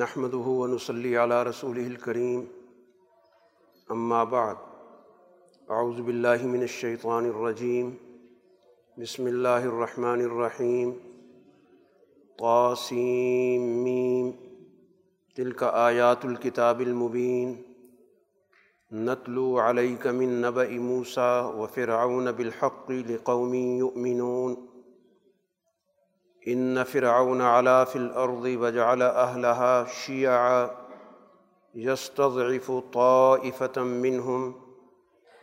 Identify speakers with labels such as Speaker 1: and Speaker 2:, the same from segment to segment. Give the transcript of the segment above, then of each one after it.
Speaker 1: نحمد ونصلی علی رسول الکریم اما بعد اعوذ باللہ من الشیطان الرجیم بسم اللہ الرحمن الرحیم قاسم میم تلک آیات الکتاب المبین نتلو علیک من نبأ موسیٰ وفرعون بالحق لقوم یؤمنون ان فرعون علا في الارض وجعل اهلها شيعا يستضعف طائفه منهم،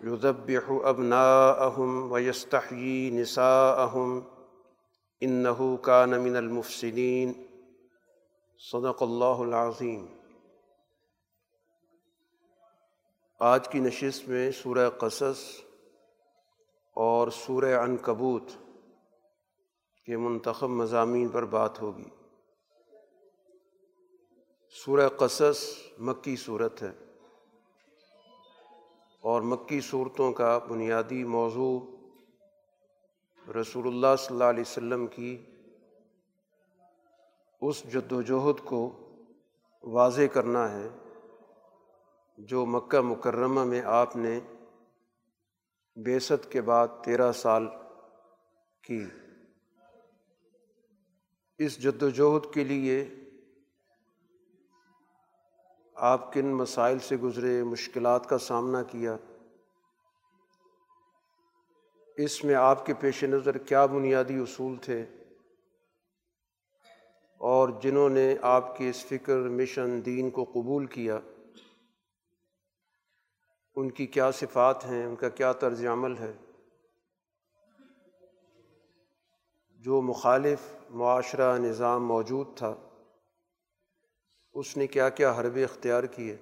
Speaker 1: يذبح ابناءهم ويستحيي نساءهم انه كان من المفسدين. صدق اللہ العظیم آج کی نشست میں سورہ قصص اور سورہ عنکبوت کے منتخب مضامین پر بات ہوگی۔ سورہ قصص مکی صورت ہے۔ اور مکی صورتوں کا بنیادی موضوع رسول اللہ صلی اللہ علیہ وسلم کی اس جد وجہد کو واضح کرنا ہے جو مکہ مکرمہ میں آپ نے بیست کے بعد تیرہ سال کی۔ اس جد وجہد کے لیے آپ کن مسائل سے گزرے، مشکلات کا سامنا کیا؟ اس میں آپ کے پیش نظر کیا بنیادی اصول تھے؟ اور جنہوں نے آپ کے اس فکر، مشن، دین کو قبول کیا؟ ان کی کیا صفات ہیں؟ ان کا کیا طرز عمل ہے؟ جو مخالف معاشرہ نظام موجود تھا، اس نے کیا کیا حرب اختیار کیے۔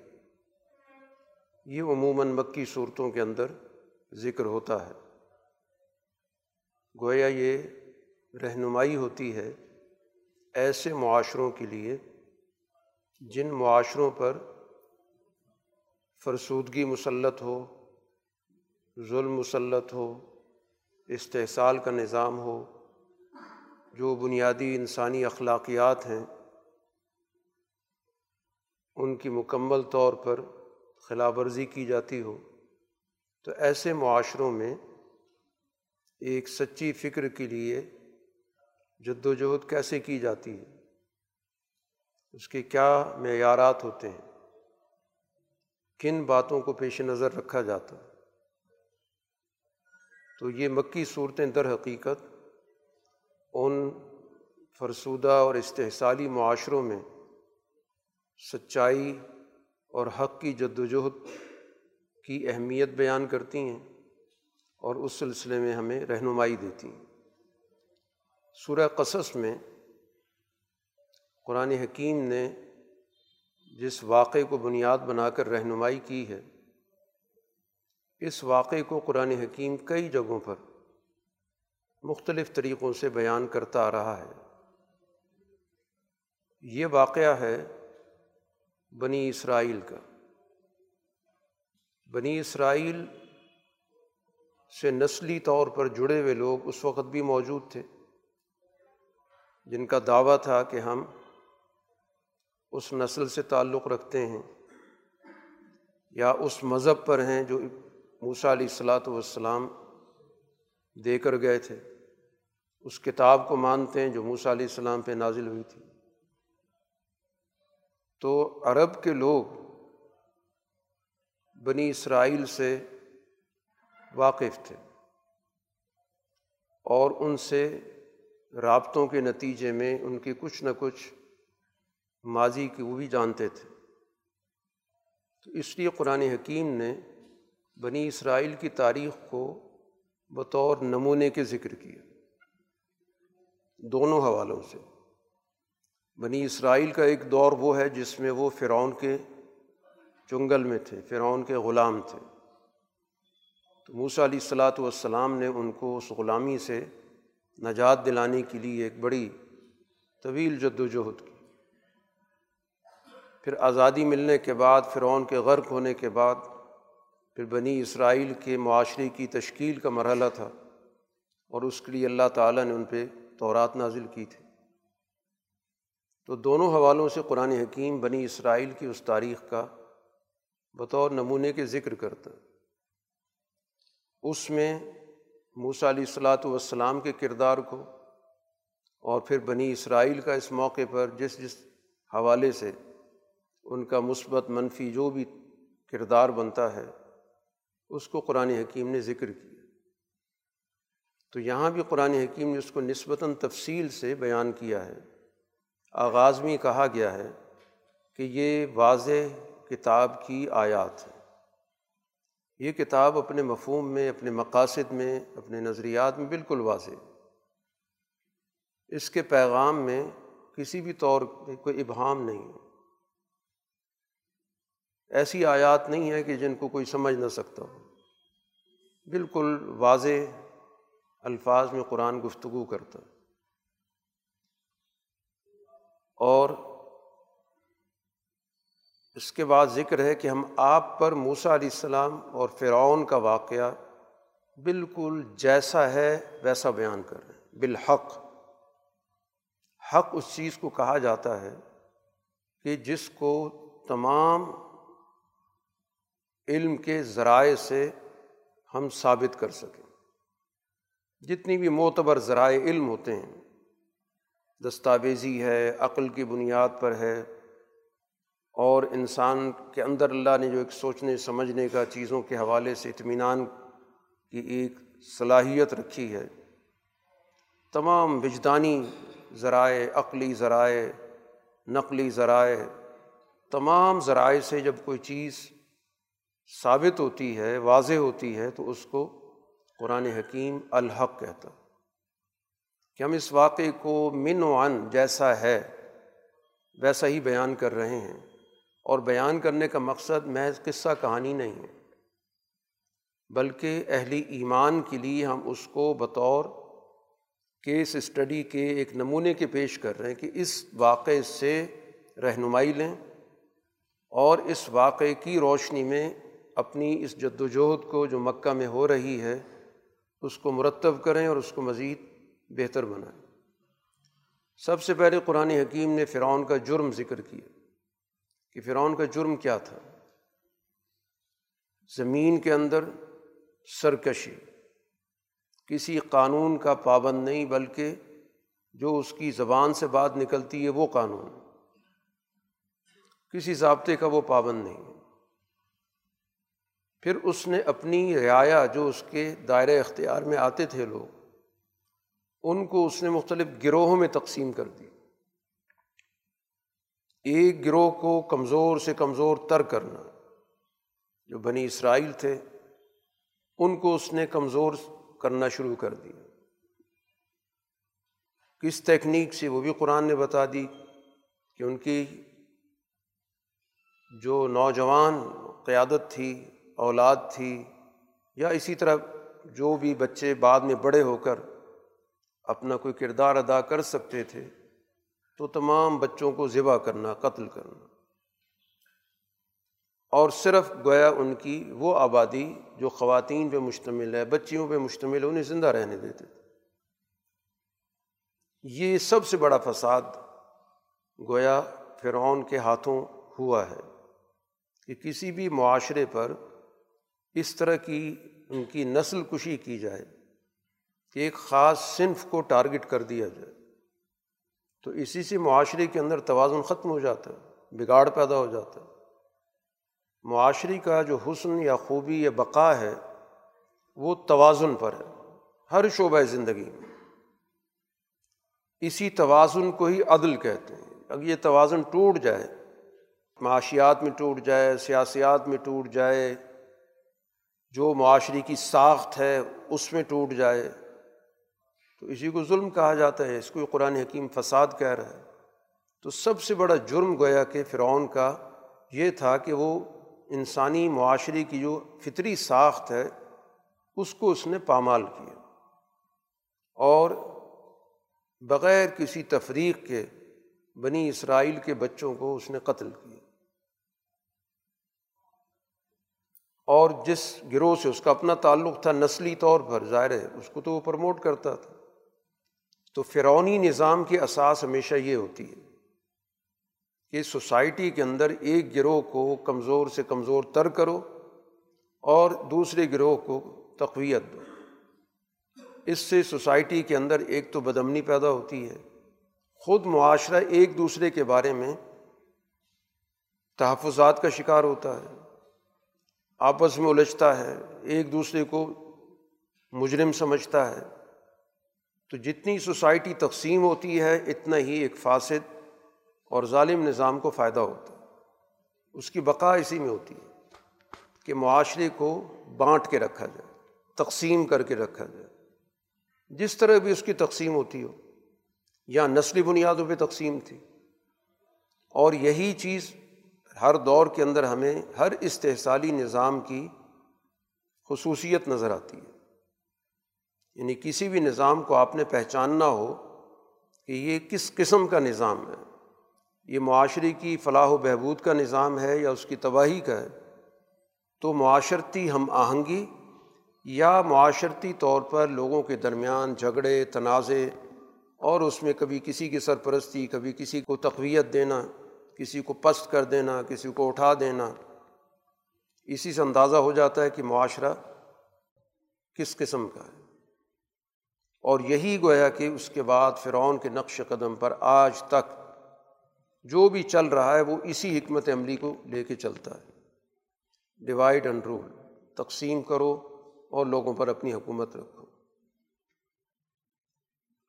Speaker 1: یہ عموماً مکی صورتوں کے اندر ذکر ہوتا ہے۔ گویا یہ رہنمائی ہوتی ہے ایسے معاشروں کے لیے جن معاشروں پر فرسودگی مسلط ہو، ظلم مسلط ہو، استحصال کا نظام ہو جو بنیادی انسانی اخلاقیات ہیں، ان کی مکمل طور پر خلاف ورزی کی جاتی ہو، تو ایسے معاشروں میں ایک سچی فکر کے لیے جد و جہد کیسے کی جاتی ہے؟ اس کے کیا معیارات ہوتے ہیں؟ کن باتوں کو پیش نظر رکھا جاتا؟ تو یہ مکی صورتیں در حقیقت ان فرسودہ اور استحصالی معاشروں میں سچائی اور حق کی جد وجہد کی اہمیت بیان کرتی ہیں اور اس سلسلے میں ہمیں رہنمائی دیتی ہیں۔ سورہ قصص میں قرآن حکیم نے جس واقعے کو بنیاد بنا کر رہنمائی کی ہے، اس واقعے کو قرآن حکیم کئی جگہوں پر مختلف طریقوں سے بیان کرتا آ رہا ہے۔ یہ واقعہ ہے بنی اسرائیل کا۔ بنی اسرائیل سے نسلی طور پر جڑے ہوئے لوگ اس وقت بھی موجود تھے، جن کا دعویٰ تھا کہ ہم اس نسل سے تعلق رکھتے ہیں یا اس مذہب پر ہیں جو موسیٰ علیہ الصلاۃ والسلام دے کر گئے تھے۔ اس کتاب کو مانتے ہیں جو موسیٰ علیہ السلام پہ نازل ہوئی تھی۔ تو عرب کے لوگ بنی اسرائیل سے واقف تھے اور ان سے رابطوں کے نتیجے میں ان کی کچھ نہ کچھ ماضی کی وہ بھی جانتے تھے۔ تو اس لیے قرآن حکیم نے بنی اسرائیل کی تاریخ کو بطور نمونے کے ذکر کیا دونوں حوالوں سے۔ بنی اسرائیل کا ایک دور وہ ہے جس میں وہ فرعون کے چنگل میں تھے، فرعون کے غلام تھے۔ تو موسیٰ علیہ الصلاۃ والسلام نے ان کو اس غلامی سے نجات دلانے کے لیے ایک بڑی طویل جد و جہد کی۔ پھر آزادی ملنے کے بعد، فرعون کے غرق ہونے کے بعد پھر بنی اسرائیل کے معاشرے کی تشکیل کا مرحلہ تھا اور اس کے لیے اللہ تعالیٰ نے ان پہ تورات نازل کی تھی۔ تو دونوں حوالوں سے قرآن حکیم بنی اسرائیل کی اس تاریخ کا بطور نمونے کے ذکر کرتا۔ اس میں موسا علیہ الصلاۃ والسلام کے کردار کو اور پھر بنی اسرائیل کا اس موقع پر جس جس حوالے سے ان کا مثبت منفی جو بھی کردار بنتا ہے اس کو قرآن حکیم نے ذکر کیا۔ تو یہاں بھی قرآن حکیم نے اس کو نسبتاً تفصیل سے بیان کیا ہے۔ آغاز میں کہا گیا ہے کہ یہ واضح کتاب کی آیات ہے یہ کتاب اپنے مفہوم میں، اپنے مقاصد میں، اپنے نظریات میں بالکل واضح اس کے پیغام میں کسی بھی طور پہ کوئی ابہام نہیں ہے۔ ایسی آیات نہیں ہے کہ جن کو کوئی سمجھ نہ سکتا ہو۔ بالکل واضح الفاظ میں قرآن گفتگو کرتا اور اس کے بعد ذکر ہے کہ ہم آپ پر موسا علیہ السلام اور فرعون کا واقعہ بالکل جیسا ہے، ویسا بیان کر رہے ہیں۔ بالحق۔ حق اس چیز کو کہا جاتا ہے کہ جس کو تمام علم کے ذرائع سے ہم ثابت کر سکیں۔ جتنی بھی معتبر ذرائع علم ہوتے ہیں، دستاویزی ہے، عقل کی بنیاد پر ہے، اور انسان کے اندر اللہ نے جو ایک سوچنے، سمجھنے کا، چیزوں کے حوالے سے اطمینان کی ایک صلاحیت رکھی ہے، تمام وجدانی ذرائع، عقلی ذرائع، نقلی ذرائع، تمام ذرائع سے جب کوئی چیز ثابت ہوتی ہے، واضح ہوتی ہے، تو اس کو قرآن حکیم الحق کہتا کہ ہم اس واقعے کو من و ان جیسا ہے، ویسا ہی بیان کر رہے ہیں۔ اور بیان کرنے کا مقصد محض قصہ کہانی نہیں ہے، بلکہ اہلی ایمان کے لیے ہم اس کو بطور کیس اسٹڈی کے ایک نمونے کے پیش کر رہے ہیں کہ اس واقعے سے رہنمائی لیں اور اس واقعے کی روشنی میں اپنی اس جد وجہد کو جو مکہ میں ہو رہی ہے، اس کو مرتب کریں اور اس کو مزید بہتر بنائیں۔ سب سے پہلے قرآن حکیم نے فرعون کا جرم ذکر کیا۔ کہ فرعون کا جرم کیا تھا؟ زمین کے اندر سرکشی۔ کسی قانون کا پابند نہیں، بلکہ جو اس کی زبان سے بات نکلتی ہے وہ قانون۔ کسی ضابطے کا وہ پابند نہیں۔ پھر اس نے اپنی رعایا جو اس کے دائرۂ اختیار میں آتے تھے لوگ، ان کو اس نے مختلف گروہوں میں تقسیم کر دی۔ ایک گروہ کو کمزور سے کمزور تر کرنا، جو بنی اسرائیل تھے، ان کو اس نے کمزور کرنا شروع کر دیا۔ کس تکنیک سے وہ بھی قرآن نے بتا دی کہ ان کی جو نوجوان قیادت تھی اولاد تھی یا اسی طرح جو بھی بچے بعد میں بڑے ہو کر اپنا کوئی کردار ادا کر سکتے تھے، تو تمام بچوں کو ذبح کرنا، قتل کرنا۔ اور صرف گویا ان کی وہ آبادی جو خواتین پہ مشتمل ہے، بچیوں پہ مشتمل ہے، انہیں زندہ رہنے دیتے تھے۔ یہ سب سے بڑا فساد گویا فرعون کے ہاتھوں ہوا ہے کہ کسی بھی معاشرے پر اس طرح کی ان کی نسل کشی کی جائے کہ ایک خاص صنف کو ٹارگٹ کر دیا جائے، تو اسی سے معاشرے کے اندر توازن ختم ہو جاتا ہے، بگاڑ پیدا ہو جاتا ہے۔ معاشرے کا جو حسن یا خوبی یا بقا ہے، وہ توازن پر ہے، ہر شعبہ زندگی میں۔ اسی توازن کو ہی عدل کہتے ہیں۔ اگر یہ توازن ٹوٹ جائے، معاشیات میں ٹوٹ جائے، سیاسیات میں ٹوٹ جائے جو معاشرے کی ساخت ہے، اس میں ٹوٹ جائے۔ تو اسی کو ظلم کہا جاتا ہے، اس کو قرآن حکیم فساد کہہ رہا ہے۔ تو سب سے بڑا جرم گویا کہ فرعون کا یہ تھا کہ وہ انسانی معاشرے کی جو فطری ساخت ہے، اس کو اس نے پامال کیا۔ اور بغیر کسی تفریق کے بنی اسرائیل کے بچوں کو اس نے قتل کیا۔ اور جس گروہ سے اس کا اپنا تعلق تھا، نسلی طور پر، ظاہر ہے، اس کو تو وہ پروموٹ کرتا تھا۔ تو فرونی نظام کی اساس ہمیشہ یہ ہوتی ہے کہ سوسائٹی کے اندر ایک گروہ کو کمزور سے کمزور تر کرو اور دوسرے گروہ کو تقویت دو۔ اس سے سوسائٹی کے اندر ایک تو بدمنی پیدا ہوتی ہے۔ خود معاشرہ ایک دوسرے کے بارے میں تحفظات کا شکار ہوتا ہے۔ آپس میں الجھتا ہے، ایک دوسرے کو مجرم سمجھتا ہے۔ تو جتنی سوسائٹی تقسیم ہوتی ہے، اتنا ہی ایک فاسد اور ظالم نظام کو فائدہ ہوتا ہے۔ اس کی بقا اسی میں ہوتی ہے کہ معاشرے کو بانٹ کے رکھا جائے، تقسیم کر کے رکھا جائے۔ جس طرح بھی اس کی تقسیم ہوتی ہو، یا نسلی بنیادوں پہ تقسیم تھی، اور یہی چیز ہر دور کے اندر ہمیں ہر استحصالی نظام کی خصوصیت نظر آتی ہے۔ یعنی کسی بھی نظام کو آپ نے پہچاننا ہو کہ یہ کس قسم کا نظام ہے، یہ معاشرے کی فلاح و بہبود کا نظام ہے یا اس کی تباہی کا ہے، تو معاشرتی ہم آہنگی یا معاشرتی طور پر لوگوں کے درمیان جھگڑے تنازع اور اس میں کبھی کسی کی سرپرستی، کبھی کسی کو تقویت دینا کسی کو پست کر دینا، کسی کو اٹھا دینا۔ اسی سے اندازہ ہو جاتا ہے کہ معاشرہ کس قسم کا ہے۔ اور یہی گویا کہ اس کے بعد فرعون کے نقش قدم پر آج تک جو بھی چل رہا ہے، وہ اسی حکمت عملی کو لے کے چلتا ہے۔ ڈیوائڈ اینڈ رول تقسیم کرو اور لوگوں پر اپنی حکومت رکھو۔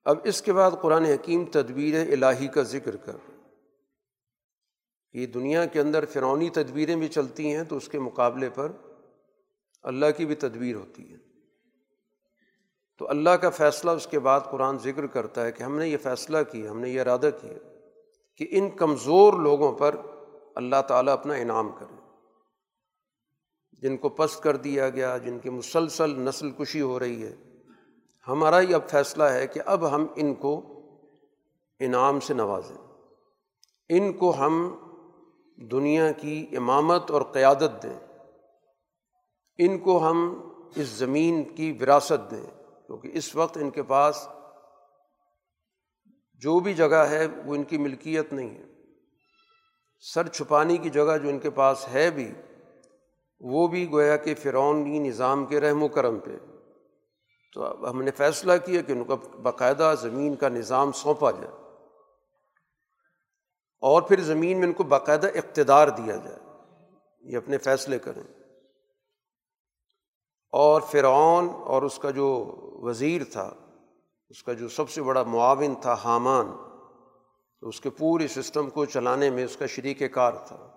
Speaker 1: اب اس کے بعد قرآن حکیم تدبیر الہی کا ذکر کر۔ کہ دنیا کے اندر فرونی تدبیریں بھی چلتی ہیں تو اس کے مقابلے پر اللہ کی بھی تدبیر ہوتی ہے۔ تو اللہ کا فیصلہ اس کے بعد قرآن ذکر کرتا ہے کہ ہم نے یہ فیصلہ کیا، ہم نے یہ ارادہ کیا کہ ان کمزور لوگوں پر اللہ تعالیٰ اپنا انعام کرے۔ جن کو پست کر دیا گیا، جن کی مسلسل نسل کشی ہو رہی ہے۔ ہمارا یہ اب فیصلہ ہے کہ اب ہم ان کو انعام سے نوازیں۔ ان کو ہم دنیا کی امامت اور قیادت دیں۔ ان کو ہم اس زمین کی وراثت دیں۔ کیونکہ اس وقت ان کے پاس جو بھی جگہ ہے، وہ ان کی ملکیت نہیں ہے۔ سر چھپانے کی جگہ جو ان کے پاس ہے بھی، وہ بھی گویا کہ فرعونی نظام کے رحم و کرم پہ۔ تو اب ہم نے فیصلہ کیا کہ ان کو باقاعدہ زمین کا نظام سونپا جائے۔ اور پھر زمین میں ان کو باقاعدہ اقتدار دیا جائے۔ یہ اپنے فیصلے کریں۔ اور فرعون اور اس کا جو وزیر تھا، اس کا جو سب سے بڑا معاون تھا، حامان تو اس کے پورے سسٹم کو چلانے میں اس کا شریک کار تھا۔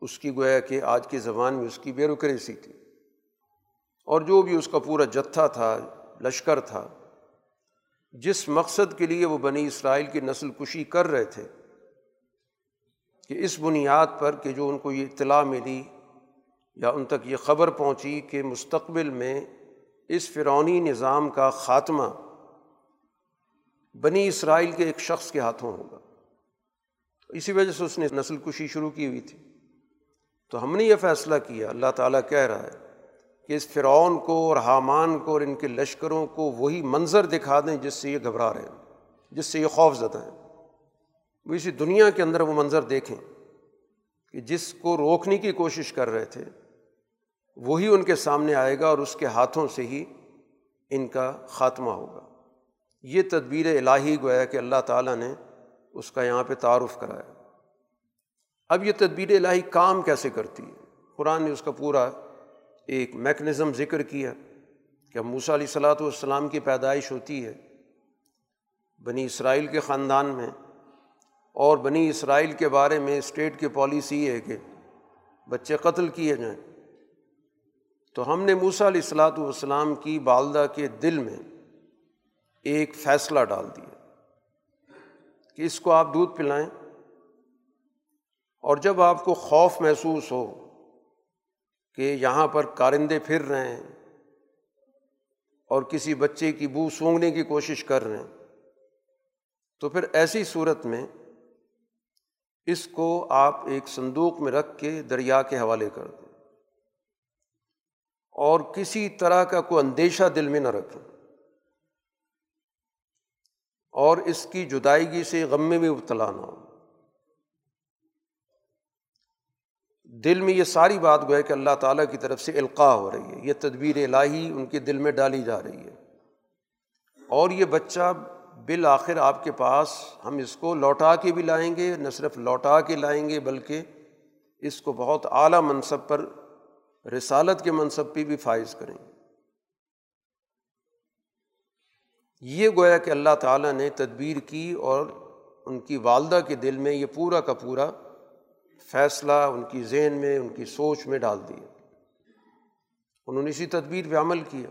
Speaker 1: اس کی گویا کہ آج کے زبان میں اس کی بیروکریسی تھی۔ اور جو بھی اس کا پورا جتھا تھا، لشکر تھا جس مقصد کے لیے وہ بنی اسرائیل کی نسل کشی کر رہے تھے کہ اس بنیاد پر کہ جو ان کو یہ اطلاع ملی یا ان تک یہ خبر پہنچی کہ مستقبل میں اس فرونی نظام کا خاتمہ بنی اسرائیل کے ایک شخص کے ہاتھوں ہوگا۔ اسی وجہ سے اس نے نسل کشی شروع کی ہوئی تھی۔ تو ہم نے یہ فیصلہ کیا، اللہ تعالیٰ کہہ رہا ہے کہ اس فرعون کو اور حامان کو اور ان کے لشکروں کو وہی منظر دکھا دیں جس سے یہ گھبرا رہے ہیں، جس سے یہ خوف زدہ ہیں۔ وہ اسی دنیا کے اندر وہ منظر دیکھیں کہ جس کو روکنے کی کوشش کر رہے تھے، وہی ان کے سامنے آئے گا اور اس کے ہاتھوں سے ہی ان کا خاتمہ ہوگا۔ یہ تدبیر الہی گویا کہ اللہ تعالیٰ نے اس کا یہاں پہ تعارف کرایا۔ اب یہ تدبیر الہی کام کیسے کرتی ہے؟ قرآن نے اس کا پورا ایک میکنزم ذکر کیا کہ موسیٰ علیہ صلاحت والسلام کی پیدائش ہوتی ہے بنی اسرائیل کے خاندان میں اور بنی اسرائیل کے بارے میں اسٹیٹ کی پالیسی ہے کہ بچے قتل کیے جائیں۔ تو ہم نے موسیٰ علیہ السلاۃ والسلام کی والدہ کے دل میں ایک فیصلہ ڈال دیا کہ اس کو آپ دودھ پلائیں اور جب آپ کو خوف محسوس ہو کہ یہاں پر کارندے پھر رہے ہیں اور کسی بچے کی بو سونگنے کی کوشش کر رہے ہیں۔ تو پھر ایسی صورت میں اس کو آپ ایک صندوق میں رکھ کے دریا کے حوالے کر دیں۔ اور کسی طرح کا کوئی اندیشہ دل میں نہ رکھیں۔ اور اس کی جدائیگی سے غم میں بھی ابتلا نہ ہو دل میں یہ ساری بات گوئے کہ اللہ تعالیٰ کی طرف سے القاع ہو رہی ہے، یہ تدبیر الہی ان کے دل میں ڈالی جا رہی ہے۔ اور یہ بچہ بالآخر آپ کے پاس ہم اس کو لوٹا کے بھی لائیں گے، نہ صرف لوٹا کے لائیں گے بلکہ اس کو بہت اعلیٰ منصب پر، رسالت کے منصب پہ بھی فائز کریں۔ گے یہ گویا کہ اللہ تعالیٰ نے تدبیر کی اور ان کی والدہ کے دل میں یہ پورا کا پورا فیصلہ ان کی ذہن میں، ان کی سوچ میں ڈال دیا۔ انہوں نے اسی تدبیر پہ عمل کیا۔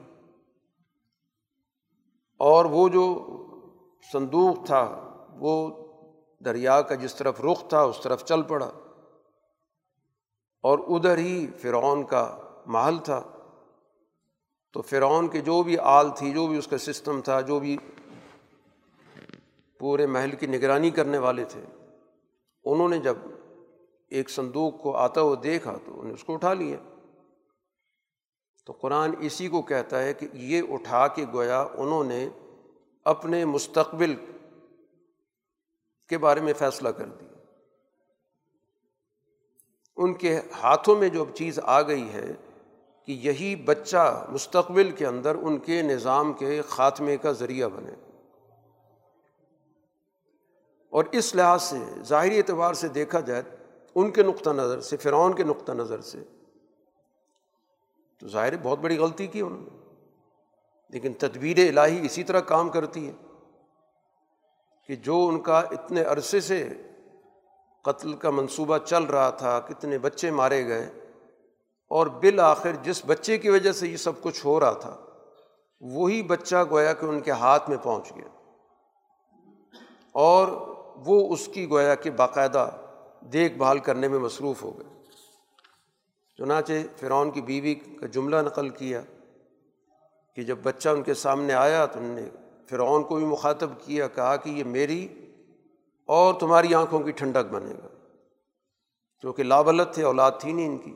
Speaker 1: اور وہ جو صندوق تھا، وہ دریا کا جس طرف رخ تھا، اس طرف چل پڑا۔ اور ادھر ہی فرعون کا محل تھا۔ تو فرعون کے جو بھی آل تھی، جو بھی اس کا سسٹم تھا، جو بھی پورے محل کی نگرانی کرنے والے تھے، انہوں نے جب ایک صندوق کو آتا ہوا دیکھا تو انہوں نے اس کو اٹھا لیا۔ تو قرآن اسی کو کہتا ہے کہ یہ اٹھا کے گویا انہوں نے اپنے مستقبل کے بارے میں فیصلہ کر دیا۔ ان کے ہاتھوں میں جو اب چیز آ گئی ہے کہ یہی بچہ مستقبل کے اندر ان کے نظام کے خاتمے کا ذریعہ بنے۔ اور اس لحاظ سے ظاہری اعتبار سے دیکھا جائے ان کے نقطہ نظر سے، فرعون کے نقطہ نظر سے۔ تو ظاہر بہت بڑی غلطی کی انہوں نے۔ لیکن تدبیر الہی اسی طرح کام کرتی ہے کہ جو ان کا اتنے عرصے سے قتل کا منصوبہ چل رہا تھا، کتنے بچے مارے گئے، اور بالآخر جس بچے کی وجہ سے یہ سب کچھ ہو رہا تھا، وہی بچہ گویا کہ ان کے ہاتھ میں پہنچ گیا۔ اور وہ اس کی گویا کہ باقاعدہ دیکھ بھال کرنے میں مصروف ہو گئے۔ چنانچہ فرعون کی بیوی کا جملہ نقل کیا کہ جب بچہ ان کے سامنے آیا تو انہوں نے فرعون کو بھی مخاطب کیا، کہا کہ یہ میری اور تمہاری آنکھوں کی ٹھنڈک بنے گا۔ کیونکہ لابلت تھے، اولاد تھی نہیں ان کی۔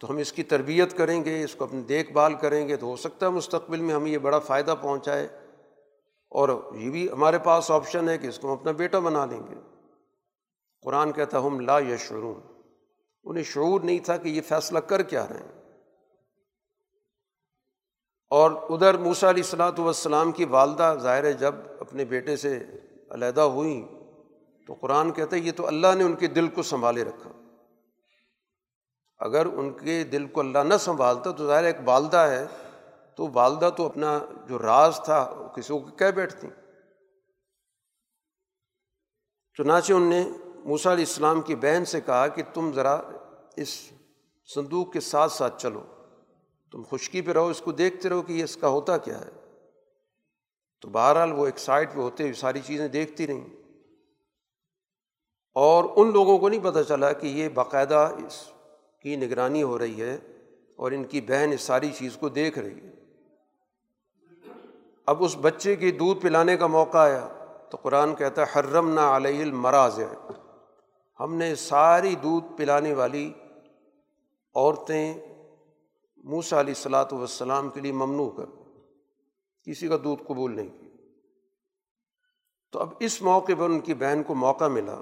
Speaker 1: تو ہم اس کی تربیت کریں گے، اس کو اپنی دیکھ بھال کریں گے، تو ہو سکتا ہے مستقبل میں ہمیں یہ بڑا فائدہ پہنچائے۔ اور یہ بھی ہمارے پاس آپشن ہے کہ اس کو ہم اپنا بیٹا بنا لیں گے۔ قرآن کہتا ہم لا یشعرون. انہیں شعور نہیں تھا کہ یہ فیصلہ کر کیا رہے ہیں۔ اور ادھر موسا علیہ السلاۃ والسلام کی والدہ ظاہر جب اپنے بیٹے سے علیحدہ ہوئیں تو قرآن کہتا ہے، یہ تو اللہ نے ان کے دل کو سنبھالے رکھا۔ اگر ان کے دل کو اللہ نہ سنبھالتا تو ظاہر ایک والدہ ہے۔ تو والدہ تو اپنا جو راز تھا کسی کو کہہ بیٹھتی۔ چنانچہ ان نے موسا علیہ السلام کی بہن سے کہا کہ تم ذرا اس صندوق کے ساتھ ساتھ چلو۔ تم خشکی پہ رہو، اس کو دیکھتے رہو کہ یہ اس کا ہوتا کیا ہے۔ تو بہرحال وہ ایک سائڈ پہ ہوتے ہوئے ساری چیزیں دیکھتی رہیں۔ اور ان لوگوں کو نہیں پتہ چلا کہ یہ باقاعدہ اس کی نگرانی ہو رہی ہے اور ان کی بہن اس ساری چیز کو دیکھ رہی ہے۔ اب اس بچے کی دودھ پلانے کا موقع آیا تو قرآن کہتا ہے حرم نہ علیہ المراض ہم نے ساری دودھ پلانے والی عورتیں موسا علیہ السلاۃ والسلام کے لیے ممنوع کر کسی کا دودھ قبول نہیں کیا۔ تو اب اس موقع پر ان کی بہن کو موقع ملا،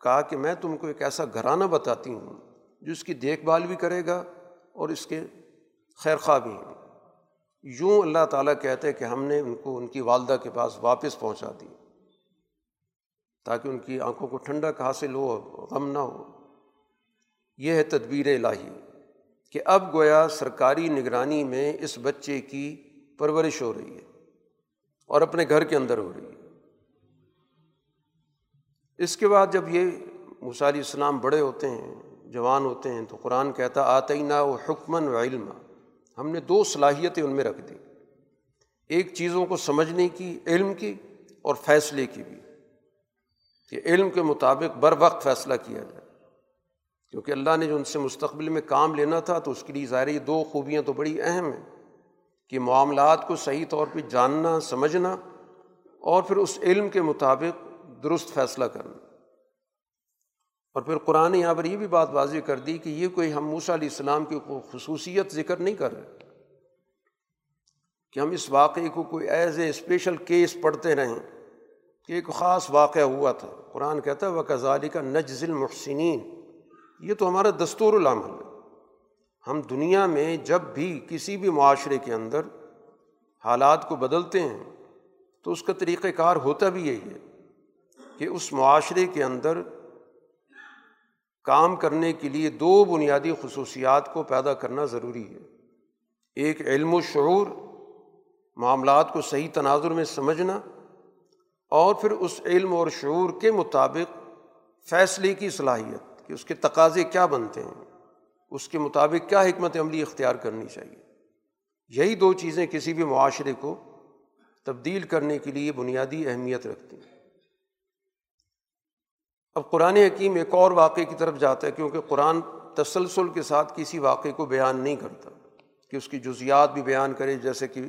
Speaker 1: کہا کہ میں تم کو ایک ایسا گھرانہ بتاتی ہوں جو اس کی دیکھ بھال بھی کرے گا اور اس کے خیر خواہ بھی ہیں۔ یوں اللہ تعالیٰ کہتے کہ ہم نے ان کو ان کی والدہ کے پاس واپس پہنچا دی تاکہ ان کی آنکھوں کو ٹھنڈک حاصل ہو غم نہ ہو۔ یہ ہے تدبیر الہی کہ اب گویا سرکاری نگرانی میں اس بچے کی پرورش ہو رہی ہے اور اپنے گھر کے اندر ہو رہی ہے۔ اس کے بعد جب یہ مثالی اسلام بڑے ہوتے ہیں، جوان ہوتے ہیں، تو قرآن کہتا آتے نہ وہ حکمن و علم ہم نے دو صلاحیتیں ان میں رکھ دی۔ ایک چیزوں کو سمجھنے کی، علم کی اور فیصلے کی بھی۔ کہ علم کے مطابق بر وقت فیصلہ کیا جائے۔ کیونکہ اللہ نے جو ان سے مستقبل میں کام لینا تھا، تو اس کے لیے ظاہر یہ دو خوبیاں تو بڑی اہم ہیں، کہ معاملات کو صحیح طور پہ جاننا، سمجھنا اور پھر اس علم کے مطابق درست فیصلہ کرنا۔ اور پھر قرآن یہاں پر یہ بھی بات واضح کر دی کہ یہ کوئی ہم موسیٰ علیہ السلام کی کوئی خصوصیت ذکر نہیں کر رہے۔ کہ ہم اس واقعے کو کوئی ایز اے اسپیشل کیس پڑھتے رہیں۔ کہ ایک خاص واقعہ ہوا تھا۔ قرآن کہتا ہے وہ کزالی کا نجز المحسنین یہ تو ہمارا دستور العمل ہے۔ ہم دنیا میں جب بھی کسی بھی معاشرے کے اندر حالات کو بدلتے ہیں، تو اس کا طریقۂ کار ہوتا بھی یہی ہے کہ اس معاشرے کے اندر کام کرنے کے لیے دو بنیادی خصوصیات کو پیدا کرنا ضروری ہے۔ ایک علم و شعور، معاملات کو صحیح تناظر میں سمجھنا اور پھر اس علم اور شعور کے مطابق فیصلے کی صلاحیت کہ اس کے تقاضے کیا بنتے ہیں، اس کے مطابق کیا حکمت عملی اختیار کرنی چاہیے۔ یہی دو چیزیں کسی بھی معاشرے کو تبدیل کرنے کے لیے بنیادی اہمیت رکھتی ہیں۔ اب قرآن حکیم ایک اور واقعے کی طرف جاتا ہے کیونکہ قرآن تسلسل کے ساتھ کسی واقعے کو بیان نہیں کرتا، کہ اس کی جزیات بھی بیان کرے، جیسے کہ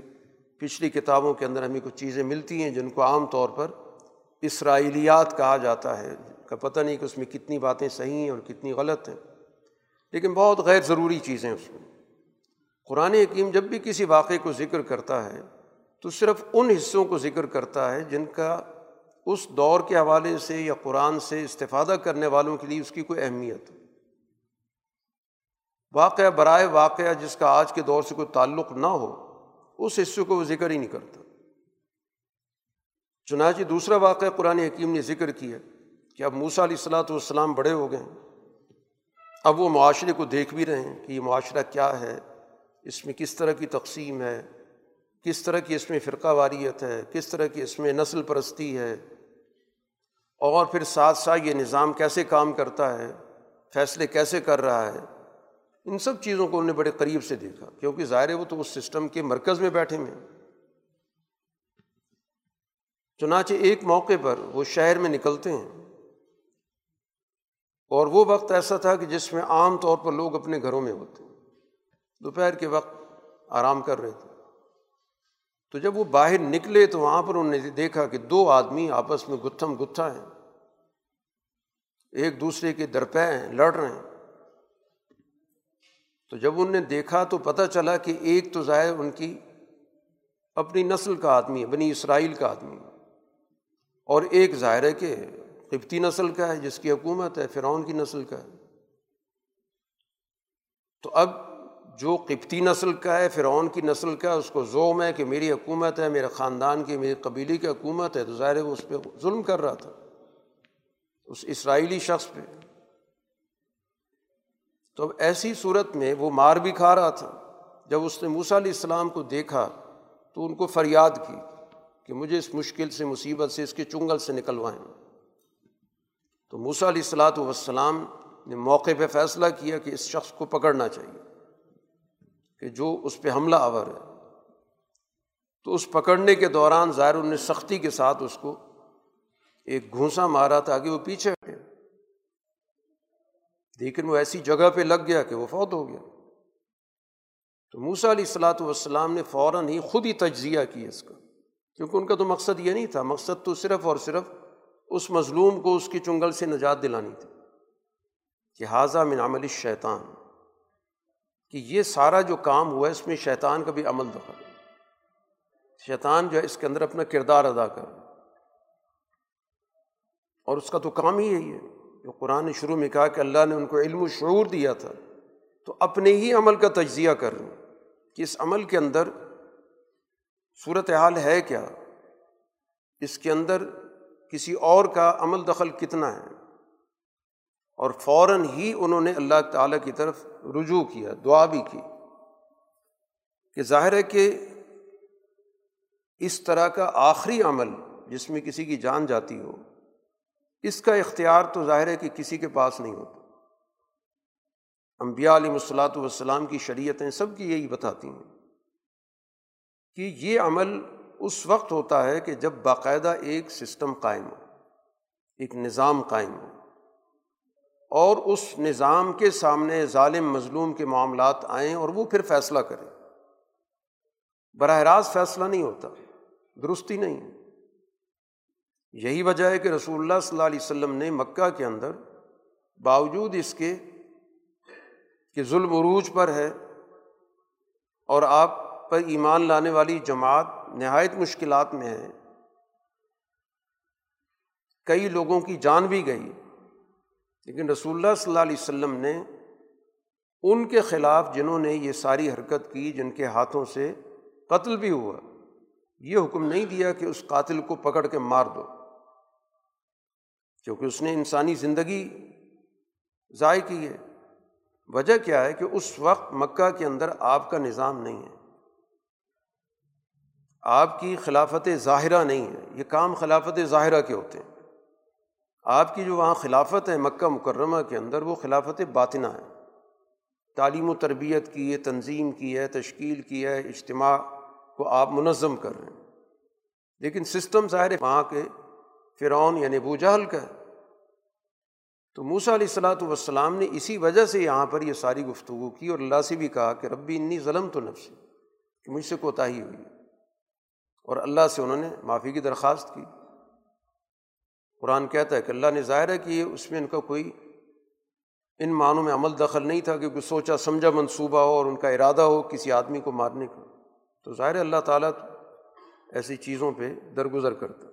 Speaker 1: پچھلی کتابوں کے اندر ہمیں کچھ چیزیں ملتی ہیں جن کو عام طور پر اسرائیلیات کہا جاتا ہے کا پتہ نہیں کہ اس میں کتنی باتیں صحیح ہیں اور کتنی غلط ہیں۔ لیکن بہت غیر ضروری چیزیں اس میں۔ قرآن حکیم جب بھی کسی واقعے کو ذکر کرتا ہے، تو صرف ان حصوں کو ذکر کرتا ہے جن کا اس دور کے حوالے سے یا قرآن سے استفادہ کرنے والوں کے لیے اس کی کوئی اہمیت۔ واقعہ برائے واقعہ جس کا آج کے دور سے کوئی تعلق نہ ہو اس حصے کو وہ ذکر ہی نہیں کرتا۔ چنانچہ دوسرا واقعہ قرآن حکیم نے ذکر کیا کہ اب موسا علیہ السلاۃ والسلام بڑے ہو گئے ہیں۔ اب وہ معاشرے کو دیکھ بھی رہے ہیں کہ یہ معاشرہ کیا ہے، اس میں کس طرح کی تقسیم ہے، کس طرح کی اس میں فرقہ واریت ہے، کس طرح کی اس میں نسل پرستی ہے۔ اور پھر ساتھ ساتھ یہ نظام کیسے کام کرتا ہے، فیصلے کیسے کر رہا ہے ان سب چیزوں کو انہوں نے بڑے قریب سے دیکھا، کیونکہ ظاہر ہے وہ تو اس سسٹم کے مرکز میں بیٹھے ہوئے چنانچہ ایک موقع پر وہ شہر میں نکلتے ہیں۔ اور وہ وقت ایسا تھا کہ جس میں عام طور پر لوگ اپنے گھروں میں ہوتے دوپہر کے وقت آرام کر رہے تھے۔ تو جب وہ باہر نکلے تو وہاں پر انہوں نے دیکھا کہ دو آدمی آپس میں گتھم گتھا ہیں۔ ایک دوسرے کے درپے ہیں، لڑ رہے ہیں۔ تو جب ان نے دیکھا تو پتہ چلا کہ ایک تو ظاہر ان کی اپنی نسل کا آدمی ہے، بنی اسرائیل کا آدمی اور ایک ظاہر ہے کہ قبطی نسل کا ہے، جس کی حکومت ہے، فرعون کی نسل کا ہے۔ تو اب جو قبطی نسل کا ہے، فرعون کی نسل کا ہے، اس کو زوم ہے کہ میری حکومت ہے، میرے خاندان کی، میری قبیلی کی حکومت ہے، تو ظاہر ہے وہ اس پہ ظلم کر رہا تھا۔ اس اسرائیلی شخص پہ۔ تو اب ایسی صورت میں وہ مار بھی کھا رہا تھا۔ جب اس نے موسیٰ علیہ السلام کو دیکھا تو ان کو فریاد کی کہ مجھے اس مشکل سے مصیبت سے اس کے چنگل سے نکلوائیں۔ تو موسیٰ علیہ السلاۃ والسلام نے موقع پہ فیصلہ کیا کہ اس شخص کو پکڑنا چاہیے کہ جو اس پہ حملہ آور ہے۔ تو اس پکڑنے کے دوران ظاہر ان نے سختی کے ساتھ اس کو ایک گھونسا مارا تھا کہ وہ پیچھے لیکن وہ ایسی جگہ پہ لگ گیا کہ وہ فوت ہو گیا۔ تو موسا علیہ السلاۃ والسلام نے فوراً ہی خود ہی تجزیہ کیا اس کا، کیونکہ ان کا تو مقصد یہ نہیں تھا، مقصد تو صرف اور صرف اس مظلوم کو اس کی چنگل سے نجات دلانی تھی کہ حاضہ من عمل شیطان کہ یہ سارا جو کام ہوا ہے اس میں شیطان کا بھی عمل دخل شیطان جو ہے اس کے اندر اپنا کردار ادا کر اور اس کا تو کام ہی یہی ہے۔ جو قرآن نے شروع میں کہا کہ اللہ نے ان کو علم و شعور دیا تھا، تو اپنے ہی عمل کا تجزیہ کر رہے کہ اس عمل کے اندر صورت حال ہے کیا؟ اس کے اندر کسی اور کا عمل دخل کتنا ہے؟ اور فوراً ہی انہوں نے اللہ تعالیٰ کی طرف رجوع کیا، دعا بھی کی۔ کہ ظاہر ہے کہ اس طرح کا آخری عمل جس میں کسی کی جان جاتی ہو اس کا اختیار تو ظاہر ہے کہ کسی کے پاس نہیں ہوتا۔ امبیا علیہ الصلاۃ والسلام کی شریعتیں سب کی یہی بتاتی ہیں کہ یہ عمل اس وقت ہوتا ہے کہ جب باقاعدہ ایک سسٹم قائم ہو، ایک نظام قائم ہو اور اس نظام کے سامنے ظالم مظلوم کے معاملات آئیں اور وہ پھر فیصلہ کریں براہ راست فیصلہ نہیں ہوتا، درستی نہیں۔ ہے یہی وجہ ہے کہ رسول اللہ صلی اللہ علیہ وسلم نے مکہ کے اندر باوجود اس کے کہ ظلم عروج پر ہے اور آپ پر ایمان لانے والی جماعت نہایت مشکلات میں ہے، کئی لوگوں کی جان بھی گئی، لیکن رسول اللہ صلی اللہ علیہ وسلم نے ان کے خلاف جنہوں نے یہ ساری حرکت کی جن کے ہاتھوں سے قتل بھی ہوا، یہ حکم نہیں دیا کہ اس قاتل کو پکڑ کے مار دو۔ کیونکہ اس نے انسانی زندگی ضائع کی ہے۔ وجہ کیا ہے کہ اس وقت مکہ کے اندر آپ کا نظام نہیں ہے۔ آپ کی خلافت ظاہرہ نہیں ہے۔ یہ کام خلافت ظاہرہ کے ہوتے ہیں۔ آپ کی جو وہاں خلافت ہے مکہ مکرمہ کے اندر، وہ خلافت باطنہ ہے۔ تعلیم و تربیت کی ہے، تنظیم کی ہے، تشکیل کی ہے، اجتماع کو آپ منظم کر رہے ہیں۔ لیکن سسٹم ظاہر ہے وہاں کے فرعون یعنی ابو جہل کا۔ ہے تو موسا علیہ السلاۃ والسلام نے اسی وجہ سے یہاں پر یہ ساری گفتگو کی اور اللہ سے بھی کہا کہ ربی انی ظلم تو نفسی، کہ مجھ سے کوتاہی ہوئی۔ اور اللہ سے انہوں نے معافی کی درخواست کی۔ قرآن کہتا ہے کہ اللہ نے ظاہر ہے کہ اس میں ان کا کوئی ان معنوں میں عمل دخل نہیں تھا کہ کوئی سوچا، سمجھا منصوبہ ہو اور ان کا ارادہ ہو کسی آدمی کو مارنے کا۔ تو ظاہر اللہ تعالیٰ ایسی چیزوں پہ درگزر کرتا۔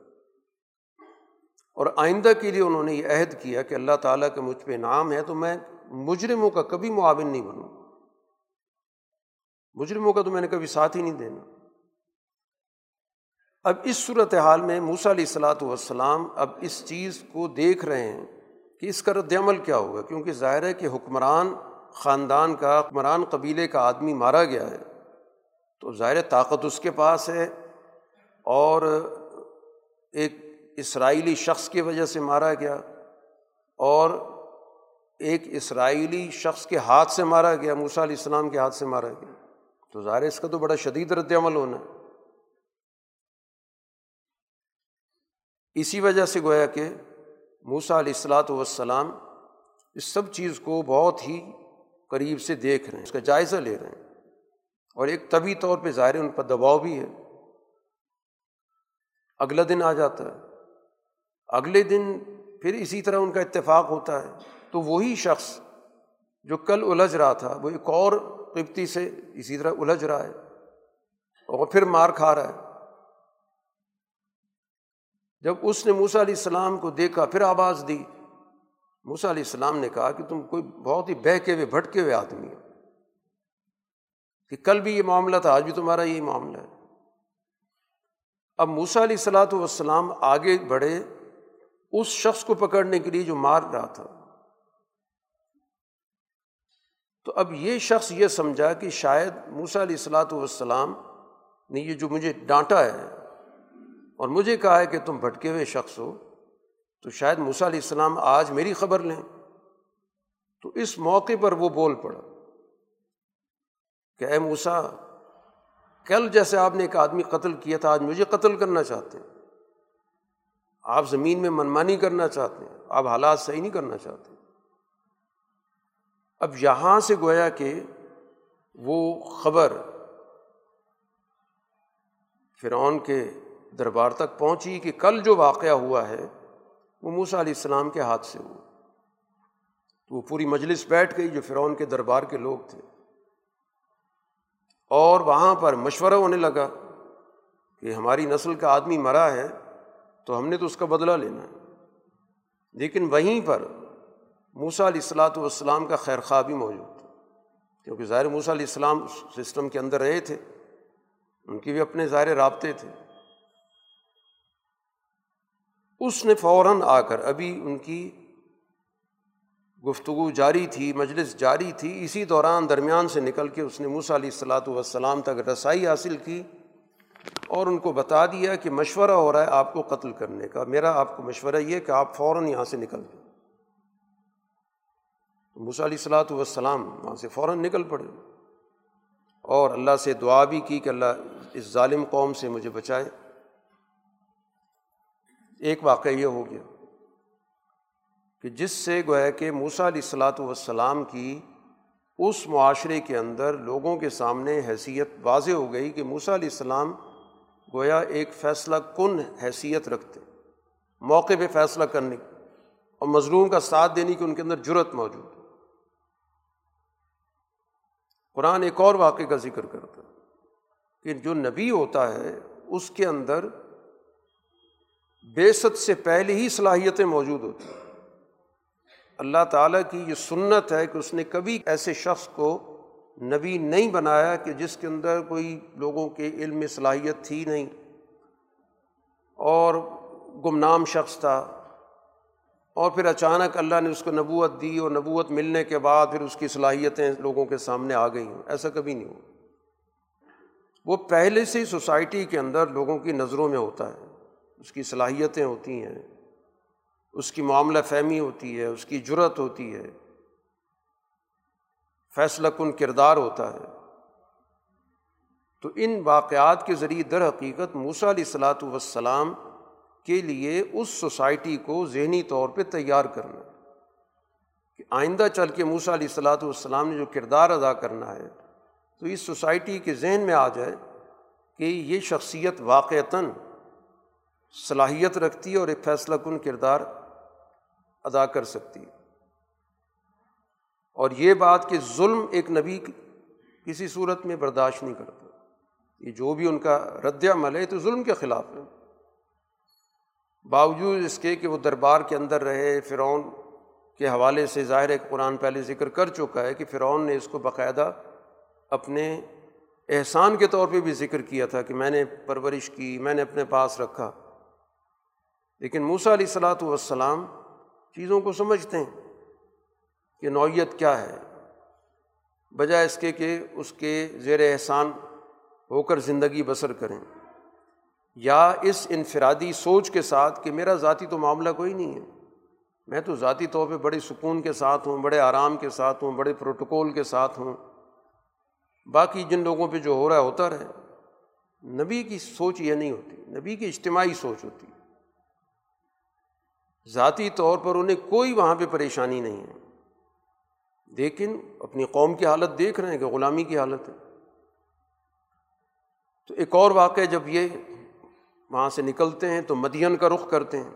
Speaker 1: اور آئندہ کے لیے انہوں نے یہ عہد کیا کہ اللہ تعالیٰ کا مجھ پہ انعام ہے تو میں مجرموں کا کبھی معاون نہیں بنوں۔ مجرموں کا تو میں نے کبھی ساتھ ہی نہیں دینا۔ اب اس صورت حال میں موسا علیہ السلاۃ والسلام اب اس چیز کو دیکھ رہے ہیں کہ اس کا رد عمل کیا ہوگا، کیونکہ ظاہر ہے کہ حکمران خاندان کا، حکمران قبیلے کا آدمی مارا گیا ہے۔ تو ظاہر طاقت اس کے پاس ہے اور ایک اسرائیلی شخص کی وجہ سے مارا گیا اور ایک اسرائیلی شخص کے ہاتھ سے مارا گیا موسا علیہ السلام کے ہاتھ سے مارا گیا۔ تو ظاہر اس کا تو بڑا شدید رد عمل ہونا ہے۔ اسی وجہ سے گویا کہ موسا علیہ السلاۃ والسلام اس سب چیز کو بہت ہی قریب سے دیکھ رہے ہیں، اس کا جائزہ لے رہے ہیں۔ اور ایک طبی طور پہ ظاہر ان پر دباؤ بھی ہے۔ اگلا دن آ جاتا ہے۔ اگلے دن پھر اسی طرح ان کا اتفاق ہوتا ہے۔ تو وہی شخص جو کل الجھ رہا تھا، وہ ایک اور قبتی سے اسی طرح الجھ رہا ہے اور پھر مار کھا رہا ہے۔ جب اس نے موسا علیہ السلام کو دیکھا، پھر آواز دی۔ موسا علیہ السلام نے کہا کہ تم کوئی بہت ہی بہکے ہوئے، بھٹکے ہوئے آدمی ہو۔ کہ کل بھی یہ معاملہ تھا، آج بھی تمہارا یہی معاملہ ہے۔ اب موسا علیہ السلاۃ والسلام آگے بڑھے۔ اس شخص کو پکڑنے کے لیے جو مار رہا تھا۔ تو اب یہ شخص یہ سمجھا کہ شاید موسا علیہ السلاۃ والسلام نے یہ جو مجھے ڈانٹا ہے اور مجھے کہا ہے کہ تم بھٹکے ہوئے شخص ہو، تو شاید موسا علیہ السلام آج میری خبر لیں۔ تو اس موقع پر وہ بول پڑا کہ اے موسا کل جیسے آپ نے ایک آدمی قتل کیا تھا، آج مجھے قتل کرنا چاہتے ہیں۔ آپ زمین میں منمانی کرنا چاہتے ہیں، آپ حالات صحیح نہیں کرنا چاہتے۔ اب یہاں سے گویا کہ وہ خبر فرعون کے دربار تک پہنچی کہ کل جو واقعہ ہوا ہے، وہ موسا علیہ السلام کے ہاتھ سے ہوا۔ تو وہ پوری مجلس بیٹھ گئی جو فرعون کے دربار کے لوگ تھے۔ اور وہاں پر مشورہ ہونے لگا کہ ہماری نسل کا آدمی مرا ہے تو ہم نے تو اس کا بدلہ لینا ہے۔ لیکن وہیں پر موسا علیہ السلاۃ والسلام کا خیر خواہ بھی موجود تھا۔ کیونکہ ظاہر موسا علیہ السلام سسٹم کے اندر رہے تھے۔ ان کے بھی اپنے ظاہر رابطے تھے۔ اس نے فوراً آ کر ابھی ان کی گفتگو جاری تھی، مجلس جاری تھی۔ اسی دوران درمیان سے نکل کے اس نے موسا علیہ السلاۃ والسلام تک رسائی حاصل کی۔ اور ان کو بتا دیا کہ مشورہ ہو رہا ہے آپ کو قتل کرنے کا۔ میرا آپ کو مشورہ یہ کہ آپ فوراً یہاں سے نکل جائیں موسیٰ علیہ السلاۃ والسلام وہاں سے فوراً نکل پڑے۔ اور اللہ سے دعا بھی کی کہ اللہ اس ظالم قوم سے مجھے بچائے۔ ایک واقعہ یہ ہو گیا کہ جس سے گویا کہ موسا علیہ السلاۃ والسلام کی اس معاشرے کے اندر لوگوں کے سامنے حیثیت واضح ہو گئی کہ موسا علیہ السلام گویا ایک فیصلہ کن حیثیت رکھتے موقع پہ فیصلہ کرنے کی، اور مظلوم کا ساتھ دینے کی ان کے اندر جرت موجود قرآن ایک اور واقعے کا ذکر کرتا کہ جو نبی ہوتا ہے، اس کے اندر بے سے پہلے ہی صلاحیتیں موجود ہوتی ہیں۔ اللہ تعالیٰ کی یہ سنت ہے کہ اس نے کبھی ایسے شخص کو نبی نہیں بنایا کہ جس کے اندر کوئی لوگوں کے علم میں صلاحیت تھی نہیں اور گمنام شخص تھا اور پھر اچانک اللہ نے اس کو نبوت دی اور نبوت ملنے کے بعد پھر اس کی صلاحیتیں لوگوں کے سامنے آ گئی ہوں، ایسا کبھی نہیں ہو وہ پہلے سے سوسائٹی کے اندر لوگوں کی نظروں میں ہوتا ہے، اس کی صلاحیتیں ہوتی ہیں، اس کی معاملہ فہمی ہوتی ہے، اس کی جرت ہوتی ہے۔ فیصلہ کن کردار ہوتا ہے۔ تو ان واقعات کے ذریعے در حقیقت موسا علیہ السلاۃ وسلام کے لیے اس سوسائٹی کو ذہنی طور پہ تیار کرنا، کہ آئندہ چل کے موسا علیہ السلاۃ والسلام نے جو کردار ادا کرنا ہے، تو اس سوسائٹی کے ذہن میں آ جائے کہ یہ شخصیت واقعتاً صلاحیت رکھتی ہے اور ایک فیصلہ کن کردار ادا کر سکتی۔ ہے اور یہ بات کہ ظلم ایک نبی کسی صورت میں برداشت نہیں کرتا۔ یہ جو بھی ان کا رد عمل ہے تو ظلم کے خلاف ہے۔ باوجود اس کے کہ وہ دربار کے اندر رہے، فرعون کے حوالے سے ظاہر ایک قرآن پہلے ذکر کر چکا ہے کہ فرعون نے اس کو باقاعدہ اپنے احسان کے طور پہ بھی ذکر کیا تھا کہ میں نے پرورش کی، میں نے اپنے پاس رکھا۔ لیکن موسا علیہ السلاۃ والسلام چیزوں کو سمجھتے ہیں۔ کہ نوعیت کیا ہے۔ بجائے اس کے کہ اس کے زیر احسان ہو کر زندگی بسر کریں۔ یا اس انفرادی سوچ کے ساتھ کہ میرا ذاتی تو معاملہ کوئی نہیں ہے۔ میں تو ذاتی طور پہ بڑے سکون کے ساتھ ہوں، بڑے آرام کے ساتھ ہوں، بڑے پروٹوکول کے ساتھ ہوں۔ باقی جن لوگوں پہ جو ہو رہا ہے، ہوتا رہے۔ نبی کی سوچ یہ نہیں ہوتی، نبی کی اجتماعی سوچ ہوتی۔ ذاتی طور پر انہیں کوئی وہاں پہ پریشانی نہیں ہے۔ لیکن اپنی قوم کی حالت دیکھ رہے ہیں کہ غلامی کی حالت ہے۔ تو ایک اور واقعہ جب یہ وہاں سے نکلتے ہیں تو مدین کا رخ کرتے ہیں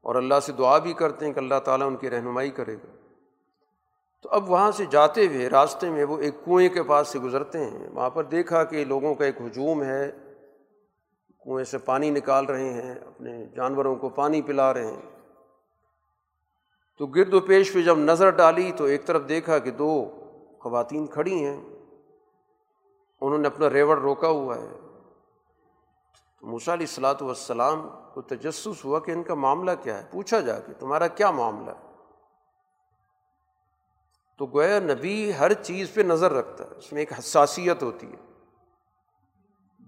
Speaker 1: اور اللہ سے دعا بھی کرتے ہیں کہ اللہ تعالیٰ ان کی رہنمائی کرے گا۔ تو اب وہاں سے جاتے ہوئے، راستے میں وہ ایک کنویں کے پاس سے گزرتے ہیں۔ وہاں پر دیکھا کہ لوگوں کا ایک ہجوم ہے۔ کنویں سے پانی نکال رہے ہیں، اپنے جانوروں کو پانی پلا رہے ہیں۔ تو گرد و پیش پہ جب نظر ڈالی تو ایک طرف دیکھا کہ دو خواتین کھڑی ہیں۔ انہوں نے اپنا ریوڑ روکا ہوا ہے۔ تو علیہ السلاۃ والسلام کو تجسس ہوا کہ ان کا معاملہ کیا ہے۔ پوچھا جا کے تمہارا کیا معاملہ ہے؟ تو گویا نبی ہر چیز پہ نظر رکھتا ہے۔ اس میں ایک حساسیت ہوتی ہے۔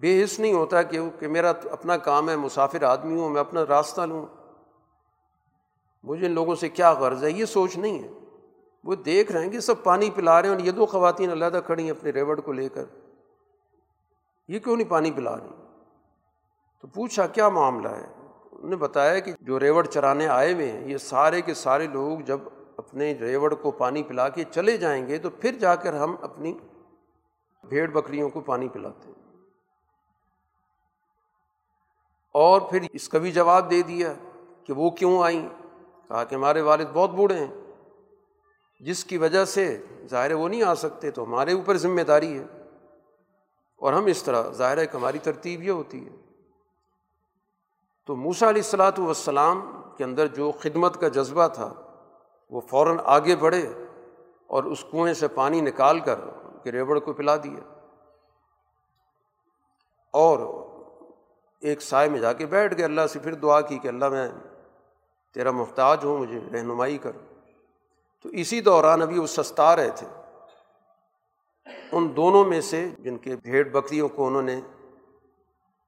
Speaker 1: بے حص نہیں ہوتا کہ کہ میرا اپنا کام ہے، مسافر آدمی ہوں، میں اپنا راستہ لوں۔ مجھے ان لوگوں سے کیا غرض ہے؟ یہ سوچ نہیں ہے۔ وہ دیکھ رہے ہیں کہ سب پانی پلا رہے ہیں اور یہ دو خواتین علیحدہ کھڑی ہیں اپنے ریوڑ کو لے کر۔ یہ کیوں نہیں پانی پلا رہی؟ تو پوچھا، کیا معاملہ ہے؟ انہوں نے بتایا کہ جو ریوڑ چرانے آئے ہوئے ہیں، یہ سارے کے سارے لوگ جب اپنے ریوڑ کو پانی پلا کے چلے جائیں گے تو پھر جا کر ہم اپنی بھیڑ بکریوں کو پانی پلاتے ہیں۔ اور پھر اس کا بھی جواب دے دیا کہ وہ کیوں آئیں؟ کہا کہ ہمارے والد بہت بوڑھے ہیں۔ جس کی وجہ سے ظاہر وہ نہیں آ سکتے، تو ہمارے اوپر ذمہ داری ہے۔ اور ہم اس طرح، ظاہر ہے کہ ہماری ترتیب یہ ہوتی ہے۔ تو موسا علیہ السلاۃ والسلام کے اندر جو خدمت کا جذبہ تھا، وہ فوراً آگے بڑھے اور اس کنویں سے پانی نکال کر کہ ریوڑ کو پلا دیا۔ اور ایک سائے میں جا کے بیٹھ گئے۔ اللہ سے پھر دعا کی کہ اللہ میں تیرا محتاج ہوں، مجھے رہنمائی کر تو اسی دوران ابھی وہ سستا رہے تھے۔ ان دونوں میں سے جن کے بھیڑ بکریوں کو انہوں نے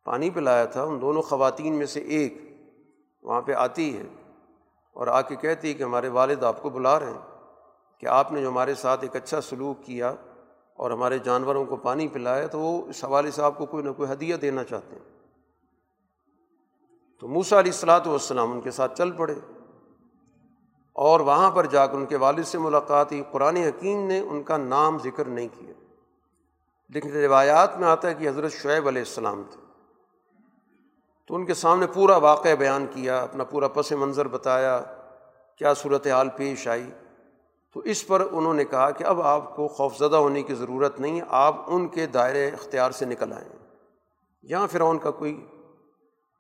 Speaker 1: پانی پلایا تھا، ان دونوں خواتین میں سے ایک وہاں پہ آتی ہے اور آ کے کہتی ہے کہ ہمارے والد آپ کو بلا رہے ہیں، کہ آپ نے جو ہمارے ساتھ ایک اچھا سلوک کیا اور ہمارے جانوروں کو پانی پلایا، تو وہ اس حوالے سے آپ کو کوئی نہ کوئی ہدیہ دینا چاہتے ہیں۔ تو موسا علیہ السلاۃ والسلام ان کے ساتھ چل پڑے اور وہاں پر جا کر ان کے والد سے ملاقات ہوئی۔ قرآن حکیم نے ان کا نام ذکر نہیں کیا۔ لیکن روایات میں آتا ہے کہ حضرت شعیب علیہ السلام تھے۔ تو ان کے سامنے پورا واقعہ بیان کیا، اپنا پورا پس منظر بتایا، کیا صورت حال پیش آئی۔ تو اس پر انہوں نے کہا کہ اب آپ کو خوف زدہ ہونے کی ضرورت نہیں ہے آپ ان کے دائرے اختیار سے نکل آئیں۔ یہاں پھر ان کا کوئی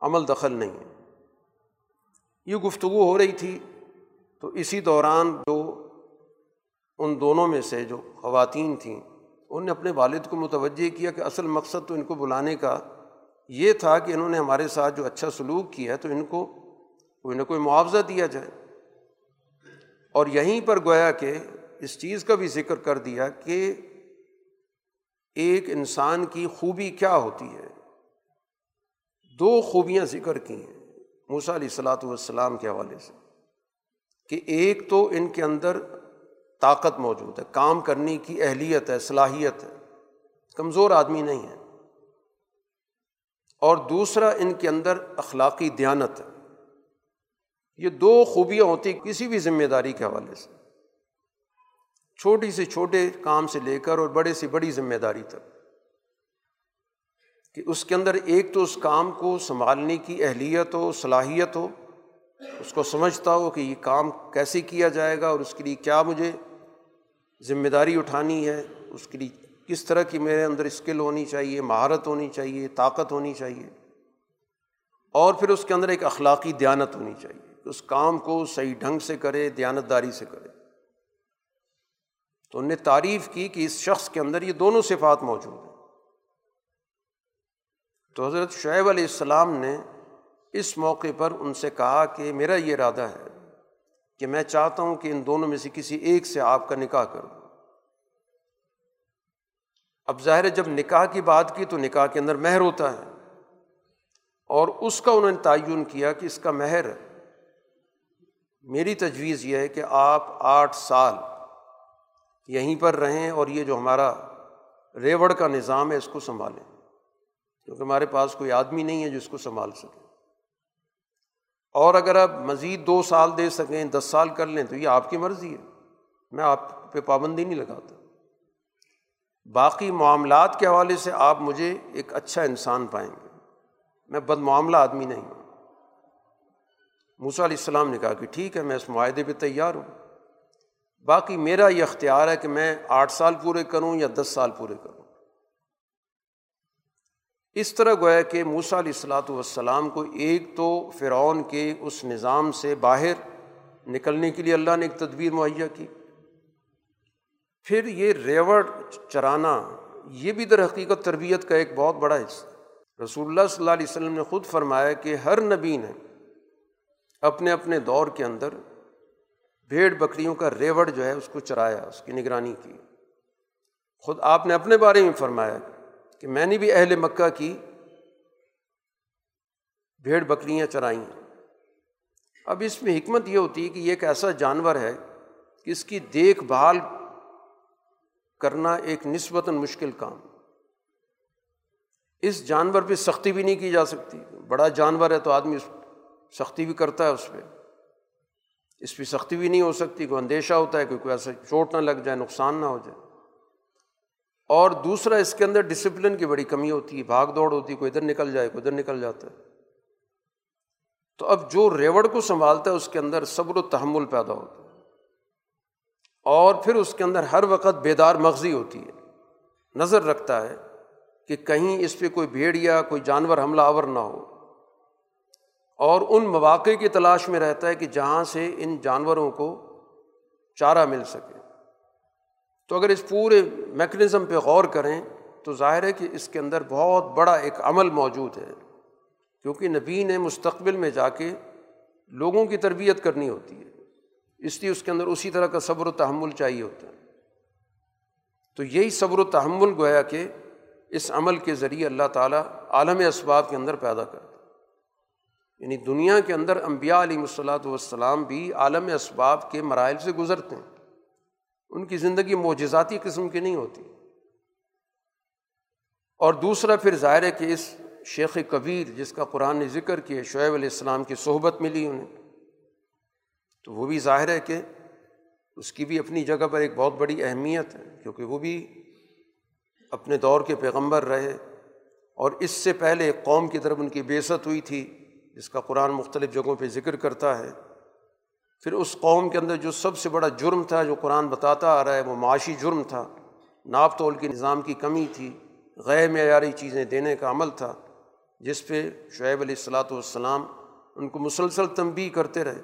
Speaker 1: عمل دخل نہیں ہے۔ یہ گفتگو ہو رہی تھی، تو اسی دوران جو ان دونوں میں سے جو خواتین تھیں انہوں نے اپنے والد کو متوجہ کیا کہ اصل مقصد تو ان کو بلانے کا یہ تھا کہ انہوں نے ہمارے ساتھ جو اچھا سلوک کیا ہے تو ان کو کوئی نہ کوئی معاوضہ دیا جائے۔ اور یہیں پر گویا کہ اس چیز کا بھی ذکر کر دیا کہ ایک انسان کی خوبی کیا ہوتی ہے۔ دو خوبیاں ذکر کی ہیں موسیٰ علیہ السلاۃ والسلام کے حوالے سے کہ ایک تو ان کے اندر طاقت موجود ہے، کام کرنے کی اہلیت ہے، صلاحیت ہے، کمزور آدمی نہیں ہے۔ اور دوسرا، ان کے اندر اخلاقی دیانت ہے۔ یہ دو خوبیاں ہوتی کسی بھی ذمہ داری کے حوالے سے۔ چھوٹی سے چھوٹے کام سے لے کر اور بڑے سے بڑی ذمہ داری تک۔ کہ اس کے اندر ایک تو اس کام کو سنبھالنے کی اہلیت ہو، صلاحیت ہو، اس کو سمجھتا ہو کہ یہ کام کیسے کیا جائے گا اور اس کے لیے کیا مجھے ذمہ داری اٹھانی ہے، اس کے لیے کس طرح کی میرے اندر اسکل ہونی چاہیے، مہارت ہونی چاہیے، طاقت ہونی چاہیے، اور پھر اس کے اندر ایک اخلاقی دیانت ہونی چاہیے اس کام کو صحیح ڈھنگ سے کرے دیانت داری سے کرے۔ تو ان نے تعریف کی کہ اس شخص کے اندر یہ دونوں صفات موجود ہیں۔ تو حضرت شعیب علیہ السلام نے اس موقع پر ان سے کہا کہ میرا یہ ارادہ ہے کہ میں چاہتا ہوں کہ ان دونوں میں سے کسی ایک سے آپ کا نکاح کروں۔ اب ظاہر جب نکاح کی بات کی تو نکاح کے اندر مہر ہوتا ہے اور اس کا انہوں نے تعین کیا کہ اس کا مہر میری تجویز یہ ہے کہ آپ آٹھ سال یہیں پر رہیں اور یہ جو ہمارا ریوڑ کا نظام ہے اس کو سنبھالیں۔ کیونکہ ہمارے پاس کوئی آدمی نہیں ہے جو اس کو سنبھال سکے۔ اور اگر آپ مزید دو سال دے سکیں، دس سال کر لیں، تو یہ آپ کی مرضی ہے۔ میں آپ پہ پابندی نہیں لگاتا۔ باقی معاملات کے حوالے سے آپ مجھے ایک اچھا انسان پائیں گے۔ میں بد معاملہ آدمی نہیں ہوں۔ موسیٰ علیہ السلام نے کہا کہ ٹھیک ہے، میں اس معاہدے پہ تیار ہوں۔ باقی میرا یہ اختیار ہے کہ میں آٹھ سال پورے کروں یا دس سال پورے کروں۔ اس طرح گویا کہ موسا علیہ السلاۃ والسلام کو ایک تو فرعون کے اس نظام سے باہر نکلنے کے لیے اللہ نے ایک تدبیر مہیا کی۔ پھر یہ ریوڑ چرانا، یہ بھی در حقیقت تربیت کا ایک بہت بڑا حصہ۔ رسول اللہ صلی اللہ علیہ وسلم نے خود فرمایا کہ ہر نبی نے اپنے اپنے دور کے اندر بھیڑ بکریوں کا ریوڑ جو ہے اس کو چرایا، اس کی نگرانی کی۔ خود آپ نے اپنے بارے میں فرمایا کہ میں نے بھی اہل مکہ کی بھیڑ بکریاں چرائیں۔ اب اس میں حکمت یہ ہوتی ہے کہ یہ ایک ایسا جانور ہے کہ اس کی دیکھ بھال کرنا ایک نسبتاً مشکل کام۔ اس جانور پہ سختی بھی نہیں کی جا سکتی۔ بڑا جانور ہے تو آدمی سختی بھی کرتا ہے اس پہ۔ اس پہ سختی بھی نہیں ہو سکتی، کوئی اندیشہ ہوتا ہے کہ کوئی ایسا چوٹ نہ لگ جائے، نقصان نہ ہو جائے۔ اور دوسرا اس کے اندر ڈسپلن کی بڑی کمی ہوتی ہے، بھاگ دوڑ ہوتی ہے، کوئی ادھر نکل جائے، کوئی ادھر نکل جاتا ہے۔ تو اب جو ریوڑ کو سنبھالتا ہے، اس کے اندر صبر و تحمل پیدا ہوتا ہے۔ اور پھر اس کے اندر ہر وقت بیدار مغزی ہوتی ہے۔ نظر رکھتا ہے کہ کہیں اس پہ کوئی بھیڑ یا کوئی جانور حملہ آور نہ ہو۔ اور ان مواقع کی تلاش میں رہتا ہے کہ جہاں سے ان جانوروں کو چارہ مل سکے۔ تو اگر اس پورے میکنزم پہ غور کریں، تو ظاہر ہے کہ اس کے اندر بہت بڑا ایک عمل موجود ہے۔ کیونکہ نبی نے مستقبل میں جا کے لوگوں کی تربیت کرنی ہوتی ہے۔ اس لیے اس کے اندر اسی طرح کا صبر و تحمل چاہیے ہوتا ہے۔ تو یہی صبر و تحمل گویا کہ اس عمل کے ذریعے اللہ تعالیٰ عالم اسباب کے اندر پیدا کرتا یعنی دنیا کے اندر امبیا علیہ الصلاۃ والسلام بھی عالم اسباب کے مراحل سے گزرتے ہیں۔ ان کی زندگی معجزاتی قسم کی نہیں ہوتی۔ اور دوسرا پھر ظاہر ہے کہ اس شیخ کبیر جس کا قرآن نے ذکر کیا، شعیب علیہ السلام کی صحبت ملی انہیں۔ تو وہ بھی ظاہر ہے کہ اس کی بھی اپنی جگہ پر ایک بہت بڑی اہمیت ہے، کیونکہ وہ بھی اپنے دور کے پیغمبر رہے۔ اور اس سے پہلے قوم کی طرف ان کی بےست ہوئی تھی، جس کا قرآن مختلف جگہوں پہ ذکر کرتا ہے۔ پھر اس قوم کے اندر جو سب سے بڑا جرم تھا جو قرآن بتاتا آ رہا ہے، وہ معاشی جرم تھا۔ ناپ تول کے نظام کی کمی تھی، غیر معیاری چیزیں دینے کا عمل تھا، جس پہ شعیب علیہ السلاۃ والسلام ان کو مسلسل تنبی کرتے رہے۔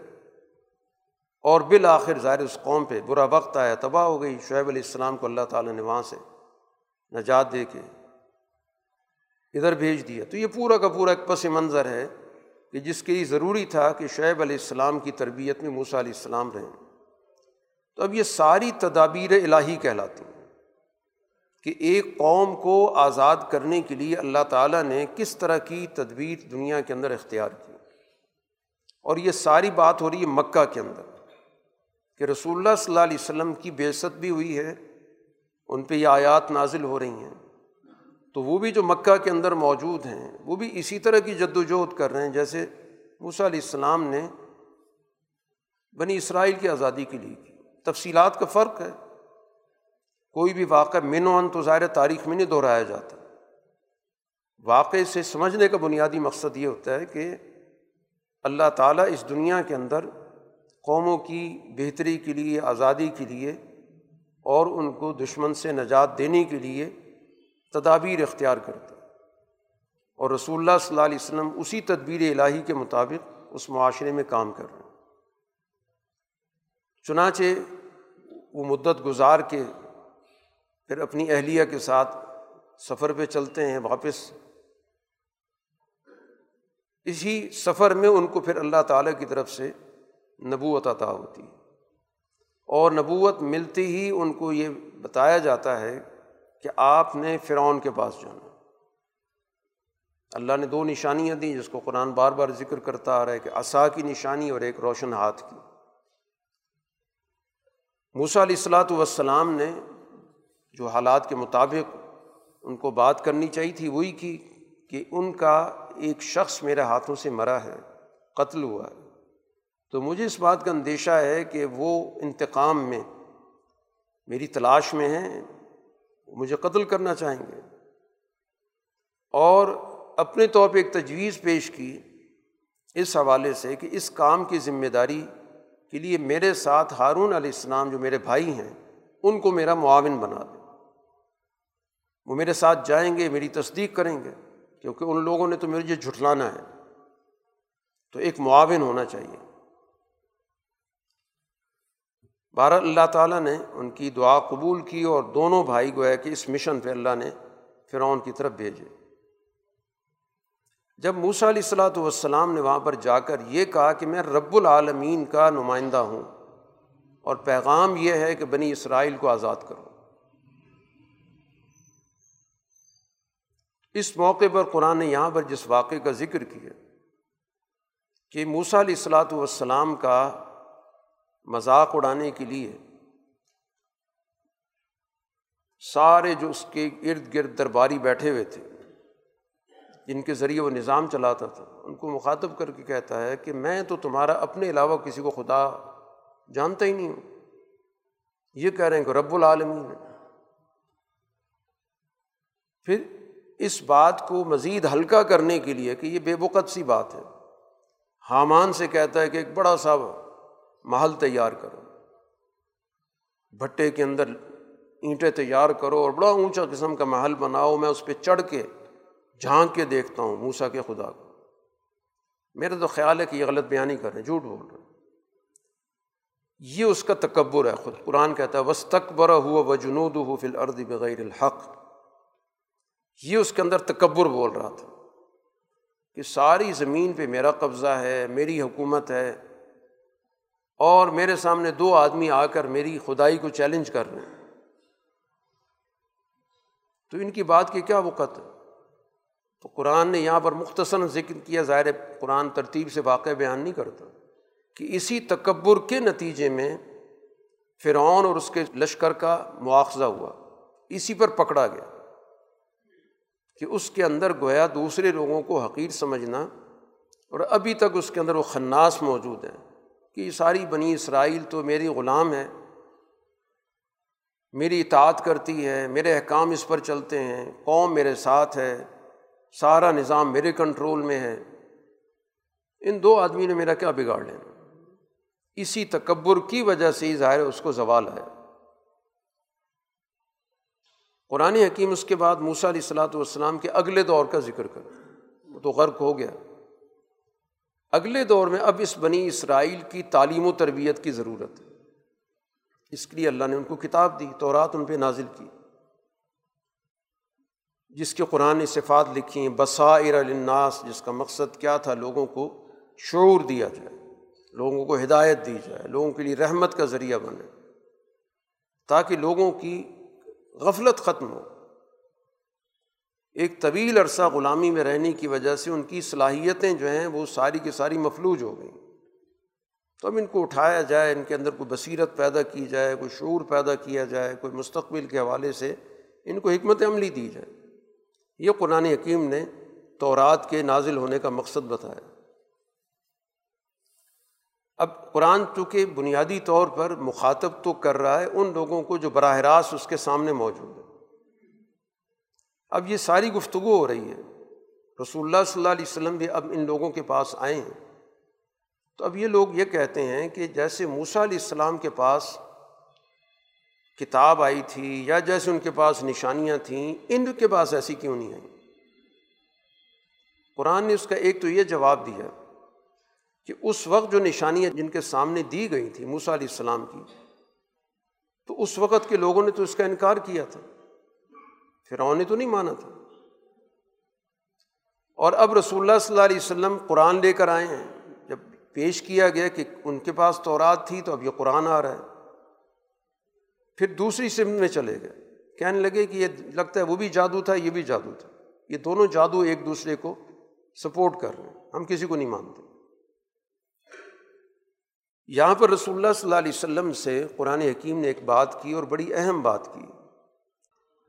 Speaker 1: اور بالآخر ظاہر اس قوم پہ برا وقت آیا، تباہ ہو گئی۔ شعیب علیہ السلام کو اللہ تعالیٰ نے وہاں سے نجات دے کے ادھر بھیج دیا۔ تو یہ پورا کا پورا ایک پس منظر ہے۔ کہ جس کے لیے ضروری تھا کہ شعیب علیہ السلام کی تربیت میں موسیٰ علیہ السلام رہیں۔ تو اب یہ ساری تدابیر الہی کہلاتی ہیں کہ ایک قوم کو آزاد کرنے کے لیے اللہ تعالیٰ نے کس طرح کی تدبیر دنیا کے اندر اختیار کی۔ اور یہ ساری بات ہو رہی ہے مکہ کے اندر کہ رسول اللہ صلی اللہ علیہ وسلم کی بےست بھی ہوئی ہے، ان پہ یہ آیات نازل ہو رہی ہیں۔ تو وہ بھی جو مکہ کے اندر موجود ہیں، وہ بھی اسی طرح کی جد وجہد کر رہے ہیں جیسے موسیٰ علیہ السلام نے بنی اسرائیل کی آزادی کے لیے کی۔ تفصیلات کا فرق ہے۔ کوئی بھی واقعہ من و ان تو ظاہر تاریخ میں نہیں دہرایا جاتا۔ واقعے سے سمجھنے کا بنیادی مقصد یہ ہوتا ہے کہ اللہ تعالیٰ اس دنیا کے اندر قوموں کی بہتری کے لیے، آزادی کے لیے اور ان کو دشمن سے نجات دینے کے لیے تدابیر اختیار کرتا اور رسول اللہ صلی اللہ علیہ وسلم اسی تدبیر الہی کے مطابق اس معاشرے میں کام کر رہے ہیں۔ چنانچہ وہ مدت گزار کے پھر اپنی اہلیہ کے ساتھ سفر پہ چلتے ہیں واپس۔ اسی سفر میں ان کو پھر اللہ تعالیٰ کی طرف سے نبوت عطا ہوتی ہے۔ اور نبوت ملتی ہی ان کو یہ بتایا جاتا ہے کہ آپ نے فرعون کے پاس جانا۔ اللہ نے دو نشانیاں دیں جس کو قرآن بار بار ذکر کرتا آ رہا ہے کہ عصا کی نشانی اور ایک روشن ہاتھ کی۔ موسا علیہ السلاۃ والسلام نے جو حالات کے مطابق ان کو بات کرنی چاہیے تھی وہی کی کہ ان کا ایک شخص میرے ہاتھوں سے مرا ہے، قتل ہوا ہے۔ تو مجھے اس بات کا اندیشہ ہے کہ وہ انتقام میں، میری تلاش میں ہیں مجھے قتل کرنا چاہیں گے۔ اور اپنے طور پہ ایک تجویز پیش کی اس حوالے سے کہ اس کام کی ذمہ داری کے لیے میرے ساتھ ہارون علیہ السلام جو میرے بھائی ہیں، ان کو میرا معاون بنا دیں۔ وہ میرے ساتھ جائیں گے، میری تصدیق کریں گے، کیونکہ ان لوگوں نے تو مجھے جھٹلانا ہے۔ تو ایک معاون ہونا چاہیے۔ بارہ اللہ تعالیٰ نے ان کی دعا قبول کی اور دونوں بھائی گویا کہ اس مشن پہ اللہ نے فرعون کی طرف بھیجے۔ جب موسا علیہ السلاۃ والسلام نے وہاں پر جا کر یہ کہا کہ میں رب العالمین کا نمائندہ ہوں اور پیغام یہ ہے کہ بنی اسرائیل کو آزاد کرو۔ اس موقع پر قرآن نے یہاں پر جس واقعے کا ذکر کیا کہ موسا علیہ السلاۃ والسلام کا مذاق اڑانے کے لیے سارے جو اس کے ارد گرد درباری بیٹھے ہوئے تھے، جن کے ذریعے وہ نظام چلاتا تھا، ان کو مخاطب کر کے کہتا ہے کہ میں تو تمہارا اپنے علاوہ کسی کو خدا جانتا ہی نہیں ہوں۔ یہ کہہ رہے ہیں کہ رب العالمین ہے پھر اس بات کو مزید ہلکا کرنے کے لیے کہ یہ بے بقت سی بات ہے۔ حامان سے کہتا ہے کہ ایک بڑا سا محل تیار کرو۔ بھٹے کے اندر اینٹیں تیار کرو اور بڑا اونچا قسم کا محل بناؤ۔ میں اس پہ چڑھ کے جھانک کے دیکھتا ہوں موسا کے خدا کو۔ میرا تو خیال ہے کہ یہ غلط بیانی کر رہے ہیں، جھوٹ بول رہے ہیں۔ یہ اس کا تکبر ہے۔ خود قرآن کہتا ہے وس تکبر ہوا و جنود ہو فل ارد بغیر الحق یہ اس کے اندر تکبر بول رہا تھا کہ ساری زمین پہ میرا قبضہ ہے، میری حکومت ہے۔ اور میرے سامنے دو آدمی آ کر میری خدائی کو چیلنج کر رہے ہیں۔ تو ان کی بات کی کیا وقت ہے؟ تو قرآن نے یہاں پر مختصر ذکر کیا، ظاہر قرآن ترتیب سے واقع بیان نہیں کرتا کہ اسی تکبر کے نتیجے میں فرعون اور اس کے لشکر کا مواخذہ ہوا۔ اسی پر پکڑا گیا کہ اس کے اندر گویا دوسرے لوگوں کو حقیر سمجھنا اور ابھی تک اس کے اندر وہ خناس موجود ہیں۔ کہ یہ ساری بنی اسرائیل تو میری غلام ہے میری اطاعت کرتی ہے میرے احکام اس پر چلتے ہیں، قوم میرے ساتھ ہے، سارا نظام میرے کنٹرول میں ہے۔ ان دو آدمی نے میرا کیا بگاڑ لینا؟ اسی تکبر کی وجہ سے ہی ظاہر اس کو زوال ہے قرآن حکیم اس کے بعد موسا علیہ السلاۃ والسلام کے اگلے دور کا ذکر کر، وہ تو غرق ہو گیا۔ اگلے دور میں اب اس بنی اسرائیل کی تعلیم و تربیت کی ضرورت ہے۔ اس کے لیے اللہ نے ان کو کتاب دی تو رات ان پہ نازل کی۔ جس کے قرآن صفات لکھی ہیں بسائر الناس جس کا مقصد کیا تھا؟ لوگوں کو شعور دیا جائے، لوگوں کو ہدایت دی جائے، لوگوں کے لیے رحمت کا ذریعہ بنے، تاکہ لوگوں کی غفلت ختم ہو۔ ایک طویل عرصہ غلامی میں رہنے کی وجہ سے ان کی صلاحیتیں جو ہیں وہ ساری کی ساری مفلوج ہو گئیں۔ تو اب ان کو اٹھایا جائے، ان کے اندر کوئی بصیرت پیدا کی جائے، کوئی شعور پیدا کیا جائے، کوئی مستقبل کے حوالے سے ان کو حکمت عملی دی جائے۔ یہ قرآن حکیم نے تورات کے نازل ہونے کا مقصد بتایا۔ اب قرآن چونکہ بنیادی طور پر مخاطب تو کر رہا ہے، ان لوگوں کو جو براہ راست اس کے سامنے موجود ہے۔ اب یہ ساری گفتگو ہو رہی ہے۔ رسول اللہ صلی اللہ علیہ وسلم بھی اب ان لوگوں کے پاس آئے ہیں۔ تو اب یہ لوگ یہ کہتے ہیں کہ جیسے موسا علیہ السلام کے پاس کتاب آئی تھی یا جیسے ان کے پاس نشانیاں تھیں، ان کے پاس ایسی کیوں نہیں آئیں؟ قرآن نے اس کا ایک تو یہ جواب دیا کہ اس وقت جو نشانیاں جن کے سامنے دی گئی تھیں موسا علیہ السلام کی، تو اس وقت کے لوگوں نے تو اس کا انکار کیا تھا۔ فرعون نے تو نہیں مانا تھا۔ اور اب رسول اللہ صلی اللہ علیہ وسلم قرآن لے کر آئے ہیں۔ جب پیش کیا گیا کہ ان کے پاس تورات تھی تو اب یہ قرآن آ رہا ہے۔ پھر دوسری سمت میں چلے گئے۔ کہنے لگے کہ یہ لگتا ہے وہ بھی جادو تھا، یہ بھی جادو تھا۔ یہ دونوں جادو ایک دوسرے کو سپورٹ کر رہے ہیں۔ ہم کسی کو نہیں مانتے۔ یہاں پر رسول اللہ صلی اللہ علیہ وسلم سے قرآن حکیم نے ایک بات کی اور بڑی اہم بات کی۔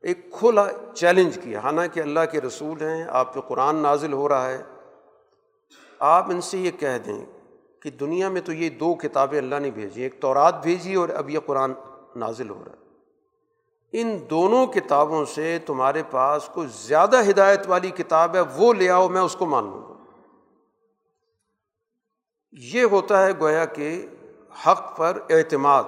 Speaker 1: ایک کھلا چیلنج کیا، حالانکہ اللہ کے رسول ہیں، آپ پہ قرآن نازل ہو رہا ہے۔ آپ ان سے یہ کہہ دیں کہ دنیا میں تو یہ دو کتابیں اللہ نے بھیجی، ایک تورات بھیجی اور اب یہ قرآن نازل ہو رہا ہے۔ ان دونوں کتابوں سے تمہارے پاس کوئی زیادہ ہدایت والی کتاب ہے، وہ لے آؤ، میں اس کو مان لوں گا۔ یہ ہوتا ہے گویا کہ حق پر اعتماد۔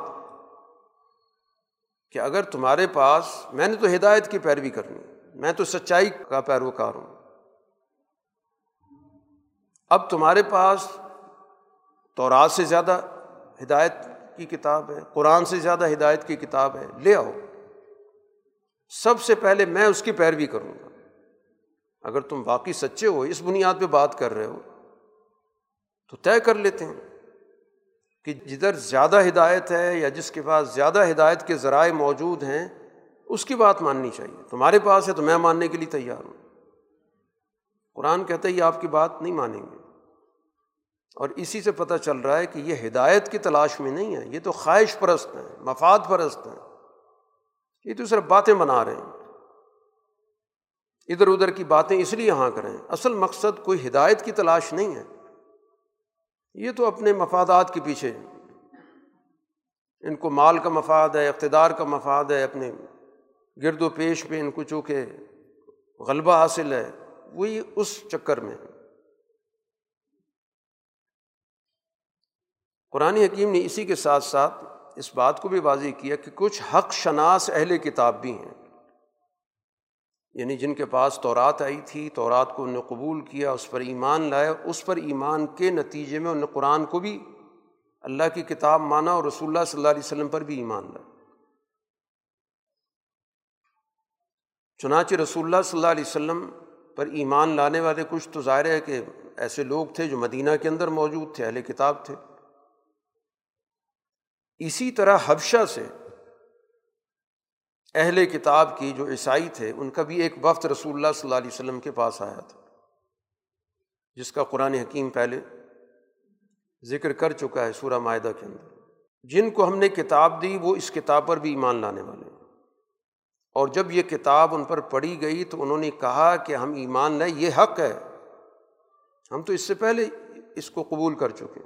Speaker 1: کہ اگر تمہارے پاس میں نے تو ہدایت کی پیروی کرنی میں تو سچائی کا پیروکار ہوں۔ اب تمہارے پاس تو سے زیادہ ہدایت کی کتاب ہے، قرآن سے زیادہ ہدایت کی کتاب ہے، لے آؤ۔ سب سے پہلے میں اس کی پیروی کروں گا۔ اگر تم واقعی سچے ہو، اس بنیاد پہ بات کر رہے ہو، تو طے کر لیتے ہیں۔ کہ جدھر زیادہ ہدایت ہے یا جس کے پاس زیادہ ہدایت کے ذرائع موجود ہیں، اس کی بات ماننی چاہیے۔ تمہارے پاس ہے تو میں ماننے کے لیے تیار ہوں۔ قرآن کہتا ہے یہ آپ کی بات نہیں مانیں گے۔ اور اسی سے پتہ چل رہا ہے کہ یہ ہدایت کی تلاش میں نہیں ہے، یہ تو خواہش پرست ہیں، مفاد پرست ہیں۔ یہ تو صرف باتیں بنا رہے ہیں۔ ادھر ادھر کی باتیں اس لیے یہاں کریں۔ اصل مقصد کوئی ہدایت کی تلاش نہیں ہے۔ یہ تو اپنے مفادات کے پیچھے ان کو مال کا مفاد ہے، اقتدار کا مفاد ہے، اپنے گرد و پیش پہ ان کو چونکہ غلبہ حاصل ہے، وہی اس چکر میں قرآن حکیم نے اسی کے ساتھ ساتھ اس بات کو بھی واضح کیا کہ کچھ حق شناس اہل کتاب بھی ہیں۔ یعنی جن کے پاس تورات آئی تھی، تورات کو انہوں نے قبول کیا، اس پر ایمان لایا، اس پر ایمان کے نتیجے میں انہوں نے قرآن کو بھی اللہ کی کتاب مانا اور رسول اللہ صلی اللہ علیہ وسلم پر بھی ایمان لایا۔ چنانچہ رسول اللہ صلی اللہ علیہ وسلم پر ایمان لانے والے کچھ تو ظاہر ہے کہ ایسے لوگ تھے جو مدینہ کے اندر موجود تھے، اہل کتاب تھے۔ اسی طرح حبشہ سے اہل کتاب کی جو عیسائی تھے، ان کا بھی ایک وقت رسول اللہ صلی اللہ علیہ وسلم کے پاس آیا تھا، جس کا قرآن حکیم پہلے ذکر کر چکا ہے سورہ معاہدہ کے اندر۔ جن کو ہم نے کتاب دی، وہ اس کتاب پر بھی ایمان لانے والے اور جب یہ کتاب ان پر پڑھی گئی، تو انہوں نے کہا کہ ہم ایمان لائیں یہ حق ہے۔ ہم تو اس سے پہلے اس کو قبول کر چکے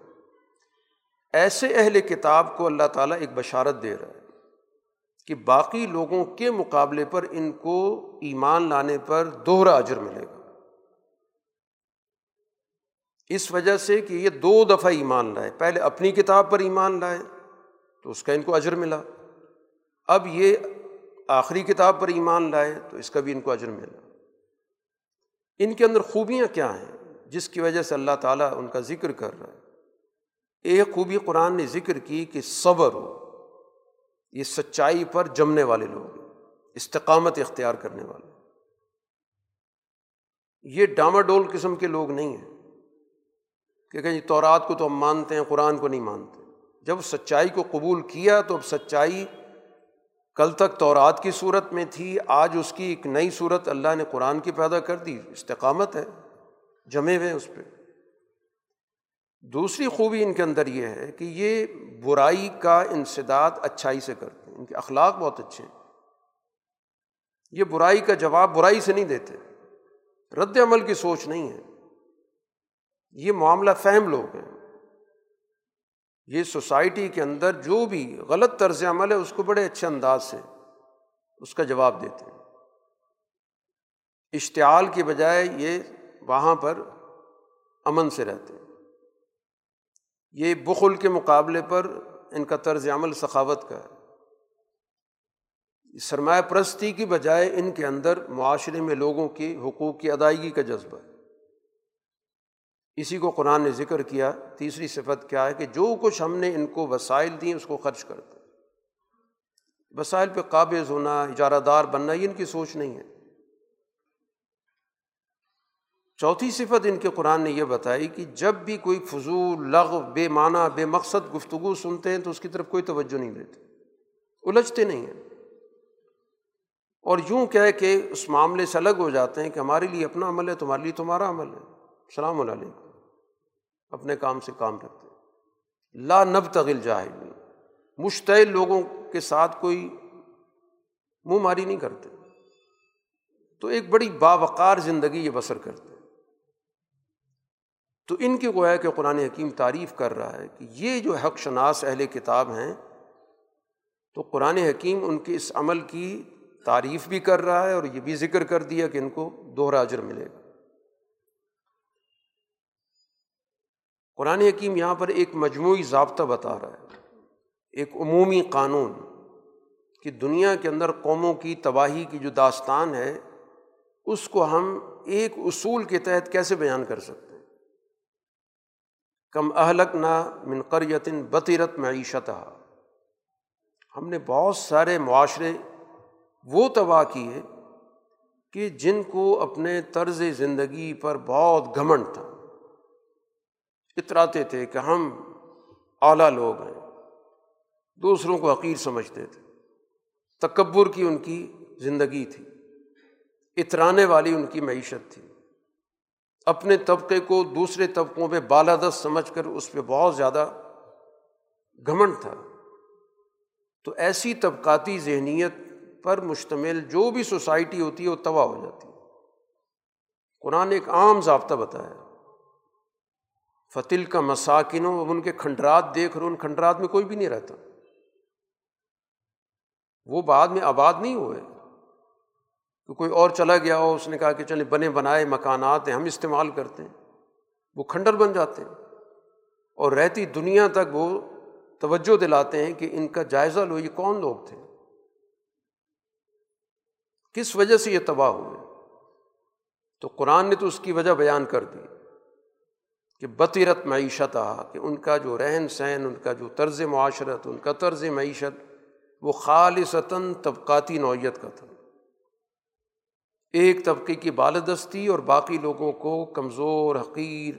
Speaker 1: ایسے اہل کتاب کو اللہ تعالیٰ ایک بشارت دے رہا ہے۔ کہ باقی لوگوں کے مقابلے پر ان کو ایمان لانے پر دوہرا اجر ملے گا۔ اس وجہ سے کہ یہ دو دفعہ ایمان لائے، پہلے اپنی کتاب پر ایمان لائے تو اس کا ان کو اجر ملا۔ اب یہ آخری کتاب پر ایمان لائے تو اس کا بھی ان کو اجر ملا۔ ان کے اندر خوبیاں کیا ہیں؟ جس کی وجہ سے اللہ تعالیٰ ان کا ذکر کر رہا ہے۔ ایک خوبی قرآن نے ذکر کی کہ صبر ہو۔ یہ سچائی پر جمنے والے لوگ استقامت اختیار کرنے والے۔ یہ ڈاماڈول قسم کے لوگ نہیں ہیں کہ کہیں تورات کو تو ہم مانتے ہیں، قرآن کو نہیں مانتے۔ جب سچائی کو قبول کیا تو اب سچائی کل تک تورات کی صورت میں تھی، آج اس کی ایک نئی صورت اللہ نے قرآن کی پیدا کر دی۔ استقامت ہے، جمے ہوئے اس پہ۔ دوسری خوبی ان کے اندر یہ ہے کہ یہ برائی کا انسداد اچھائی سے کرتے ہیں، ان کے اخلاق بہت اچھے ہیں۔ یہ برائی کا جواب برائی سے نہیں دیتے۔ رد عمل کی سوچ نہیں ہے۔ یہ معاملہ فہم لوگ ہیں۔ یہ سوسائٹی کے اندر جو بھی غلط طرز عمل ہے، اس کو بڑے اچھے انداز سے اس کا جواب دیتے ہیں۔ اشتعال کی بجائے یہ وہاں پر امن سے رہتے ہیں۔ یہ بخل کے مقابلے پر ان کا طرز عمل سخاوت کا ہے۔ سرمایہ پرستی کی بجائے ان کے اندر معاشرے میں لوگوں کی حقوق کی ادائیگی کا جذبہ اسی کو قرآن نے ذکر کیا، تیسری صفت کیا ہے کہ جو کچھ ہم نے ان کو وسائل دیں اس کو خرچ کرتے وسائل پہ قابض ہونا، اجارہ دار بننا، یہ ان کی سوچ نہیں ہے۔ چوتھی صفت ان کے قرآن نے یہ بتائی کہ جب بھی کوئی فضول لغ بے معنی، بے مقصد گفتگو سنتے ہیں تو اس کی طرف کوئی توجہ نہیں دیتے۔ الجھتے نہیں ہیں۔ اور یوں کہہ کہ اس معاملے سے الگ ہو جاتے ہیں کہ ہمارے لیے اپنا عمل ہے، تمہارے لیے تمہارا عمل ہے۔ السلام علیکم۔ اپنے کام سے کام رکھتے ہیں۔ لا نب تغل جاہل مشتعل لوگوں کے ساتھ کوئی منہ ماری نہیں کرتے۔ تو ایک بڑی باوقار زندگی یہ بسر کرتے تو ان کی گویا کہ قرآن حکیم تعریف کر رہا ہے کہ یہ جو حق شناس اہل کتاب ہیں، تو قرآن حکیم ان کے اس عمل کی تعریف بھی کر رہا ہے اور یہ بھی ذکر کر دیا کہ ان کو دوہرا اجر ملے گا۔ قرآن حکیم یہاں پر ایک مجموعی ضابطہ بتا رہا ہے۔ ایک عمومی قانون کہ دنیا کے اندر قوموں کی تباہی کی جو داستان ہے، اس کو ہم ایک اصول کے تحت کیسے بیان کر سکتے ہیں؟ کم اہلک نہ منقریتن بطیرت معیشت ہم نے بہت سارے معاشرے وہ تباہ کیے کہ جن کو اپنے طرز زندگی پر بہت گھمنڈ تھا۔ اتراتے تھے کہ ہم اعلیٰ لوگ ہیں، دوسروں کو حقیر سمجھتے تھے۔ تکبر کی ان کی زندگی تھی، اترانے والی ان کی معیشت تھی۔ اپنے طبقے کو دوسرے طبقوں پہ بالادست سمجھ کر اس پہ بہت زیادہ گھمنڈ تھا۔ تو ایسی طبقاتی ذہنیت پر مشتمل جو بھی سوسائٹی ہوتی ہے وہ تباہ ہو جاتی ہے۔ قرآن ایک عام ضابطہ بتایا فتل کا مساکن ہو اب ان کے کھنڈرات دیکھ رہے ان کھنڈرات میں کوئی بھی نہیں رہتا۔ وہ بعد میں آباد نہیں ہوئے۔ کہ کوئی اور چلا گیا ہو، اس نے کہا کہ چلے بنے بنائے مکانات ہیں، ہم استعمال کرتے ہیں۔ وہ کھنڈر بن جاتے ہیں۔ اور رہتی دنیا تک وہ توجہ دلاتے ہیں کہ ان کا جائزہ لو، یہ کون لوگ تھے؟ کس وجہ سے یہ تباہ ہوئے؟ تو قرآن نے تو اس کی وجہ بیان کر دی کہ بطیرت معیشت آ کہ ان کا جو رہن سہن، ان کا جو طرز معاشرت، ان کا طرز معیشت، وہ خالصتاً طبقاتی نوعیت کا تھا۔ ایک طبقے کی بالدستی اور باقی لوگوں کو کمزور، حقیر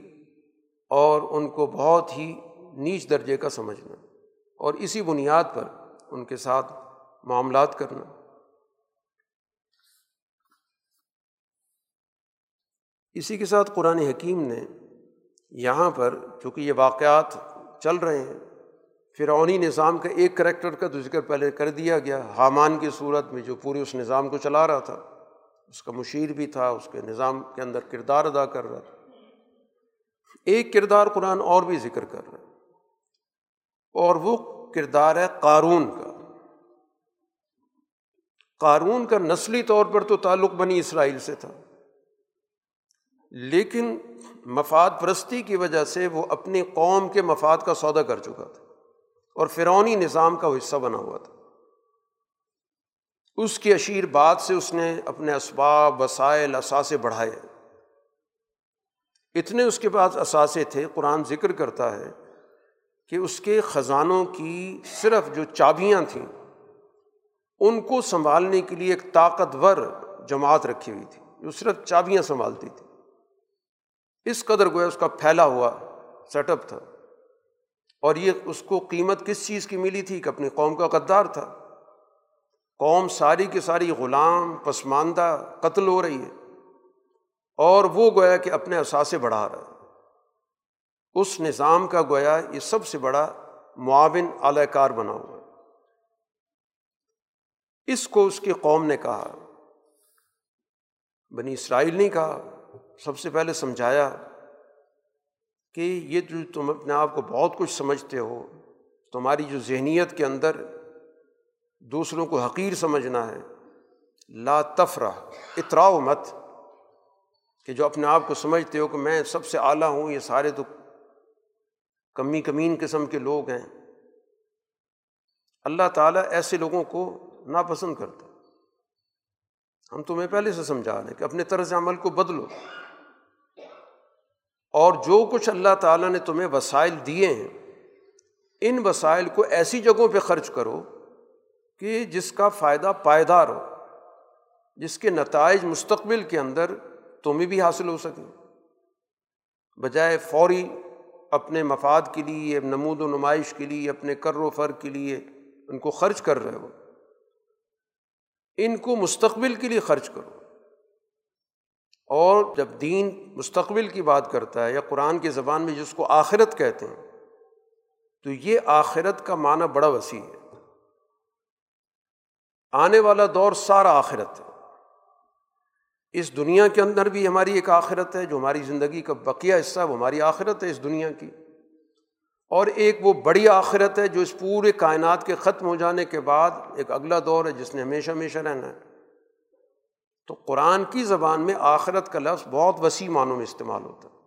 Speaker 1: اور ان کو بہت ہی نیچ درجے کا سمجھنا اور اسی بنیاد پر ان کے ساتھ معاملات کرنا۔ اسی کے ساتھ قرآن حکیم نے یہاں پر چونکہ یہ واقعات چل رہے ہیں، فرعونی نظام کا ایک کریکٹر کا تو ذکر پہلے کر دیا گیا، حامان کی صورت میں جو پورے اس نظام کو چلا رہا تھا۔ اس کا مشیر بھی تھا، اس کے نظام کے اندر کردار ادا کر رہا تھا۔ ایک کردار قرآن اور بھی ذکر کر رہا ہے۔ اور وہ کردار ہے قارون کا۔ قارون کا نسلی طور پر تو تعلق بنی اسرائیل سے تھا۔ لیکن مفاد پرستی کی وجہ سے وہ اپنی قوم کے مفاد کا سودا کر چکا تھا۔ اور فرونی نظام کا وہ حصہ بنا ہوا تھا۔ اس کی اشیر بعد سے اس نے اپنے اسباب، وسائل اثاثے بڑھائے۔ اتنے اس کے پاس اثاثے تھے، قرآن ذکر کرتا ہے کہ اس کے خزانوں کی صرف جو چابیاں تھیں، ان کو سنبھالنے کے لیے ایک طاقتور جماعت رکھی ہوئی تھی، جو صرف چابیاں سنبھالتی تھی۔ اس قدر گویا اس کا پھیلا ہوا سیٹ اپ تھا۔ اور یہ اس کو قیمت کس چیز کی ملی تھی کہ اپنی قوم کا غدار تھا۔ قوم ساری کی ساری غلام، پسماندہ، قتل ہو رہی ہے۔ اور وہ گویا کہ اپنے اثاثے بڑھا رہا ہے۔ اس نظام کا گویا یہ سب سے بڑا معاون اعلی کار بنا ہوا ہے۔ اس کو اس کی قوم نے کہا۔ بنی اسرائیل نے کہا۔ سب سے پہلے سمجھایا کہ یہ جو تم اپنے آپ کو بہت کچھ سمجھتے ہو، تمہاری جو ذہنیت کے اندر دوسروں کو حقیر سمجھنا ہے۔ لا تفرح، اطراؤ مت، کہ جو اپنے آپ کو سمجھتے ہو کہ میں سب سے اعلیٰ ہوں، یہ سارے تو کمی کمین قسم کے لوگ ہیں۔ اللہ تعالیٰ ایسے لوگوں کو ناپسند کرتا ہم تمہیں پہلے سے سمجھا رہے کہ اپنے طرز عمل کو بدلو۔ اور جو کچھ اللہ تعالیٰ نے تمہیں وسائل دیے ہیں، ان وسائل کو ایسی جگہوں پہ خرچ کرو کہ جس کا فائدہ پائیدار ہو، جس کے نتائج مستقبل کے اندر تمہیں بھی حاصل ہو سکیں۔ بجائے فوری اپنے مفاد کے لیے، نمود و نمائش کے لیے، اپنے کر و فر کے لیے ان کو خرچ کر رہے ہو۔ ان کو مستقبل کے لیے خرچ کرو۔ اور جب دین مستقبل کی بات کرتا ہے یا قرآن کی زبان میں جس کو آخرت کہتے ہیں، تو یہ آخرت کا معنی بڑا وسیع ہے۔ آنے والا دور سارا آخرت ہے۔ اس دنیا کے اندر بھی ہماری ایک آخرت ہے، جو ہماری زندگی کا بقیہ حصہ ہے، وہ ہماری آخرت ہے اس دنیا کی۔ اور ایک وہ بڑی آخرت ہے، جو اس پورے کائنات کے ختم ہو جانے کے بعد ایک اگلا دور ہے، جس نے ہمیشہ ہمیشہ رہنا ہے۔ تو قرآن کی زبان میں آخرت کا لفظ بہت وسیع معنوں میں استعمال ہوتا ہے۔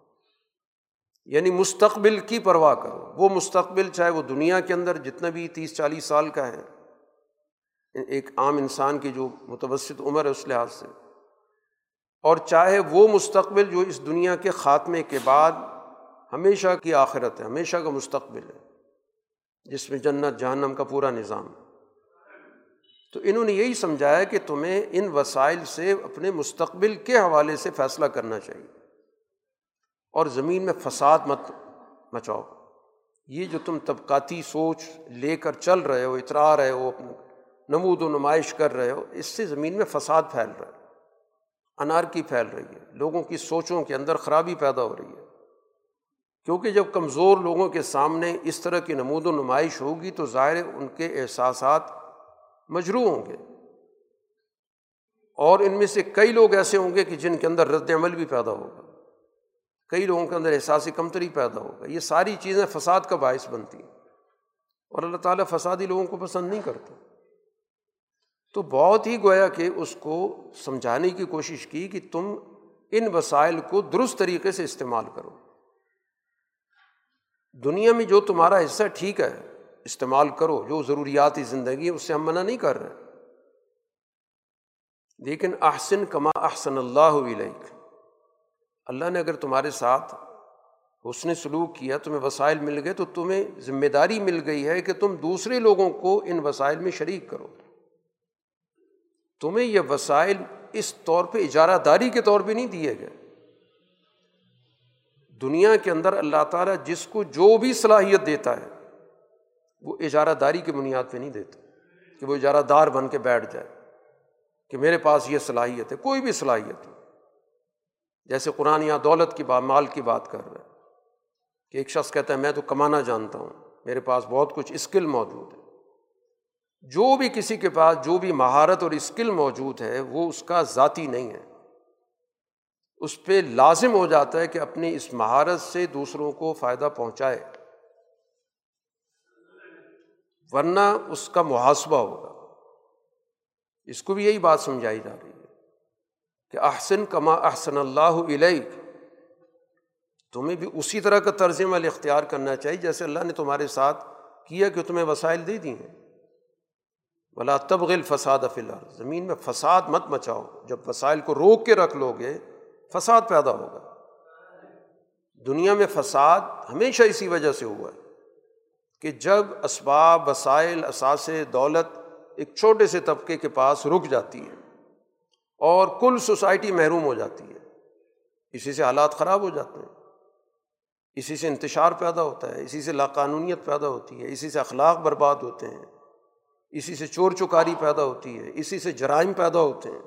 Speaker 1: یعنی مستقبل کی پرواہ کرو۔ وہ مستقبل چاہے وہ دنیا کے اندر جتنا بھی تیس چالیس سال کا ہے۔ ایک عام انسان کی جو متوسط عمر ہے اس لحاظ سے۔ اور چاہے وہ مستقبل جو اس دنیا کے خاتمے کے بعد ہمیشہ کی آخرت ہے، ہمیشہ کا مستقبل ہے، جس میں جنت، جہنم کا پورا نظام۔ ہے تو انہوں نے یہی سمجھایا کہ تمہیں ان وسائل سے، اپنے مستقبل کے حوالے سے فیصلہ کرنا چاہیے۔ اور زمین میں فساد مت مچاؤ۔ یہ جو تم طبقاتی سوچ لے کر چل رہے ہو، اترا رہے ہو اپنے۔ نمود و نمائش کر رہے ہو، اس سے زمین میں فساد پھیل رہا ہے انار کی پھیل رہی ہے، لوگوں کی سوچوں کے اندر خرابی پیدا ہو رہی ہے۔ کیونکہ جب کمزور لوگوں کے سامنے اس طرح کی نمود و نمائش ہوگی تو ظاہر ان کے احساسات مجروح ہوں گے۔ اور ان میں سے کئی لوگ ایسے ہوں گے کہ جن کے اندر رد عمل بھی پیدا ہوگا۔ کئی لوگوں کے اندر احساسی کمتری پیدا ہوگا۔ یہ ساری چیزیں فساد کا باعث بنتی ہیں۔ اور اللہ تعالیٰ فسادی لوگوں کو پسند نہیں کرتا۔ تو بہت ہی گویا کہ اس کو سمجھانے کی کوشش کی کہ تم ان وسائل کو درست طریقے سے استعمال کرو۔ دنیا میں جو تمہارا حصہ ٹھیک ہے، استعمال کرو، جو ضروریاتی زندگی ہے اس سے ہم منع نہیں کر رہے۔ لیکن احسن کما احسن اللہ علیک اللہ نے اگر تمہارے ساتھ اس نے سلوک کیا، تمہیں وسائل مل گئے، تو تمہیں ذمہ داری مل گئی ہے کہ تم دوسرے لوگوں کو ان وسائل میں شریک کرو۔ تمہیں یہ وسائل اس طور پہ اجارہ داری کے طور پہ نہیں دیے گئے۔ دنیا کے اندر اللہ تعالیٰ جس کو جو بھی صلاحیت دیتا ہے، وہ اجارہ داری کی بنیاد پہ نہیں دیتا کہ وہ اجارہ دار بن کے بیٹھ جائے کہ میرے پاس یہ صلاحیت ہے، کوئی بھی صلاحیت ہو جیسے قرآن یا دولت کی بات، مال کی بات کر رہا ہے کہ ایک شخص کہتا ہے، میں تو کمانا جانتا ہوں، میرے پاس بہت کچھ اسکل موجود ہے۔ جو بھی کسی کے پاس جو بھی مہارت اور اسکل موجود ہے، وہ اس کا ذاتی نہیں ہے۔ اس پہ لازم ہو جاتا ہے کہ اپنی اس مہارت سے دوسروں کو فائدہ پہنچائے۔ ورنہ اس کا محاسبہ ہوگا۔ اس کو بھی یہی بات سمجھائی جا رہی ہے کہ احسن کما احسن اللہ علیہ تمہیں بھی اسی طرح کا طرز عمل اختیار کرنا چاہیے جیسے اللہ نے تمہارے ساتھ کیا کہ تمہیں وسائل دے دی ہیں۔ بلا تبغل فساد فلار زمین میں فساد مت مچاؤ۔ جب وسائل کو روک کے رکھ لو گے، فساد پیدا ہوگا۔ دنیا میں فساد ہمیشہ اسی وجہ سے ہوا ہے کہ جب اسباب، وسائل اثاثے دولت ایک چھوٹے سے طبقے کے پاس رک جاتی ہے اور کل سوسائٹی محروم ہو جاتی ہے، اسی سے حالات خراب ہو جاتے ہیں۔ اسی سے انتشار پیدا ہوتا ہے، اسی سے لاقانونیت پیدا ہوتی ہے، اسی سے اخلاق برباد ہوتے ہیں۔ اسی سے چور چکاری پیدا ہوتی ہے، اسی سے جرائم پیدا ہوتے ہیں۔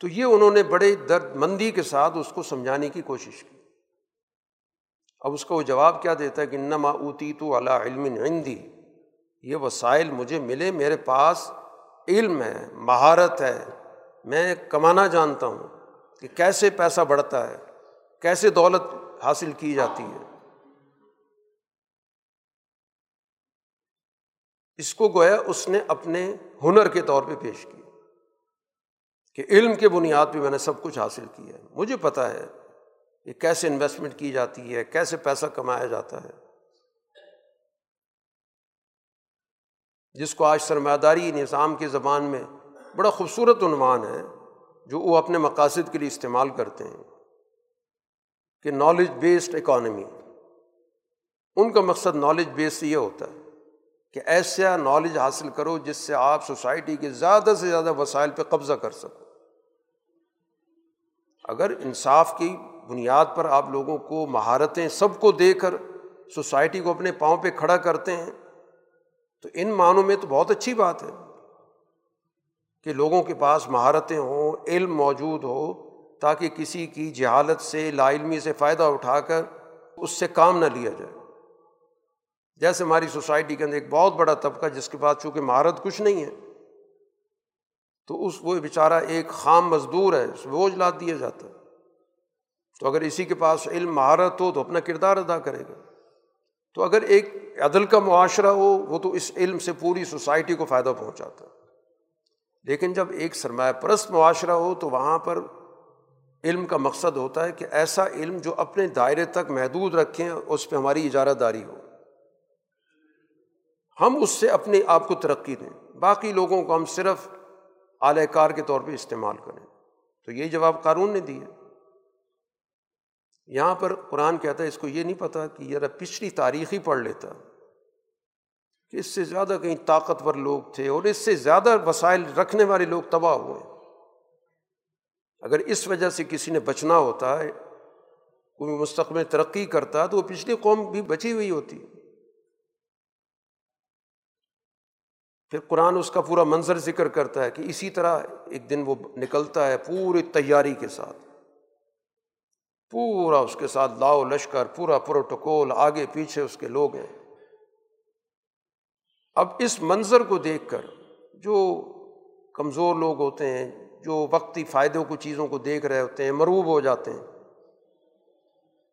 Speaker 1: تو یہ انہوں نے بڑے درد مندی کے ساتھ اس کو سمجھانے کی کوشش کی۔ اب اس کا وہ جواب کیا دیتا ہے کہ نما اوتی تو اللہ علم عندی، یہ وسائل مجھے ملے، میرے پاس علم ہے، مہارت ہے، میں کمانا جانتا ہوں کہ کیسے پیسہ بڑھتا ہے، کیسے دولت حاصل کی جاتی ہے۔ اس کو گویا اس نے اپنے ہنر کے طور پہ پیش کیا کہ علم کے بنیاد پہ میں نے سب کچھ حاصل کیا ہے۔ مجھے پتہ ہے کہ کیسے انویسٹمنٹ کی جاتی ہے، کیسے پیسہ کمایا جاتا ہے۔ جس کو آج سرمایہ داری نظام کی زبان میں بڑا خوبصورت عنوان ہے، جو وہ اپنے مقاصد کے لیے استعمال کرتے ہیں کہ نالج بیسڈ اکانمی ان کا مقصد نالج بیس یہ ہوتا ہے کہ ایسا نالج حاصل کرو جس سے آپ سوسائٹی کے زیادہ سے زیادہ وسائل پہ قبضہ کر سکو۔ اگر انصاف کی بنیاد پر آپ لوگوں کو مہارتیں سب کو دے کر سوسائٹی کو اپنے پاؤں پہ کھڑا کرتے ہیں، تو ان معنوں میں تو بہت اچھی بات ہے کہ لوگوں کے پاس مہارتیں ہوں، علم موجود ہو تاکہ کسی کی جہالت سے، لا علمی سے فائدہ اٹھا کر اس سے کام نہ لیا جائے۔ جیسے ہماری سوسائٹی کے اندر ایک بہت بڑا طبقہ جس کے پاس چونکہ مہارت کچھ نہیں ہے، تو اس وہ بیچارہ ایک خام مزدور ہے، اس بوجھ لاد دیا جاتا ہے۔ تو اگر اسی کے پاس علم، مہارت ہو تو اپنا کردار ادا کرے گا۔ تو اگر ایک عدل کا معاشرہ ہو، وہ تو اس علم سے پوری سوسائٹی کو فائدہ پہنچاتا ہے۔ لیکن جب ایک سرمایہ پرست معاشرہ ہو تو وہاں پر علم کا مقصد ہوتا ہے کہ ایسا علم جو اپنے دائرے تک محدود رکھیں، اس پہ ہماری اجارہ داری ہو۔ ہم اس سے اپنے آپ کو ترقی دیں۔ باقی لوگوں کو ہم صرف اعلی کار کے طور پہ استعمال کریں۔ تو یہ جواب قانون نے دیا۔ یہاں پر قرآن کہتا ہے، اس کو یہ نہیں پتا کہ ذرا پچھلی تاریخ ہی پڑھ لیتا۔ کہ اس سے زیادہ کہیں طاقتور لوگ تھے اور اس سے زیادہ وسائل رکھنے والے لوگ تباہ ہوئے۔ ہیں اگر اس وجہ سے کسی نے بچنا ہوتا ہے کوئی مستقبل ترقی کرتا، تو وہ پچھلی قوم بھی بچی ہوئی ہوتی۔ پھر قرآن اس کا پورا منظر ذکر کرتا ہے کہ اسی طرح ایک دن وہ نکلتا ہے پوری تیاری کے ساتھ۔ پورا اس کے ساتھ لاؤ لشکر، پورا پروٹوکول، آگے پیچھے اس کے لوگ ہیں۔ اب اس منظر کو دیکھ کر جو کمزور لوگ ہوتے ہیں، جو وقتی فائدوں کو، چیزوں کو دیکھ رہے ہوتے ہیں، مروب ہو جاتے ہیں۔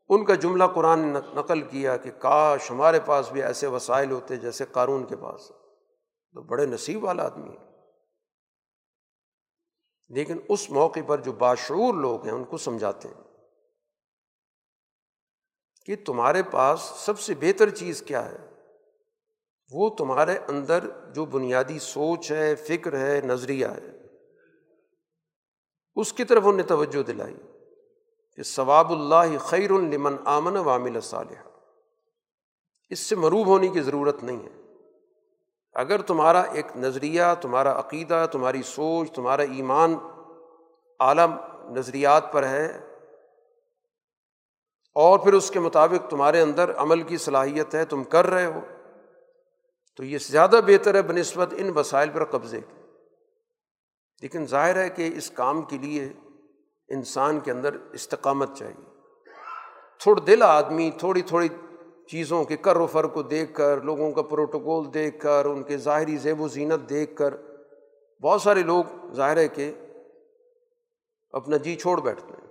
Speaker 1: ان کا جملہ قرآن نے نقل کیا کہ کاش ہمارے پاس بھی ایسے وسائل ہوتے جیسے قارون کے پاس۔ تو بڑے نصیب والا آدمی ہے۔ لیکن اس موقع پر جو باشعور لوگ ہیں، ان کو سمجھاتے ہیں کہ تمہارے پاس سب سے بہتر چیز کیا ہے؟ وہ تمہارے اندر جو بنیادی سوچ ہے، فکر ہے، نظریہ ہے، اس کی طرف انہیں توجہ دلائی کہ ثواب اللہ خیر المن آمن وامل صالح اس سے مروب ہونے کی ضرورت نہیں ہے۔ اگر تمہارا ایک نظریہ، تمہارا عقیدہ، تمہاری سوچ، تمہارا ایمان اعلیٰ نظریات پر ہے اور پھر اس کے مطابق تمہارے اندر عمل کی صلاحیت ہے، تم کر رہے ہو، تو یہ زیادہ بہتر ہے بہ نسبت ان وسائل پر قبضے کے۔ لیکن ظاہر ہے کہ اس کام کے لیے انسان کے اندر استقامت چاہیے۔ تھوڑا دل آدمی، تھوڑی تھوڑی چیزوں کے کر و فر کو دیکھ کر، لوگوں کا پروٹوکول دیکھ کر، ان کے ظاہری زیب و زینت دیکھ کر، بہت سارے لوگ ظاہر ہے کہ اپنا جی چھوڑ بیٹھتے ہیں۔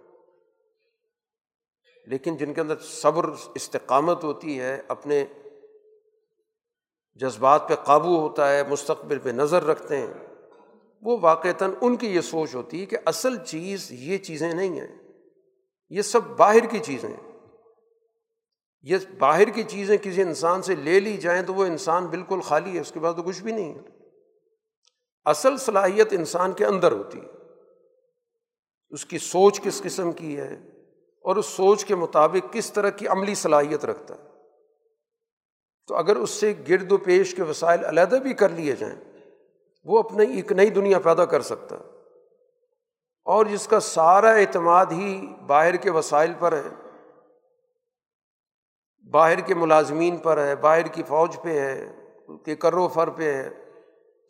Speaker 1: لیکن جن کے اندر صبر، استقامت ہوتی ہے، اپنے جذبات پہ قابو ہوتا ہے، مستقبل پہ نظر رکھتے ہیں، وہ واقعتاً ان کی یہ سوچ ہوتی ہے کہ اصل چیز یہ چیزیں نہیں ہیں، یہ سب باہر کی چیزیں ہیں۔ یہ باہر کی چیزیں کسی انسان سے لے لی جائیں تو وہ انسان بالکل خالی ہے، اس کے بعد تو کچھ بھی نہیں ہے۔ اصل صلاحیت انسان کے اندر ہوتی ہے۔ اس کی سوچ کس قسم کی ہے اور اس سوچ کے مطابق کس طرح کی عملی صلاحیت رکھتا ہے۔ تو اگر اس سے گرد و پیش کے وسائل علیحدہ بھی کر لیے جائیں، وہ اپنے ایک نئی دنیا پیدا کر سکتا ہے۔ اور جس کا سارا اعتماد ہی باہر کے وسائل پر ہے باہر کے ملازمین پر ہے، باہر کی فوج پہ ہے کہ کرو فر پہ ہے،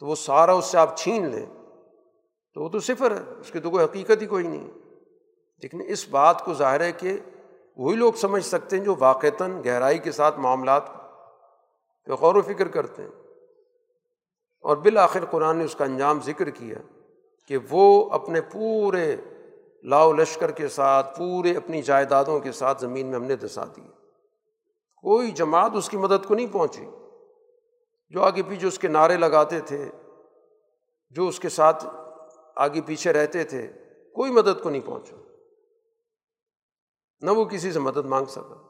Speaker 1: تو وہ سارا اس سے آپ چھین لیں۔ تو وہ تو صفر ہے، اس کی تو کوئی حقیقت ہی کوئی نہیں۔ لیکن اس بات کو ظاہر ہے کہ وہی لوگ سمجھ سکتے ہیں جو واقعتاً گہرائی کے ساتھ معاملات پہ غور و فکر کرتے ہیں۔ اور بالآخر قرآن نے اس کا انجام ذکر کیا کہ وہ اپنے پورے لاؤ لشکر کے ساتھ، پورے اپنی جائیدادوں کے ساتھ زمین میں ہم نے دسا دی۔ کوئی جماعت اس کی مدد کو نہیں پہنچی۔ جو آگے پیچھے اس کے نعرے لگاتے تھے، جو اس کے ساتھ آگے پیچھے رہتے تھے، کوئی مدد کو نہیں پہنچا۔ نہ وہ کسی سے مدد مانگ سکا۔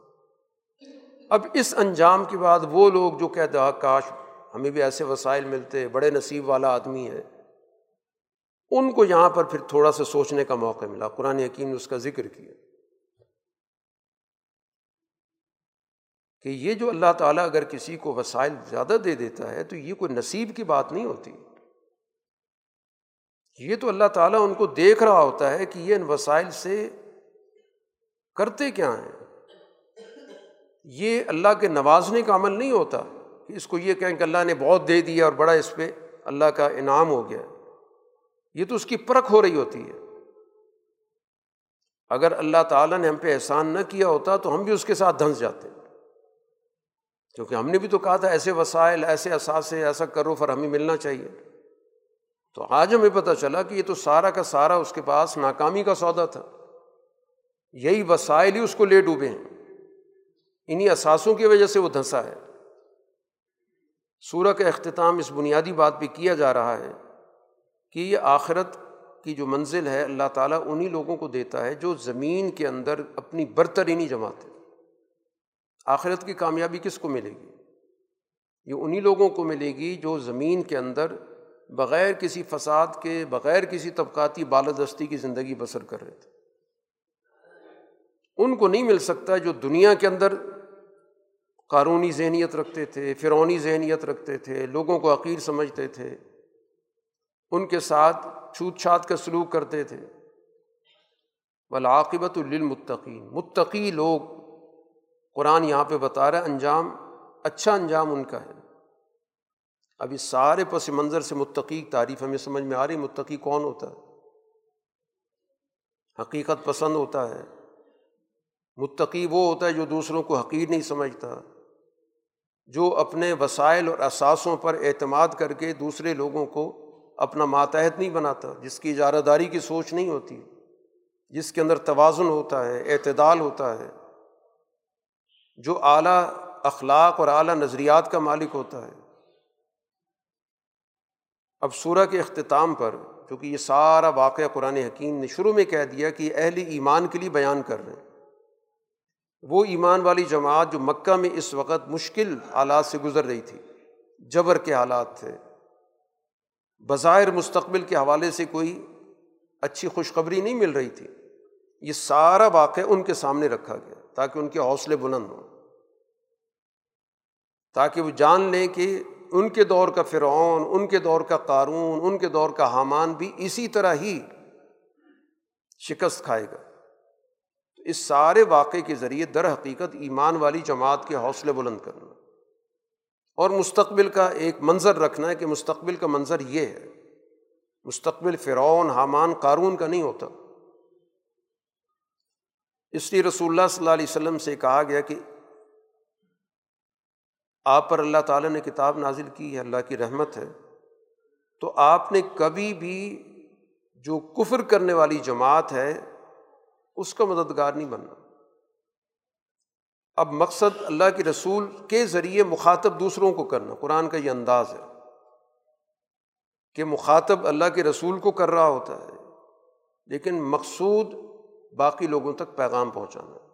Speaker 1: اب اس انجام کے بعد وہ لوگ جو کہتے کاش ہمیں بھی ایسے وسائل ملتے، بڑے نصیب والا آدمی ہے۔ ان کو یہاں پر پھر تھوڑا سا سوچنے کا موقع ملا، قرآن یقین نے اس کا ذکر کیا۔ کہ یہ جو اللہ تعالیٰ اگر کسی کو وسائل زیادہ دے دیتا ہے تو یہ کوئی نصیب کی بات نہیں ہوتی۔ یہ تو اللہ تعالیٰ ان کو دیکھ رہا ہوتا ہے کہ یہ ان وسائل سے کرتے کیا ہیں۔ یہ اللہ کے نوازنے کا عمل نہیں ہوتا کہ اس کو یہ کہیں کہ اللہ نے بہت دے دیا اور بڑا اس پہ اللہ کا انعام ہو گیا۔ یہ تو اس کی پرکھ ہو رہی ہوتی ہے۔ اگر اللہ تعالیٰ نے ہم پہ احسان نہ کیا ہوتا تو ہم بھی اس کے ساتھ دھنس جاتے۔ کیونکہ ہم نے بھی تو کہا تھا ایسے وسائل، ایسے اثاثے ایسا کرو پھر ہمیں ملنا چاہیے۔ تو آج ہمیں پتہ چلا کہ یہ تو سارا کا سارا اس کے پاس ناکامی کا سودا تھا۔ یہی وسائل ہی اس کو لے ڈوبے ہیں۔ انہیں اثاثوں کی وجہ سے وہ دھنسا ہے۔ سورہ کا اختتام اس بنیادی بات پہ کیا جا رہا ہے کہ یہ آخرت کی جو منزل ہے، اللہ تعالیٰ انہیں لوگوں کو دیتا ہے جو زمین کے اندر اپنی برتری نہیں جماتے آخرت کی کامیابی کس کو ملے گی؟ یہ انہیں لوگوں کو ملے گی جو زمین کے اندر بغیر کسی فساد کے، بغیر کسی طبقاتی بالادستی کی زندگی بسر کر رہے تھے۔ ان کو نہیں مل سکتا جو دنیا کے اندر قانونی ذہنیت رکھتے تھے فرونی ذہنیت رکھتے تھے، لوگوں کو عقیر سمجھتے تھے۔ ان کے ساتھ چھوت چھات کا سلوک کرتے تھے۔ بلاقبت للمتقین متقی لوگ قرآن یہاں پہ بتا رہا ہے، انجام اچھا انجام ان کا ہے۔ اب اس سارے پس منظر سے متقی تعریف ہمیں سمجھ میں آ رہی متقی کون ہوتا ہے؟ حقیقت پسند ہوتا ہے۔ متقی وہ ہوتا ہے جو دوسروں کو حقیر نہیں سمجھتا، جو اپنے وسائل اور اثاثوں پر اعتماد کر کے دوسرے لوگوں کو اپنا ماتحت نہیں بناتا، جس کی اجارہ داری کی سوچ نہیں ہوتی، جس کے اندر توازن ہوتا ہے، اعتدال ہوتا ہے۔ جو اعلیٰ اخلاق اور اعلیٰ نظریات کا مالک ہوتا ہے۔ اب سورہ کے اختتام پر، کیونکہ یہ سارا واقعہ قرآن حکیم نے شروع میں کہہ دیا کہ اہل ایمان کے لیے بیان کر رہے ہیں۔ وہ ایمان والی جماعت جو مکہ میں اس وقت مشکل حالات سے گزر رہی تھی، جبر کے حالات تھے۔ بظاہر مستقبل کے حوالے سے کوئی اچھی خوشخبری نہیں مل رہی تھی۔ یہ سارا واقعہ ان کے سامنے رکھا گیا تاکہ ان کے حوصلے بلند ہوں۔ تاکہ وہ جان لیں کہ ان کے دور کا فرعون، ان کے دور کا قارون، ان کے دور کا حامان بھی اسی طرح ہی شکست کھائے گا۔ تو اس سارے واقعے کے ذریعے در حقیقت ایمان والی جماعت کے حوصلے بلند کرنا اور مستقبل کا ایک منظر رکھنا ہے کہ مستقبل کا منظر یہ ہے۔ مستقبل فرعون، حامان، قارون کا نہیں ہوتا۔ اس لیے رسول اللہ صلی اللہ علیہ وسلم سے کہا گیا کہ آپ پر اللہ تعالیٰ نے کتاب نازل کی ہے، اللہ کی رحمت ہے۔ تو آپ نے کبھی بھی جو کفر کرنے والی جماعت ہے، اس کا مددگار نہیں بننا۔ اب مقصد اللہ کے رسول کے ذریعے مخاطب دوسروں کو کرنا، قرآن کا یہ انداز ہے۔ کہ مخاطب اللہ کے رسول کو کر رہا ہوتا ہے، لیکن مقصود باقی لوگوں تک پیغام پہنچانا۔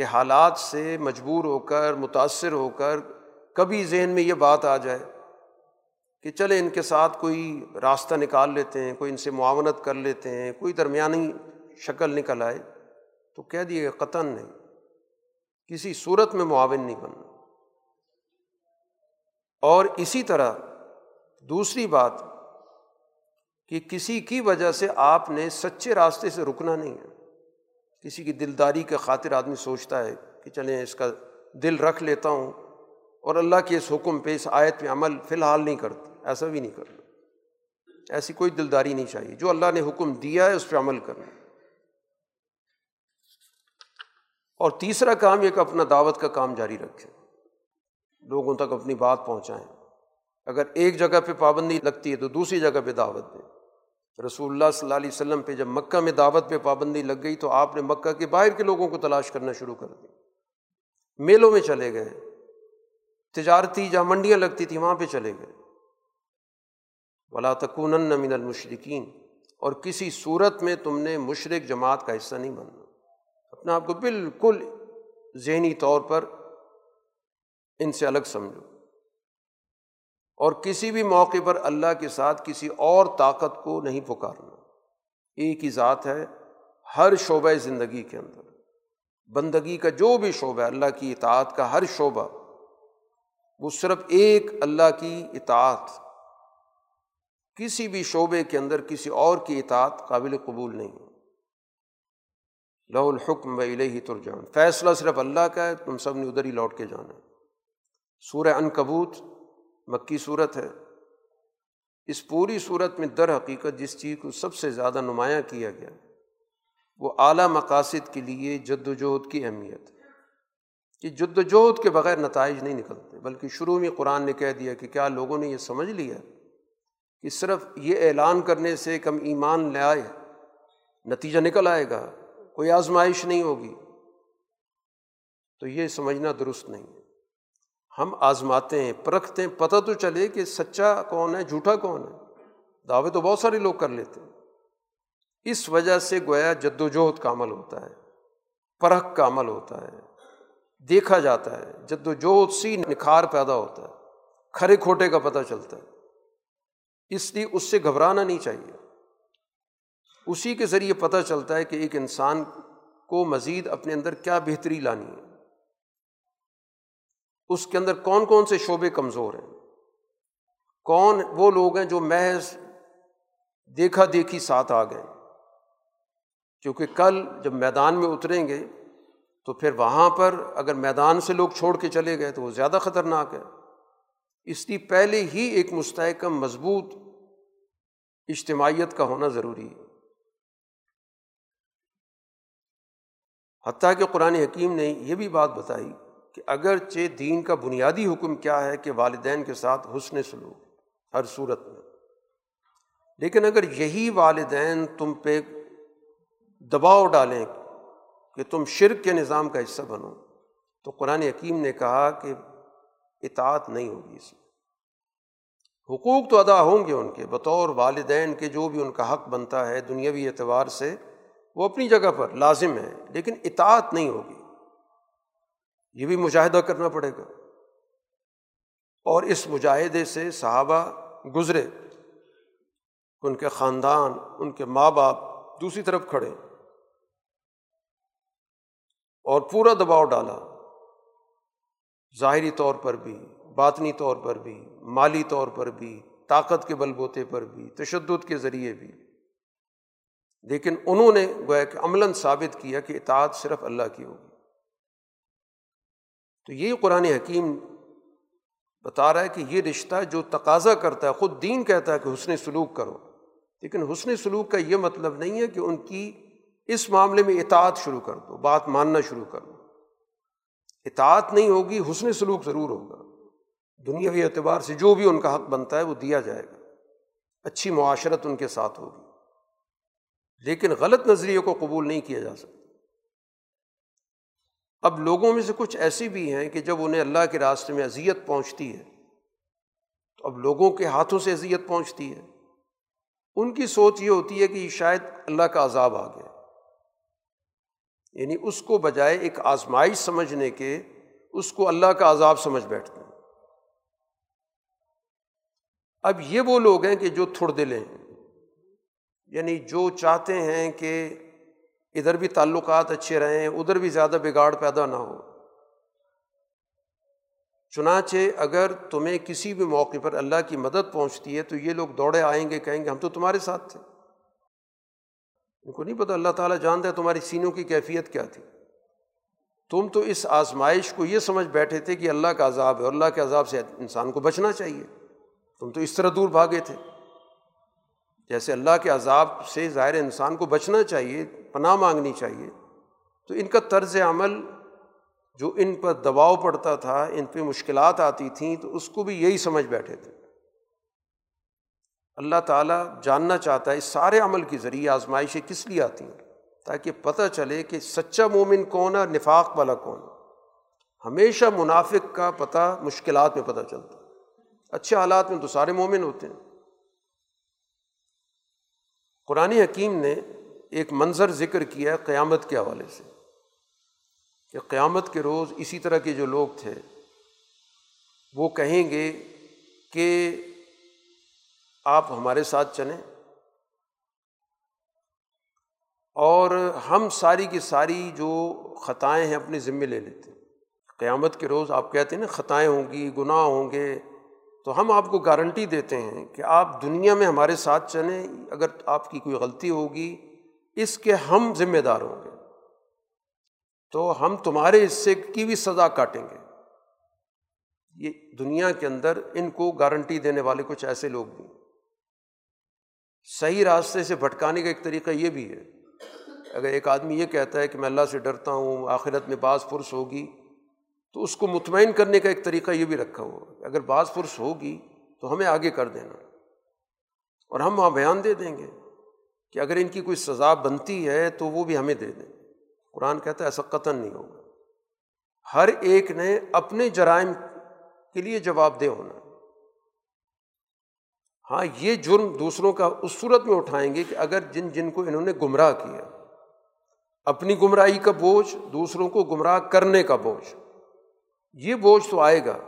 Speaker 1: کہ حالات سے مجبور ہو کر، متاثر ہو کر کبھی ذہن میں یہ بات آ جائے کہ چلے ان کے ساتھ کوئی راستہ نکال لیتے ہیں، کوئی ان سے معاونت کر لیتے ہیں، کوئی درمیانی شکل نکل آئے تو کہہ دیے قطن نہیں، کسی صورت میں معاون نہیں بننا۔ اور اسی طرح دوسری بات کہ کسی کی وجہ سے آپ نے سچے راستے سے رکنا نہیں ہے۔ کسی کی دلداری کے خاطر آدمی سوچتا ہے کہ چلیں اس کا دل رکھ لیتا ہوں اور اللہ کے اس حکم پہ اس آیت پہ عمل فی الحال نہیں کرتا، ایسا بھی نہیں کرنا ایسی کوئی دلداری نہیں چاہیے۔ جو اللہ نے حکم دیا ہے اس پہ عمل کرنا۔ اور تیسرا کام یہ کہ اپنا دعوت کا کام جاری رکھیں۔ لوگوں تک اپنی بات پہنچائیں۔ اگر ایک جگہ پہ پابندی لگتی ہے تو دوسری جگہ پہ دعوت دیں۔ رسول اللہ صلی اللہ علیہ وسلم پہ جب مکہ میں دعوت پہ پابندی لگ گئی تو آپ نے مکہ کے باہر کے لوگوں کو تلاش کرنا شروع کر دی۔ میلوں میں چلے گئے۔ تجارتی جہاں منڈیاں لگتی تھیں وہاں پہ چلے گئے۔ ولا تکون من المشرقین اور کسی صورت میں تم نے مشرق جماعت کا حصہ نہیں بننا۔ اپنے آپ کو بالکل ذہنی طور پر ان سے الگ سمجھو۔ اور کسی بھی موقع پر اللہ کے ساتھ کسی اور طاقت کو نہیں پکارنا۔ ایک ہی ذات ہے ہر شعبۂ زندگی کے اندر۔ بندگی کا جو بھی شعبہ ہے، اللہ کی اطاعت کا ہر شعبہ، وہ صرف ایک اللہ کی اطاعت، کسی بھی شعبے کے اندر کسی اور کی اطاعت قابل قبول نہیں۔ لہ الحکم و الہی ترجان فیصلہ صرف اللہ کا ہے، تم سب نے ادھر ہی لوٹ کے جانا ہے۔ سورہ ان کبوت مکی صورت ہے۔ اس پوری صورت میں در حقیقت جس چیز کو سب سے زیادہ نمایاں کیا گیا، وہ اعلیٰ مقاصد کے لیے جد وجہد کی اہمیت کہ جد وجہد کے بغیر نتائج نہیں نکلتے، بلکہ شروع میں قرآن نے کہہ دیا کہ کیا لوگوں نے یہ سمجھ لیا کہ صرف یہ اعلان کرنے سے کم ایمان لے آئے، نتیجہ نکل آئے گا، کوئی آزمائش نہیں ہوگی۔ تو یہ سمجھنا درست نہیں ہے۔ ہم آزماتے ہیں، پرکھتے ہیں، پتہ تو چلے کہ سچا کون ہے، جھوٹا کون ہے۔ دعوے تو بہت سارے لوگ کر لیتے ہیں۔ اس وجہ سے گویا جد وجہد کا عمل ہوتا ہے، پرکھ کا عمل ہوتا ہے۔ دیکھا جاتا ہے جد وجہد سی نکھار پیدا ہوتا ہے کھڑے کھوٹے کا پتہ چلتا ہے۔ اس لیے اس سے گھبرانا نہیں چاہیے۔ اسی کے ذریعے پتہ چلتا ہے کہ ایک انسان کو مزید اپنے اندر کیا بہتری لانی ہے۔ اس کے اندر کون کون سے شعبے کمزور ہیں؟ کون وہ لوگ ہیں جو محض دیکھا دیکھی ساتھ آ گئے؟ کیونکہ کل جب میدان میں اتریں گے تو پھر وہاں پر اگر میدان سے لوگ چھوڑ کے چلے گئے تو وہ زیادہ خطرناک ہے۔ اس لیے پہلے ہی ایک مستحکم، مضبوط اجتماعیت کا ہونا ضروری ہے۔ حتیٰ کہ قرآن حکیم نے یہ بھی بات بتائی کہ اگرچہ دین کا بنیادی حکم کیا ہے کہ والدین کے ساتھ حسن سلوک ہر صورت میں، لیکن اگر یہی والدین تم پہ دباؤ ڈالیں کہ تم شرک کے نظام کا حصہ بنو، تو قرآن حکیم نے کہا کہ اطاعت نہیں ہوگی اس میں۔ حقوق تو ادا ہوں گے ان کے، بطور والدین کے جو بھی ان کا حق بنتا ہے دنیاوی اعتبار سے، وہ اپنی جگہ پر لازم ہے، لیکن اطاعت نہیں ہوگی۔ یہ بھی مجاہدہ کرنا پڑے گا۔ اور اس مجاہدے سے صحابہ گزرے۔ ان کے خاندان، ان کے ماں باپ دوسری طرف کھڑے۔ اور پورا دباؤ ڈالا۔ ظاہری طور پر بھی، باطنی طور پر بھی، مالی طور پر بھی، طاقت کے بل بوتے پر بھی، تشدد کے ذریعے بھی۔ لیکن انہوں نے گویا کہ عملاً ثابت کیا کہ اطاعت صرف اللہ کی ہوگی۔ تو یہ قرآن حکیم بتا رہا ہے کہ یہ رشتہ جو تقاضا کرتا ہے، خود دین کہتا ہے کہ حسن سلوک کرو۔ لیکن حسن سلوک کا یہ مطلب نہیں ہے کہ ان کی اس معاملے میں اطاعت شروع کر دو، بات ماننا شروع کر دو۔ اطاعت نہیں ہوگی، حسن سلوک ضرور ہوگا۔ دنیاوی اعتبار سے جو بھی ان کا حق بنتا ہے وہ دیا جائے گا۔ اچھی معاشرت ان کے ساتھ ہوگی۔ لیکن غلط نظریے کو قبول نہیں کیا جا سکتا۔ اب لوگوں میں سے کچھ ایسی بھی ہیں کہ جب انہیں اللہ کے راستے میں اذیت پہنچتی ہے، تو اب لوگوں کے ہاتھوں سے اذیت پہنچتی ہے۔ ان کی سوچ یہ ہوتی ہے کہ شاید اللہ کا عذاب آ گیا۔ یعنی اس کو بجائے ایک آزمائش سمجھنے کے اس کو اللہ کا عذاب سمجھ بیٹھتے ہیں۔ اب یہ وہ لوگ ہیں کہ جو تھڑ دلے ہیں۔ یعنی جو چاہتے ہیں کہ ادھر بھی تعلقات اچھے رہیں ادھر بھی زیادہ بگاڑ پیدا نہ ہو۔ چنانچہ اگر تمہیں کسی بھی موقع پر اللہ کی مدد پہنچتی ہے تو یہ لوگ دوڑے آئیں گے، کہیں گے ہم تو تمہارے ساتھ تھے۔ ان کو نہیں پتا اللہ تعالیٰ جانتا ہے تمہاری سینوں کی کیفیت کیا تھی۔ تم تو اس آزمائش کو یہ سمجھ بیٹھے تھے کہ اللہ کا عذاب ہے اور اللہ کے عذاب سے انسان کو بچنا چاہیے۔ تم تو اس طرح دور بھاگے تھے۔ جیسے اللہ کے عذاب سے ظاہر انسان کو بچنا چاہیے، پناہ مانگنی چاہیے۔ تو ان کا طرز عمل جو ان پر دباؤ پڑتا تھا، ان پہ مشکلات آتی تھیں، تو اس کو بھی یہی سمجھ بیٹھے تھے۔ اللہ تعالیٰ جاننا چاہتا ہے اس سارے عمل کے ذریعے آزمائشیں کس لیے آتی ہیں؟ تاکہ پتہ چلے کہ سچا مومن کون ہے، نفاق والا کون۔ ہمیشہ منافق کا پتہ مشکلات میں پتہ چلتا۔ اچھے حالات میں تو سارے مومن ہوتے ہیں۔ قرآن حکیم نے ایک منظر ذکر کیا ہے قیامت کے حوالے سے، کہ قیامت کے روز اسی طرح کے جو لوگ تھے، وہ کہیں گے کہ آپ ہمارے ساتھ چلیں اور ہم ساری کی ساری جو خطائیں ہیں اپنے ذمے لے لیتے۔ ہیں قیامت کے روز آپ کہتے ہیں نا، خطائیں ہوں گی، گناہ ہوں گے تو ہم آپ کو گارنٹی دیتے ہیں کہ آپ دنیا میں ہمارے ساتھ چلیں، اگر آپ کی کوئی غلطی ہوگی، اس کے ہم ذمہ دار ہوں گے۔ تو ہم تمہارے حصے کی بھی سزا کاٹیں گے۔ یہ دنیا کے اندر ان کو گارنٹی دینے والے کچھ ایسے لوگ بھی صحیح راستے سے بھٹکانے کا ایک طریقہ یہ بھی ہے۔ اگر ایک آدمی یہ کہتا ہے کہ میں اللہ سے ڈرتا ہوں، آخرت میں بعض فرص ہوگی تو اس کو مطمئن کرنے کا ایک طریقہ یہ بھی رکھا ہوا اگر بعض فرص ہوگی تو ہمیں آگے کر دینا اور ہم وہاں بیان دے دیں گے کہ اگر ان کی کوئی سزا بنتی ہے تو وہ بھی ہمیں دے دیں۔ قرآن کہتا ہے ایسا قطن نہیں ہوگا۔ ہر ایک نے اپنے جرائم کے لیے جواب دہ ہونا ہاں یہ جرم دوسروں کا اس صورت میں اٹھائیں گے کہ اگر جن جن کو انہوں نے گمراہ کیا، اپنی گمراہی کا بوجھ، دوسروں کو گمراہ کرنے کا بوجھ۔ یہ بوجھ تو آئے گا،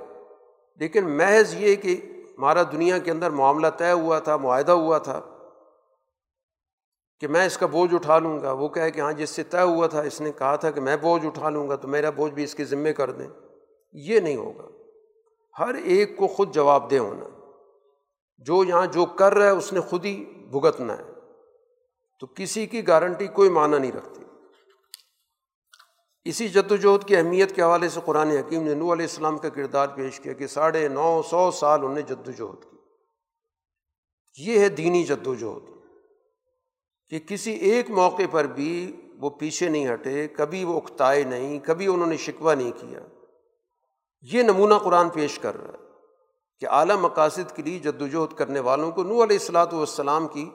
Speaker 1: لیکن محض یہ کہ ہمارا دنیا کے اندر معاملہ طے ہوا تھا، معاہدہ ہوا تھا کہ میں اس کا بوجھ اٹھا لوں گا، وہ کہے کہ ہاں جس سے طے ہوا تھا، اس نے کہا تھا کہ میں بوجھ اٹھا لوں گا، تو میرا بوجھ بھی اس کے ذمے کر دیں۔ یہ نہیں ہوگا۔ ہر ایک کو خود جواب دہ ہونا۔ جو یہاں جو کر رہا ہے، اس نے خود ہی بھگتنا ہے۔ تو کسی کی گارنٹی کوئی معنی نہیں رکھتی۔ اسی جد وجہد کی اہمیت کے حوالے سے قرآن حکیم نے نو علیہ السلام کا کردار پیش کیا کہ ساڑھے نو سو سال انہوں نے جد وجہد کی۔ یہ ہے دینی جد وجہد کہ کسی ایک موقع پر بھی وہ پیچھے نہیں ہٹے، کبھی وہ اکتائے نہیں، کبھی انہوں نے شکوہ نہیں کیا۔ یہ نمونہ قرآن پیش کر رہا ہے کہ اعلیٰ مقاصد کے لیے جد وجہد کرنے والوں کو نو علیہ السلاۃ والسلام کی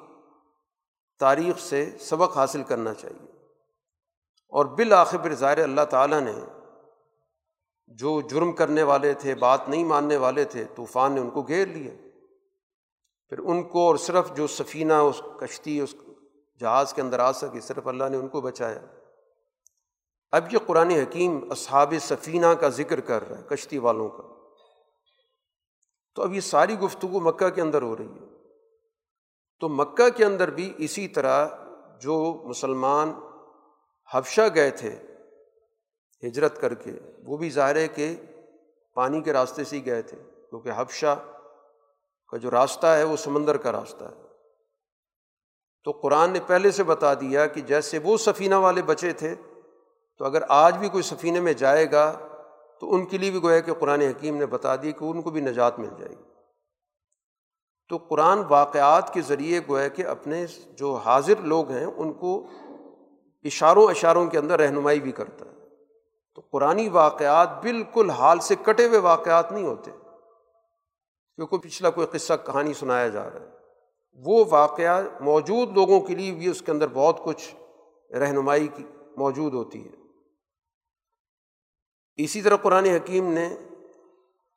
Speaker 1: تاریخ سے سبق حاصل کرنا چاہیے۔ اور بالآخر ظاہر اللہ تعالیٰ نے جو جرم کرنے والے تھے، بات نہیں ماننے والے تھے، طوفان نے ان کو گھیر لیا۔ پھر ان کو اور صرف جو سفینہ، اس کشتی، اس جہاز کے اندر آ سکی صرف اللہ نے ان کو بچایا۔ اب یہ قرآن حکیم اصحاب سفینہ کا ذکر کر رہا ہے، کشتی والوں کا۔ تو اب یہ ساری گفتگو مکہ کے اندر ہو رہی ہے۔ تو مکہ کے اندر بھی اسی طرح جو مسلمان حفشہ گئے تھے ہجرت کر کے، وہ بھی ظاہر ہے کہ پانی کے راستے سے ہی گئے تھے، کیونکہ حفشہ کا جو راستہ ہے وہ سمندر کا راستہ ہے۔ تو قرآن نے پہلے سے بتا دیا کہ جیسے وہ سفینہ والے بچے تھے، تو اگر آج بھی کوئی سفینے میں جائے گا، تو ان کے لیے بھی گویا کہ قرآن حکیم نے بتا دی کہ ان کو بھی نجات مل جائے گی۔ تو قرآن واقعات کے ذریعے گویا کہ اپنے جو حاضر لوگ ہیں، ان کو اشاروں اشاروں کے اندر رہنمائی بھی کرتا ہے۔ تو قرآن واقعات بالکل حال سے کٹے ہوئے واقعات نہیں ہوتے۔ کیونکہ پچھلا کوئی قصہ کہانی سنایا جا رہا ہے۔ وہ واقعہ موجود لوگوں کے لیے بھی اس کے اندر بہت کچھ رہنمائی کی موجود ہوتی ہے۔ اسی طرح قرآن حکیم نے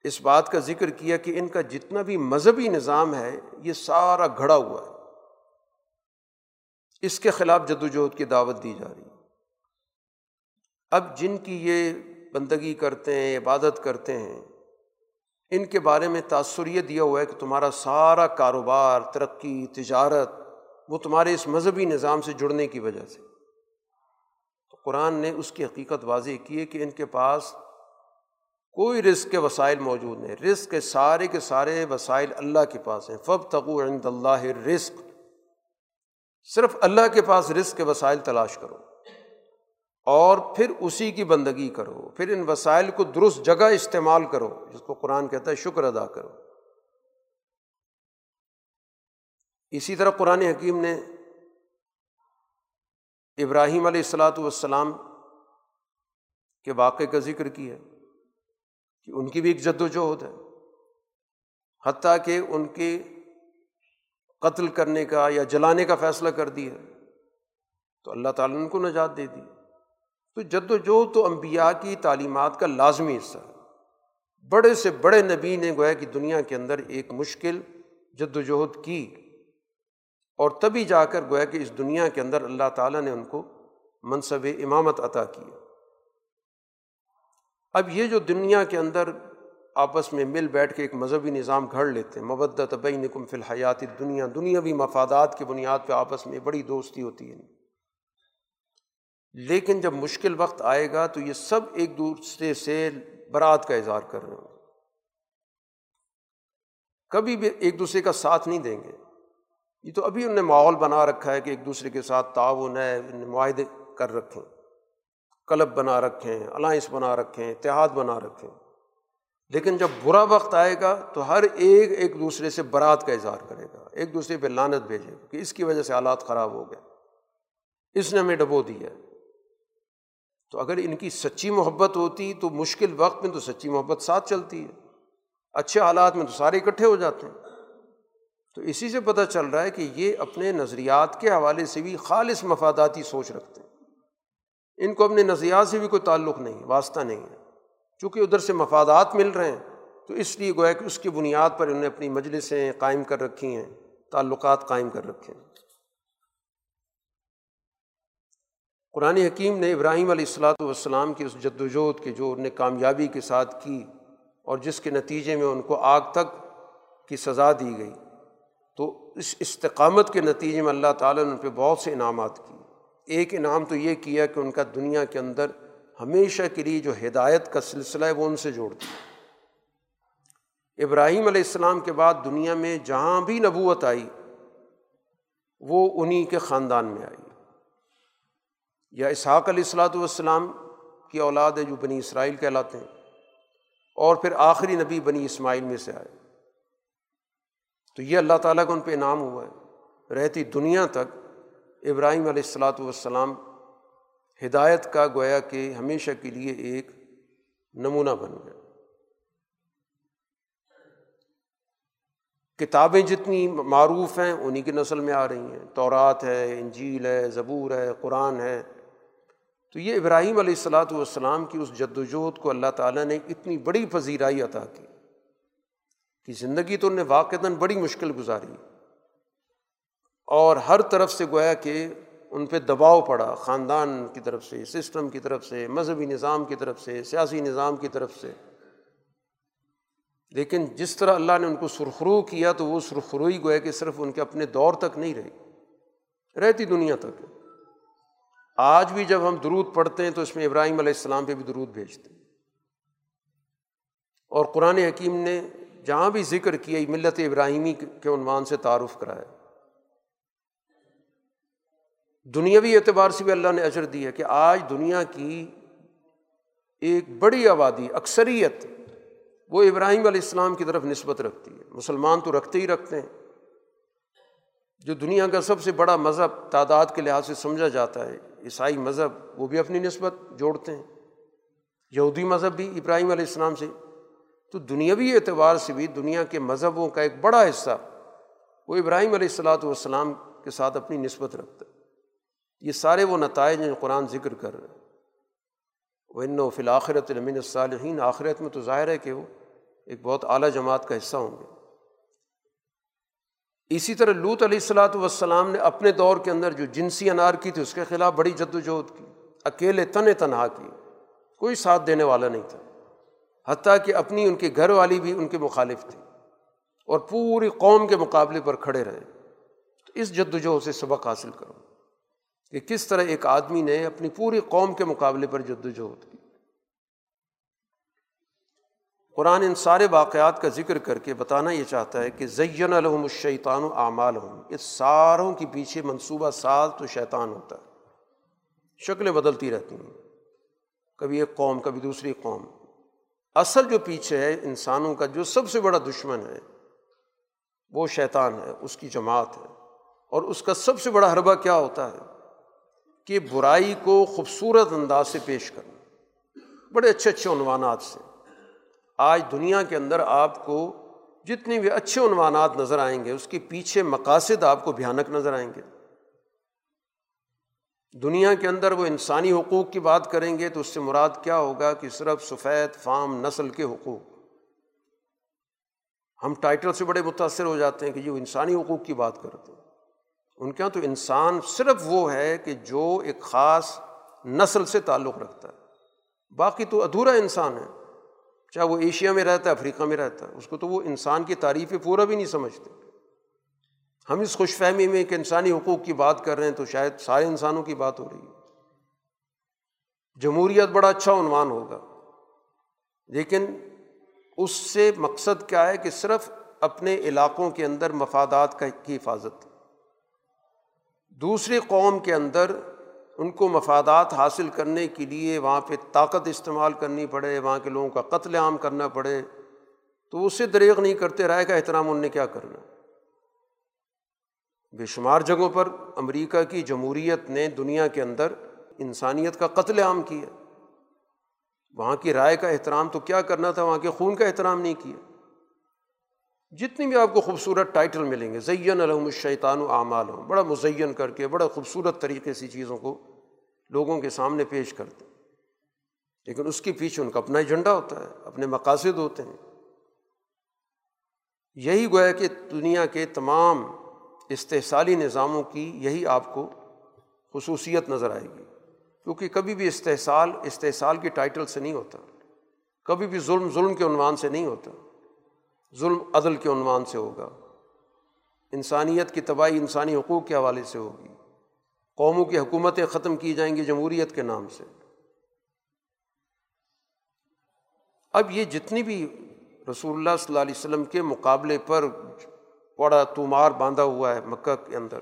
Speaker 1: اس بات کا ذکر کیا کہ ان کا جتنا بھی مذہبی نظام ہے، یہ سارا گھڑا ہوا ہے۔ اس کے خلاف جد وجہد کی دعوت دی جا رہی ہے۔ اب جن کی یہ بندگی کرتے ہیں، عبادت کرتے ہیں، ان کے بارے میں تأثر یہ دیا ہوا ہے کہ تمہارا سارا کاروبار، ترقی، تجارت، وہ تمہارے اس مذہبی نظام سے جڑنے کی وجہ سے۔ قرآن نے اس کی حقیقت واضح کی ہے کہ ان کے پاس کوئی رزق کے وسائل موجود نہیں۔ رزق کے سارے کے سارے وسائل اللہ کے پاس ہیں۔ فب تقو عند اللہ رزق صرف اللہ کے پاس رزق کے وسائل تلاش کرو اور پھر اسی کی بندگی کرو، پھر ان وسائل کو درست جگہ استعمال کرو، جس کو قرآن کہتا ہے شکر ادا کرو۔ اسی طرح قرآن حکیم نے ابراہیم علیہ السلاۃ والسلام کے واقعے کا ذکر کیا کہ ان کی بھی ایک جد وجہد ہے، حتیٰ کہ ان کے قتل کرنے کا یا جلانے کا فیصلہ کر دیا تو اللہ تعالیٰ نے ان کو نجات دے دی۔ تو جد وجہد تو امبیا کی تعلیمات کا لازمی حصہ۔ ہے بڑے سے بڑے نبی نے گویا کہ دنیا کے اندر ایک مشکل جد وجہد کی اور تبھی جا کر گویا کہ اس دنیا کے اندر اللہ تعالیٰ نے ان کو منصب امامت عطا کیا۔ اب یہ جو دنیا کے اندر آپس میں مل بیٹھ کے ایک مذہبی نظام گھڑ لیتے ہیں۔ مبت بینکم فی الحیات دنیا دنیاوی مفادات کی بنیاد پہ آپس میں بڑی دوستی ہوتی ہے۔ لیکن جب مشکل وقت آئے گا تو یہ سب ایک دوسرے سے برات کا اظہار کر رہے ہوں۔ کبھی بھی ایک دوسرے کا ساتھ نہیں دیں گے۔ یہ تو ابھی انہوں نے ماحول بنا رکھا ہے کہ ایک دوسرے کے ساتھ تعاون ہے معاہدے کر رکھیں کلب بنا رکھیں الائنس بنا رکھیں اتحاد بنا رکھیں لیکن جب برا وقت آئے گا تو ہر ایک ایک دوسرے سے برات کا اظہار کرے گا، ایک دوسرے پہ لانت بھیجے گا کہ اس کی وجہ سے حالات خراب ہو گئے، اس نے ہمیں ڈبو دیا۔ تو اگر ان کی سچی محبت ہوتی تو مشکل وقت میں تو سچی محبت ساتھ چلتی ہے، اچھے حالات میں تو سارے اکٹھے ہو جاتے ہیں۔ تو اسی سے پتہ چل رہا ہے کہ یہ اپنے نظریات کے حوالے سے بھی خالص مفاداتی سوچ رکھتے ہیں۔ ان کو اپنے نظریات سے بھی کوئی تعلق نہیں، واسطہ نہیں ہے۔ چونکہ ادھر سے مفادات مل رہے ہیں، تو اس لیے گویا کہ اس کی بنیاد پر انہوں نے اپنی مجلسیں قائم کر رکھی ہیں، تعلقات قائم کر رکھے ہیں۔ قرآن حکیم نے ابراہیم علیہ السلاۃ والسلام کی اس جد وجہد کی جو انہوں نے کامیابی کے ساتھ کی اور جس کے نتیجے میں ان کو آگ تک کی سزا دی گئی، تو اس استقامت کے نتیجے میں اللہ تعالیٰ نے ان پہ بہت سے انعامات کیے۔ ایک انعام تو یہ کیا کہ ان کا دنیا کے اندر ہمیشہ کے لیے جو ہدایت کا سلسلہ ہے وہ ان سے جوڑ دیا ابراہیم علیہ السلام کے بعد دنیا میں جہاں بھی نبوت آئی، وہ انہیں کے خاندان میں آئی۔ یا اسحاق علیہ السلاۃ والسلام کی اولاد ہے جو بنی اسرائیل کہلاتے ہیں، اور پھر آخری نبی بنی اسماعیل میں سے آئے۔ تو یہ اللہ تعالیٰ کا ان پہ انعام ہوا ہے۔ رہتی دنیا تک ابراہیم علیہ السلاۃ والسلام ہدایت کا گویا کہ ہمیشہ کے لیے ایک نمونہ بن گیا۔ کتابیں جتنی معروف ہیں انہیں کی نسل میں آ رہی ہیں۔ تورات ہے، انجیل ہے، زبور ہے، قرآن ہے۔ تو یہ ابراہیم علیہ السلاۃ والسلام کی اس جد وجہد کو اللہ تعالیٰ نے اتنی بڑی پذیرائی عطا کی کہ زندگی تو انہیں واقعتاً بڑی مشکل گزاری۔ اور ہر طرف سے گویا کہ ان پہ دباؤ پڑا خاندان کی طرف سے، سسٹم کی طرف سے، مذہبی نظام کی طرف سے، سیاسی نظام کی طرف سے۔ لیکن جس طرح اللہ نے ان کو سرخرو کیا تو وہ سرخروئی گویا کہ صرف ان کے اپنے دور تک نہیں رہی، رہتی دنیا تک۔ آج بھی جب ہم درود پڑھتے ہیں تو اس میں ابراہیم علیہ السلام پہ بھی درود بھیجتے ہیں۔ اور قرآن حکیم نے جہاں بھی ذکر کیا، ملت ابراہیمی کے عنوان سے تعارف کرایا۔ دنیاوی اعتبار سے بھی اللہ نے اجر دی ہے کہ آج دنیا کی ایک بڑی آبادی، اکثریت وہ ابراہیم علیہ السلام کی طرف نسبت رکھتی ہے۔ مسلمان تو رکھتے ہی رکھتے ہیں۔ جو دنیا کا سب سے بڑا مذہب تعداد کے لحاظ سے سمجھا جاتا ہے، عیسائی مذہب، وہ بھی اپنی نسبت جوڑتے ہیں۔ یہودی مذہب بھی ابراہیم علیہ السلام سے۔ تو دنیاوی اعتبار سے بھی دنیا کے مذہبوں کا ایک بڑا حصہ وہ ابراہیم علیہ السلاۃ والسلام کے ساتھ اپنی نسبت رکھتا ہے۔ یہ سارے وہ نتائج ہیں قرآن ذکر کر رہے وہ ان و فلاخرت المین الصالحین آخرت میں تو ظاہر ہے کہ وہ ایک بہت اعلیٰ جماعت کا حصہ ہوں گے۔ اسی طرح لوت علیہ السلاۃ والسلام نے اپنے دور کے اندر جو جنسی انار کی تھی، اس کے خلاف بڑی جد وجہد کی، اکیلے تن تنہا کی کوئی ساتھ دینے والا نہیں تھا۔ حتیٰ کہ اپنی ان کے گھر والی بھی ان کے مخالف تھی اور پوری قوم کے مقابلے پر کھڑے رہے۔ تو اس جد وجہد سے سبق حاصل کرو۔ کہ کس طرح ایک آدمی نے اپنی پوری قوم کے مقابلے پر جدوجہد کی۔ قرآن ان سارے واقعات کا ذکر کر کے بتانا یہ چاہتا ہے کہ زین الحم الشیطان و اعمال ہوں اس ساروں کے پیچھے منصوبہ ساز تو شیطان ہوتا ہے۔ شکلیں بدلتی رہتی ہیں۔ کبھی ایک قوم، کبھی دوسری قوم۔ اصل جو پیچھے ہے انسانوں کا جو سب سے بڑا دشمن ہے، وہ شیطان ہے، اس کی جماعت ہے۔ اور اس کا سب سے بڑا حربہ کیا ہوتا ہے؟ کہ برائی کو خوبصورت انداز سے پیش کرنا بڑے اچھے اچھے عنوانات سے۔ آج دنیا کے اندر آپ کو جتنی بھی اچھے عنوانات نظر آئیں گے، اس کے پیچھے مقاصد آپ کو بھیانک نظر آئیں گے۔ دنیا کے اندر وہ انسانی حقوق کی بات کریں گے تو اس سے مراد کیا ہوگا کہ صرف سفید، فام، نسل کے حقوق۔ ہم ٹائٹل سے بڑے متاثر ہو جاتے ہیں کہ یہ انسانی حقوق کی بات کرتے ہیں۔ ان کے یہاں تو انسان صرف وہ ہے کہ جو ایک خاص نسل سے تعلق رکھتا ہے۔ باقی تو ادھورا انسان ہے۔ چاہے وہ ایشیا میں رہتا ہے، افریقہ میں رہتا ہے، اس کو تو وہ انسان کی تعریفیں پورا بھی نہیں سمجھتے۔ ہم اس خوش فہمی میں کہ انسانی حقوق کی بات کر رہے ہیں تو شاید سارے انسانوں کی بات ہو رہی ہے۔ جمہوریت بڑا اچھا عنوان ہوگا۔ لیکن اس سے مقصد کیا ہے کہ صرف اپنے علاقوں کے اندر مفادات کی حفاظت۔ دوسری قوم کے اندر ان کو مفادات حاصل کرنے کے لیے وہاں پہ طاقت استعمال کرنی پڑے، وہاں کے لوگوں کا قتل عام کرنا پڑے، تو اس سے دریغ نہیں کرتے، رائے کا احترام ان نے کیا کرنا؟ بے شمار جگہوں پر امریکہ کی جمہوریت نے دنیا کے اندر انسانیت کا قتل عام کیا۔ وہاں کی رائے کا احترام تو کیا کرنا تھا؟ وہاں کے خون کا احترام نہیں کیا۔ جتنی بھی آپ کو خوبصورت ٹائٹل ملیں گے، زین الحم الشیطان و اعمال ہوں بڑا مزین کر کے، بڑا خوبصورت طریقے سے چیزوں کو لوگوں کے سامنے پیش کرتے لیکن اس کے پیچھے ان کا اپنا ایجنڈا ہوتا ہے، اپنے مقاصد ہوتے ہیں۔ یہی گویا کہ دنیا کے تمام استحصالی نظاموں کی یہی آپ کو خصوصیت نظر آئے گی۔ کیونکہ کبھی بھی استحصال استحصال کی ٹائٹل سے نہیں ہوتا، کبھی بھی ظلم ظلم کے عنوان سے نہیں ہوتا۔ ظلم عدل کے عنوان سے ہوگا۔ انسانیت کی تباہی انسانی حقوق کے حوالے سے ہوگی۔ قوموں کی حکومتیں ختم کی جائیں گی جمہوریت کے نام سے۔ اب یہ جتنی بھی رسول اللہ صلی اللہ علیہ وسلم کے مقابلے پر بڑا تومار باندھا ہوا ہے مکہ کے اندر،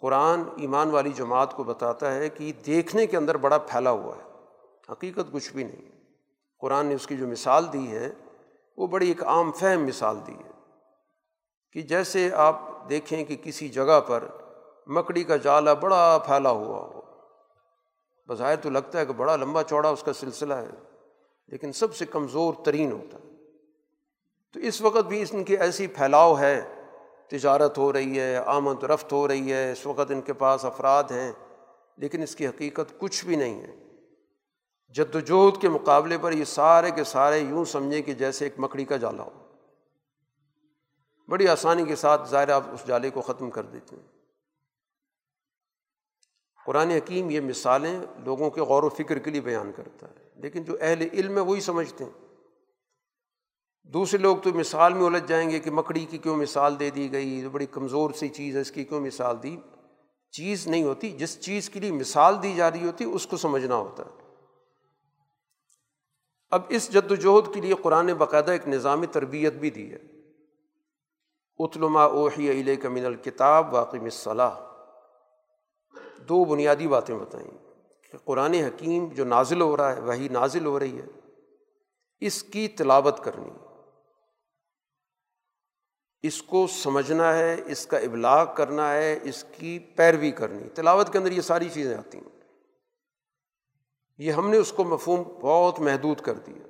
Speaker 1: قرآن ایمان والی جماعت کو بتاتا ہے کہ دیکھنے کے اندر بڑا پھیلا ہوا ہے۔ حقیقت کچھ بھی نہیں۔ قرآن نے اس کی جو مثال دی ہے وہ بڑی ایک عام فہم مثال دی ہے کہ جیسے آپ دیکھیں کہ کسی جگہ پر مکڑی کا جالا بڑا پھیلا ہوا ہو۔ بظاہر تو لگتا ہے کہ بڑا لمبا چوڑا اس کا سلسلہ ہے، لیکن سب سے کمزور ترین ہوتا ہے۔ تو اس وقت بھی ان کی ایسی پھیلاؤ ہے، تجارت ہو رہی ہے، آمد رفت ہو رہی ہے، اس وقت ان کے پاس افراد ہیں، لیکن اس کی حقیقت کچھ بھی نہیں ہے۔ جد وجہد کے مقابلے پر یہ سارے کے سارے یوں سمجھیں کہ جیسے ایک مکڑی کا جالا ہو۔ بڑی آسانی کے ساتھ ظاہر آپ اس جالے کو ختم کر دیتے ہیں۔ قرآن حکیم یہ مثالیں لوگوں کے غور و فکر کے لیے بیان کرتا ہے، لیکن جو اہل علم ہے وہی سمجھتے ہیں۔ دوسرے لوگ تو مثال میں الجھ جائیں گے کہ مکڑی کی کیوں مثال دے دی گئی بڑی کمزور سی چیز ہے، اس کی کیوں مثال دی۔ چیز نہیں ہوتی، جس چیز کے لیے مثال دی جا رہی ہوتی، اس کو سمجھنا ہوتا ہے۔ اب اس جد وجہد کے لیے قرآن باقاعدہ ایک نظامی تربیت بھی دی ہے۔ اتلما اوحی علیہ کا من الکتاب واقعی مصلاح دو بنیادی باتیں بتائیں کہ قرآن حکیم جو نازل ہو رہا ہے وہی نازل ہو رہی ہے، اس کی تلاوت کرنی۔ اس کو سمجھنا ہے، اس کا ابلاغ کرنا ہے، اس کی پیروی کرنی۔ تلاوت کے اندر یہ ساری چیزیں آتی ہیں۔ یہ ہم نے اس کو مفہوم بہت محدود کر دیا۔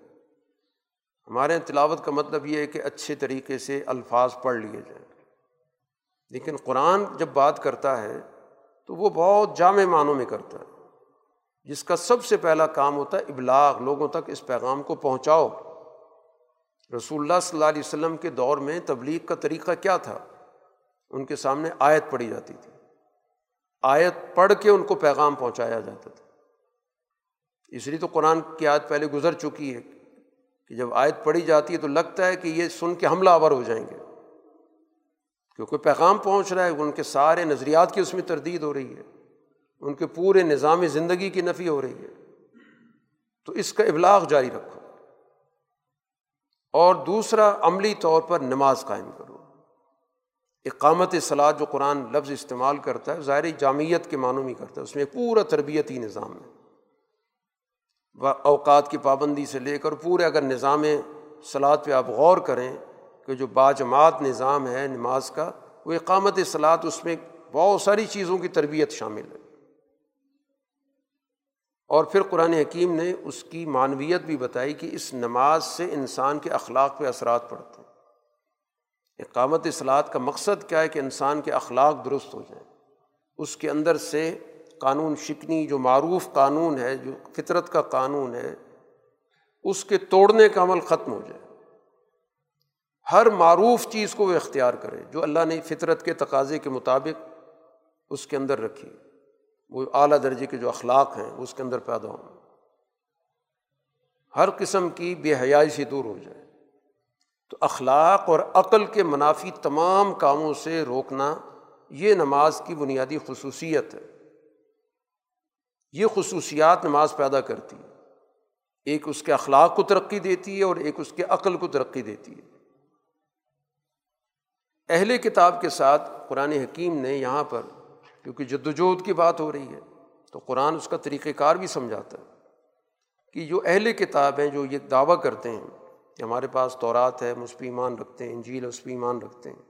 Speaker 1: ہمارے تلاوت کا مطلب یہ ہے کہ اچھے طریقے سے الفاظ پڑھ لیے جائیں۔ لیکن قرآن جب بات کرتا ہے تو وہ بہت جامع معنوں میں کرتا ہے۔ جس کا سب سے پہلا کام ہوتا ہے ابلاغ، لوگوں تک اس پیغام کو پہنچاؤ۔ رسول اللہ صلی اللہ علیہ وسلم کے دور میں تبلیغ کا طریقہ کیا تھا؟ ان کے سامنے آیت پڑھی جاتی تھی۔ آیت پڑھ کے ان کو پیغام پہنچایا جاتا تھا۔ اس لیے تو قرآن کی آیت پہلے گزر چکی ہے کہ جب آیت پڑھی جاتی ہے تو لگتا ہے کہ یہ سن کے حملہ آور ہو جائیں گے۔ کیونکہ پیغام پہنچ رہا ہے، ان کے سارے نظریات کی اس میں تردید ہو رہی ہے۔ ان کے پورے نظام زندگی کی نفی ہو رہی ہے۔ تو اس کا ابلاغ جاری رکھو۔ اور دوسرا، عملی طور پر نماز قائم کرو۔ اقامت سلاد جو قرآن لفظ استعمال کرتا ہے، ظاہری جامعت کے معنوں میں کرتا ہے۔ اس میں پورا تربیتی نظام ہے۔ اوقات کی پابندی سے لے کر پورے اگر نظام سلاد پہ آپ غور کریں کہ جو باجماعت نظام ہے نماز کا، وہ اقامت سلاد اس میں بہت ساری چیزوں کی تربیت شامل ہے۔ اور پھر قرآن حکیم نے اس کی معنویت بھی بتائی کہ اس نماز سے انسان کے اخلاق پہ اثرات پڑتے ہیں۔ اقامت اصلاحات کا مقصد کیا ہے کہ انسان کے اخلاق درست ہو جائیں۔ اس کے اندر سے قانون شکنی جو معروف قانون ہے، جو فطرت کا قانون ہے، اس کے توڑنے کا عمل ختم ہو جائے۔ ہر معروف چیز کو وہ اختیار کرے جو اللہ نے فطرت کے تقاضے کے مطابق اس کے اندر رکھی۔ وہ اعلیٰ درجے کے جو اخلاق ہیں اس کے اندر پیدا ہوں۔ ہر قسم کی بے حیائی سے دور ہو جائے۔ تو اخلاق اور عقل کے منافی تمام کاموں سے روکنا یہ نماز کی بنیادی خصوصیت ہے۔ یہ خصوصیات نماز پیدا کرتی ہے۔ ایک اس کے اخلاق کو ترقی دیتی ہے اور ایک اس کے عقل کو ترقی دیتی ہے۔ اہل کتاب کے ساتھ قرآن حکیم نے یہاں پر، کیونکہ جد وجہد کی بات ہو رہی ہے، تو قرآن اس کا طریقۂ کار بھی سمجھاتا ہے کہ جو اہل کتاب ہیں، جو یہ دعویٰ کرتے ہیں کہ ہمارے پاس تورات ہے مصفی ایمان رکھتے ہیں، انجیل اس پہ ایمان رکھتے ہیں۔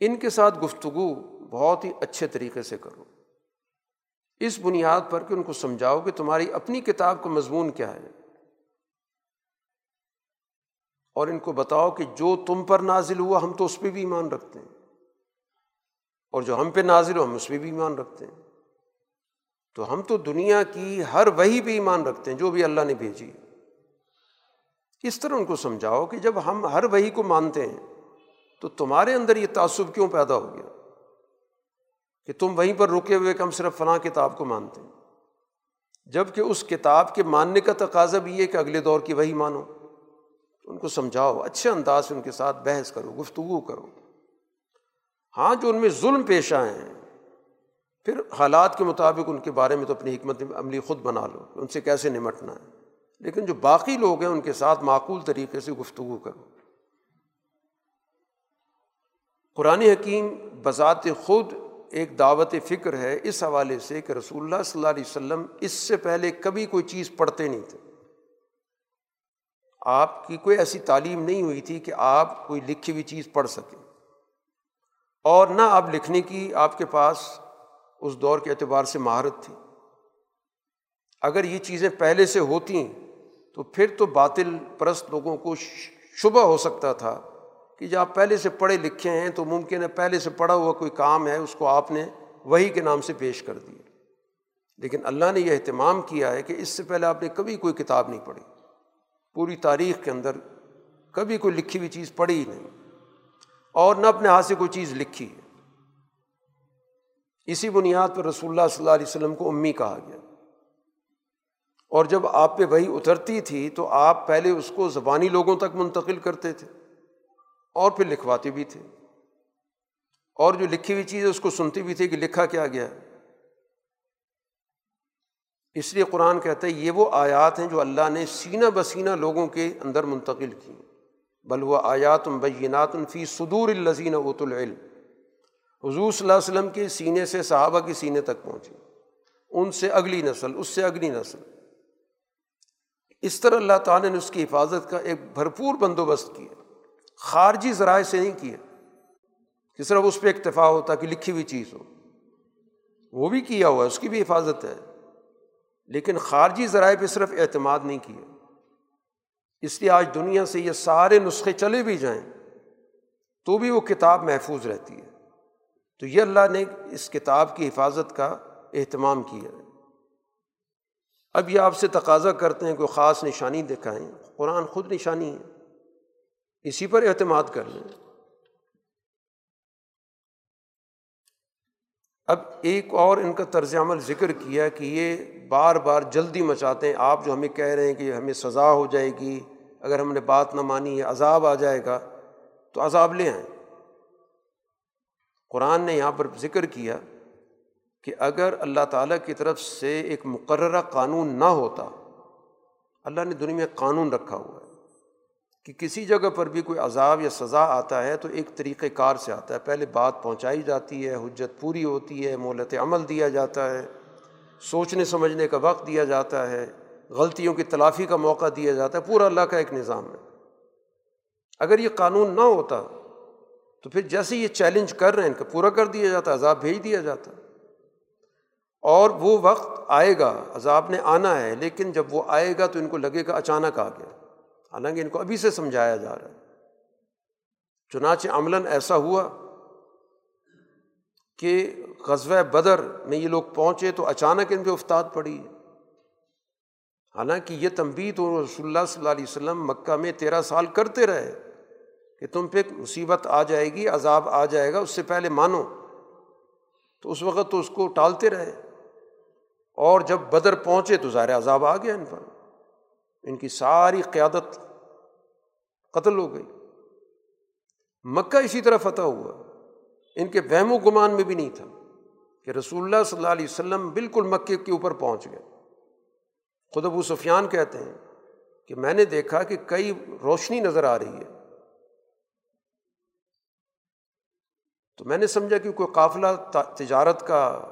Speaker 1: ان کے ساتھ گفتگو بہت ہی اچھے طریقے سے کرو۔ اس بنیاد پر کہ ان کو سمجھاؤ کہ تمہاری اپنی کتاب کا مضمون کیا ہے۔ اور ان کو بتاؤ کہ جو تم پر نازل ہوا، ہم تو اس پہ بھی ایمان رکھتے ہیں۔ اور جو ہم پہ نازل ہو ہم اس پہ بھی ایمان رکھتے ہیں۔ تو ہم تو دنیا کی ہر وہی پہ ایمان رکھتے ہیں، جو بھی اللہ نے بھیجی۔ اس طرح ان کو سمجھاؤ کہ جب ہم ہر وہی کو مانتے ہیں، تو تمہارے اندر یہ تعصب کیوں پیدا ہو گیا؟ کہ تم وہیں پر رکے ہوئے کہ ہم صرف فلاں کتاب کو مانتے ہیں۔ جبکہ اس کتاب کے ماننے کا تقاضا بھی یہ کہ اگلے دور کی وہی مانو۔ ان کو سمجھاؤ، اچھے انداز سے ان کے ساتھ بحث کرو، گفتگو کرو۔ ہاں جو ان میں ظلم پیش آئے ہیں، پھر حالات کے مطابق ان کے بارے میں تو اپنی حکمت عملی خود بنا لو، ان سے کیسے نمٹنا ہے۔ لیکن جو باقی لوگ ہیں، ان کے ساتھ معقول طریقے سے گفتگو کرو۔ قرآن حکیم بذات خود ایک دعوت فکر ہے اس حوالے سے کہ رسول اللہ صلی اللہ علیہ وسلم اس سے پہلے کبھی کوئی چیز پڑھتے نہیں تھے۔ آپ کی کوئی ایسی تعلیم نہیں ہوئی تھی کہ آپ کوئی لکھی ہوئی چیز پڑھ سکیں۔ اور نہ آپ لکھنے کی آپ کے پاس اس دور کے اعتبار سے مہارت تھی۔ اگر یہ چیزیں پہلے سے ہوتی تو پھر تو باطل پرست لوگوں کو شبہ ہو سکتا تھا۔ کہ جب آپ پہلے سے پڑھے لکھے ہیں تو ممکن ہے پہلے سے پڑھا ہوا کوئی کام ہے، اس کو آپ نے وہی کے نام سے پیش کر دیا۔ لیکن اللہ نے یہ اہتمام کیا ہے کہ اس سے پہلے آپ نے کبھی کوئی کتاب نہیں پڑھی۔ پوری تاریخ کے اندر کبھی کوئی لکھی ہوئی چیز پڑھی ہی نہیں۔ اور نہ اپنے ہاتھ سے کوئی چیز لکھی ہے۔ اسی بنیاد پر رسول اللہ صلی اللہ علیہ وسلم کو امی کہا گیا۔ اور جب آپ پہ وہی اترتی تھی تو آپ پہلے اس کو زبانی لوگوں تک منتقل کرتے تھے۔ اور پھر لکھواتے بھی تھے اور جو لکھی ہوئی چیز ہے، اس کو سنتی بھی تھی کہ لکھا کیا گیا۔ اس لیے قرآن کہتا ہے، یہ وہ آیات ہیں جو اللہ نے سینہ بسینہ لوگوں کے اندر منتقل کی۔ بل وہ آیات بینات فی صدور الزین اوت العلم۔ حضور صلی اللہ علیہ وسلم کے سینے سے صحابہ کے سینے تک پہنچی ان سے اگلی نسل، اس سے اگلی نسل۔ اس طرح اللہ تعالیٰ نے اس کی حفاظت کا ایک بھرپور بندوبست کیا۔ خارجی ذرائع سے نہیں کیا کہ صرف اس پہ اکتفا ہوتا کہ لکھی ہوئی چیز ہو۔ وہ بھی کیا ہوا ہے اس کی بھی حفاظت ہے۔ لیکن خارجی ذرائع پہ صرف اعتماد نہیں کیا اس لیے آج دنیا سے یہ سارے نسخے چلے بھی جائیں، تو بھی وہ کتاب محفوظ رہتی ہے۔ تو یہ اللہ نے اس کتاب کی حفاظت کا اہتمام کیا ہے۔ اب یہ آپ سے تقاضا کرتے ہیں کوئی خاص نشانی دکھائیں۔ قرآن خود نشانی ہے۔ اسی پر اعتماد کر لیں۔ اب ایک اور ان کا طرز عمل ذکر کیا کہ یہ بار بار جلدی مچاتے ہیں۔ آپ جو ہمیں کہہ رہے ہیں کہ ہمیں سزا ہو جائے گی، اگر ہم نے بات نہ مانی ہے عذاب آ جائے گا، تو عذاب لے آئیں۔ قرآن نے یہاں پر ذکر کیا کہ اگر اللہ تعالیٰ کی طرف سے ایک مقررہ قانون نہ ہوتا، اللہ نے دنیا میں قانون رکھا ہوا ہے۔ کہ کسی جگہ پر بھی کوئی عذاب یا سزا آتا ہے تو ایک طریقۂ کار سے آتا ہے۔ پہلے بات پہنچائی جاتی ہے، حجت پوری ہوتی ہے مولت عمل دیا جاتا ہے، سوچنے سمجھنے کا وقت دیا جاتا ہے، غلطیوں کی تلافی کا موقع دیا جاتا ہے، پورا اللہ کا ایک نظام ہے۔ اگر یہ قانون نہ ہوتا تو پھر جیسے یہ چیلنج کر رہے ہیں، ان کا پورا کر دیا جاتا، عذاب بھیج دیا جاتا۔ اور وہ وقت آئے گا، عذاب نے آنا ہے، لیکن جب وہ آئے گا تو ان کو لگے گا اچانک آ گیا۔ حالانکہ ان کو ابھی سے سمجھایا جا رہا ہے۔ چنانچہ عملاً ایسا ہوا کہ غزوہ بدر میں یہ لوگ پہنچے تو اچانک ان پہ افتاد پڑی۔ حالانکہ یہ تنبی تو رسول اللہ صلی اللہ علیہ وسلم مکہ میں تیرہ سال کرتے رہے کہ تم پہ مصیبت آ جائے گی، عذاب آ جائے گا، اس سے پہلے مانو۔ تو اس وقت تو اس کو ٹالتے رہے۔ اور جب بدر پہنچے تو ظاہر عذاب آ گیا ان پر۔ ان کی ساری قیادت قتل ہو گئی۔ مکہ اسی طرح فتح ہوا۔ ان کے وہم و گمان میں بھی نہیں تھا کہ رسول اللہ صلی اللہ علیہ وسلم بالکل مکے کے اوپر پہنچ گئے۔ خود ابو سفیان کہتے ہیں کہ میں نے دیکھا کہ کئی روشنی نظر آ رہی ہے۔ تو میں نے سمجھا کہ کوئی قافلہ تجارت کا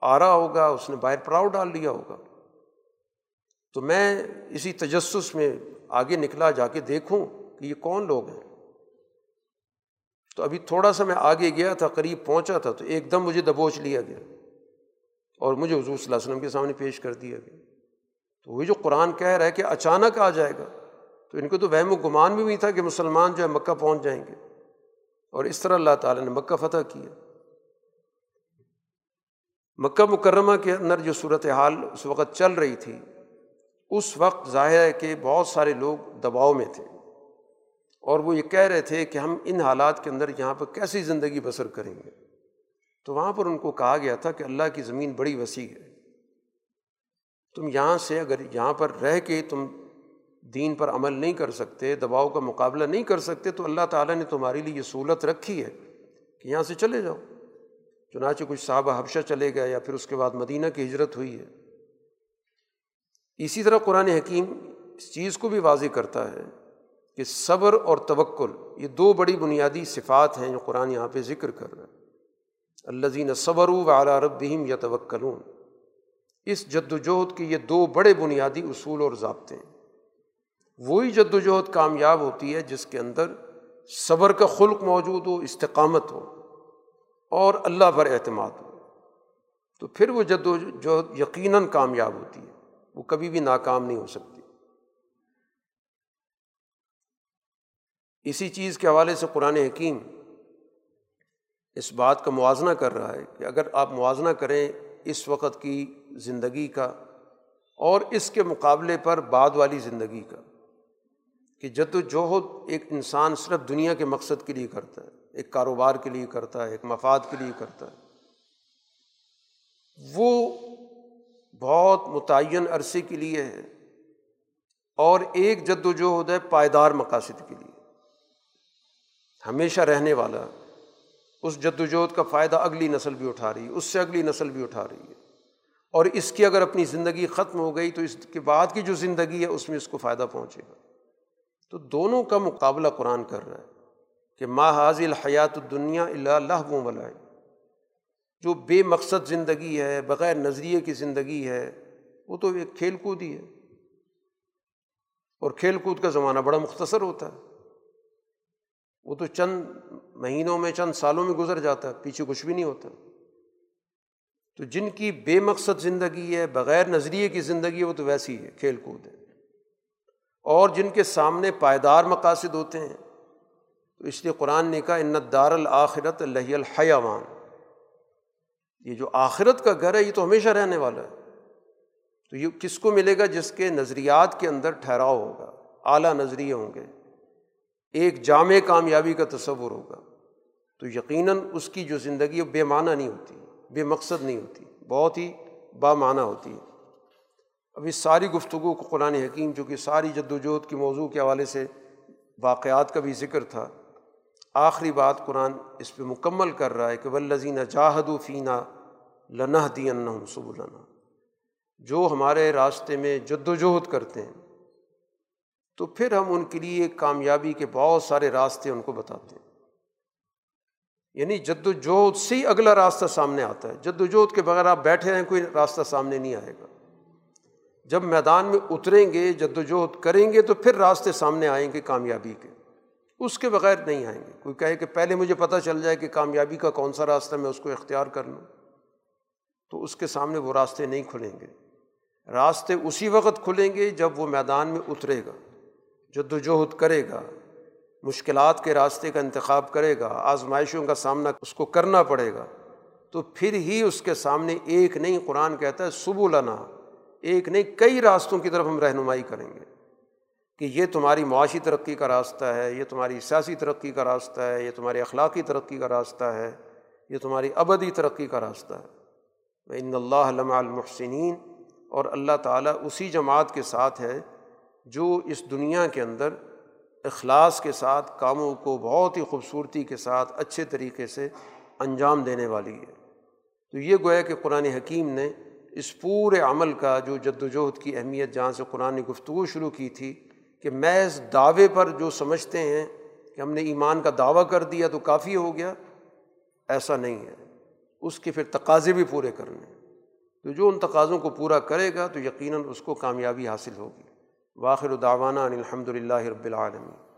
Speaker 1: آ رہا ہوگا، اس نے باہر پڑاؤ ڈال لیا ہوگا۔ تو میں اسی تجسس میں آگے نکلا، جا کے دیکھوں کہ یہ کون لوگ ہیں۔ تو ابھی تھوڑا سا میں آگے گیا تھا، قریب پہنچا تھا، تو ایک دم مجھے دبوچ لیا گیا اور مجھے حضور صلی اللہ علیہ وسلم کے سامنے پیش کر دیا گیا۔ تو وہی جو قرآن کہہ رہا ہے کہ اچانک آ جائے گا، تو ان کو تو وہم و گمان بھی نہیں تھا کہ مسلمان جو ہے مکہ پہنچ جائیں گے۔ اور اس طرح اللہ تعالیٰ نے مکہ فتح کیا۔ مکہ مکرمہ کے اندر جو صورت حال اس وقت چل رہی تھی اس وقت ظاہر ہے کہ بہت سارے لوگ دباؤ میں تھے۔ اور وہ یہ کہہ رہے تھے کہ ہم ان حالات کے اندر یہاں پر کیسی زندگی بسر کریں گے۔ تو وہاں پر ان کو کہا گیا تھا کہ اللہ کی زمین بڑی وسیع ہے۔ تم یہاں سے اگر یہاں پر رہ کے تم دین پر عمل نہیں کر سکتے، دباؤ کا مقابلہ نہیں کر سکتے، تو اللہ تعالیٰ نے تمہارے لیے یہ سہولت رکھی ہے کہ یہاں سے چلے جاؤ۔ چنانچہ کچھ صحابہ حبشہ چلے گئے یا پھر اس کے بعد مدینہ کی ہجرت ہوئی ہے۔ اسی طرح قرآن حکیم اس چیز کو بھی واضح کرتا ہے کہ صبر اور توکل یہ دو بڑی بنیادی صفات ہیں جو قرآن یہاں پہ ذکر کر رہا ہے۔ الزین صبر و اعلیٰ ربہم یا توکلون اس جد وجہد کے یہ دو بڑے بنیادی اصول اور ضابطے ہیں۔ وہی جد وجہد کامیاب ہوتی ہے جس کے اندر صبر کا خلق موجود ہو، استقامت ہو اور اللہ پر اعتماد ہو۔ تو پھر وہ جد وجہد یقیناً کامیاب ہوتی ہے۔ وہ کبھی بھی ناکام نہیں ہو سکتی۔ اسی چیز کے حوالے سے قرآن حکیم اس بات کا موازنہ کر رہا ہے کہ اگر آپ موازنہ کریں اس وقت کی زندگی کا اور اس کے مقابلے پر بعد والی زندگی کا، کہ جد وجہد ایک انسان صرف دنیا کے مقصد کے لیے کرتا ہے، ایک کاروبار کے لیے کرتا ہے، ایک مفاد کے لیے کرتا ہے۔ وہ بہت متعین عرصے کے لیے ہے اور ایک جد وجہد ہے پائیدار مقاصد کے لیے۔ ہمیشہ رہنے والا اس جد وجہد کا فائدہ اگلی نسل بھی اٹھا رہی ہے، اس سے اگلی نسل بھی اٹھا رہی ہے۔ اور اس کی اگر اپنی زندگی ختم ہو گئی تو اس کے بعد کی جو زندگی ہے اس میں اس کو فائدہ پہنچے گا۔ تو دونوں کا مقابلہ قرآن کر رہا ہے کہ ماں حاضل حیات دنیا اللہ و ملائے جو بے مقصد زندگی ہے، بغیر نظریے کی زندگی ہے، وہ تو ایک کھیل کود ہی ہے۔ اور کھیل کود کا زمانہ بڑا مختصر ہوتا ہے۔ وہ تو چند مہینوں میں، چند سالوں میں گزر جاتا ہے، پیچھے کچھ بھی نہیں ہوتا۔ تو جن کی بے مقصد زندگی ہے، بغیر نظریے کی زندگی ہے، وہ تو ویسی ہے، کھیل کود ہے۔ اور جن کے سامنے پائیدار مقاصد ہوتے ہیں، تو اس لیے قرآن نے کہا، ان دار الآخرت اللہ الحیوان. یہ جو آخرت کا گھر ہے، یہ تو ہمیشہ رہنے والا ہے۔ تو یہ کس کو ملے گا جس کے نظریات کے اندر ٹھہراؤ ہوگا؟ اعلیٰ نظریے ہوں گے۔ ایک جامع کامیابی کا تصور ہوگا۔ تو یقیناً اس کی جو زندگی بے معنی نہیں ہوتی، بے مقصد نہیں ہوتی، بہت ہی بامعنی ہوتی ہے۔ اب اس ساری گفتگو کو قرآن حکیم، جو کہ ساری جد وجہد کے موضوع کے حوالے سے واقعات کا بھی ذکر تھا آخری بات قرآن اس پہ مکمل کر رہا ہے کہ ولزین جاہد و فینہ لنح دی سب جو ہمارے راستے میں جد وجہد کرتے ہیں، تو پھر ہم ان کے لیے کامیابی کے بہت سارے راستے ان کو بتاتے ہیں۔ یعنی جد وجہد سے ہی اگلا راستہ سامنے آتا ہے۔ جد وجہد کے بغیر آپ بیٹھے ہیں، کوئی راستہ سامنے نہیں آئے گا۔ جب میدان میں اتریں گے جد وجہد کریں گے، تو پھر راستے سامنے آئیں گے کامیابی کے۔ اس کے بغیر نہیں آئیں گے۔ کوئی کہے کہ پہلے مجھے پتہ چل جائے کہ کامیابی کا کون سا راستہ میں اس کو اختیار کر لوں، تو اس کے سامنے وہ راستے نہیں کھلیں گے۔ راستے اسی وقت کھلیں گے جب وہ میدان میں اترے گا جد وجہد کرے گا، مشکلات کے راستے کا انتخاب کرے گا، آزمائشوں کا سامنا اس کو کرنا پڑے گا۔ تو پھر ہی اس کے سامنے ایک نہیں قرآن کہتا ہے سب ایک نہیں کئی راستوں کی طرف ہم رہنمائی کریں گے۔ کہ یہ تمہاری معاشی ترقی کا راستہ ہے، یہ تمہاری سیاسی ترقی کا راستہ ہے، یہ تمہاری اخلاقی ترقی کا راستہ ہے، یہ تمہاری ابدی ترقی کا راستہ ہے۔ ان اللہ علم المحسنین، اور اللہ تعالیٰ اسی جماعت کے ساتھ ہے جو اس دنیا کے اندر اخلاص کے ساتھ، کاموں کو بہت ہی خوبصورتی کے ساتھ اچھے طریقے سے انجام دینے والی ہے۔ تو یہ گویا کہ قرآن حکیم نے اس پورے عمل کا جو جد وجہد کی اہمیت، جہاں سے قرآن نے گفتگو شروع کی تھی کہ میں اس دعوے پر جو سمجھتے ہیں کہ ہم نے ایمان کا دعویٰ کر دیا تو کافی ہو گیا، ایسا نہیں ہے۔ اس کے پھر تقاضے بھی پورے کرنے تو جو ان تقاضوں کو پورا کرے گا تو یقیناً اس کو کامیابی حاصل ہوگی۔ واخر داوانہ الحمد للہ رب العالمین۔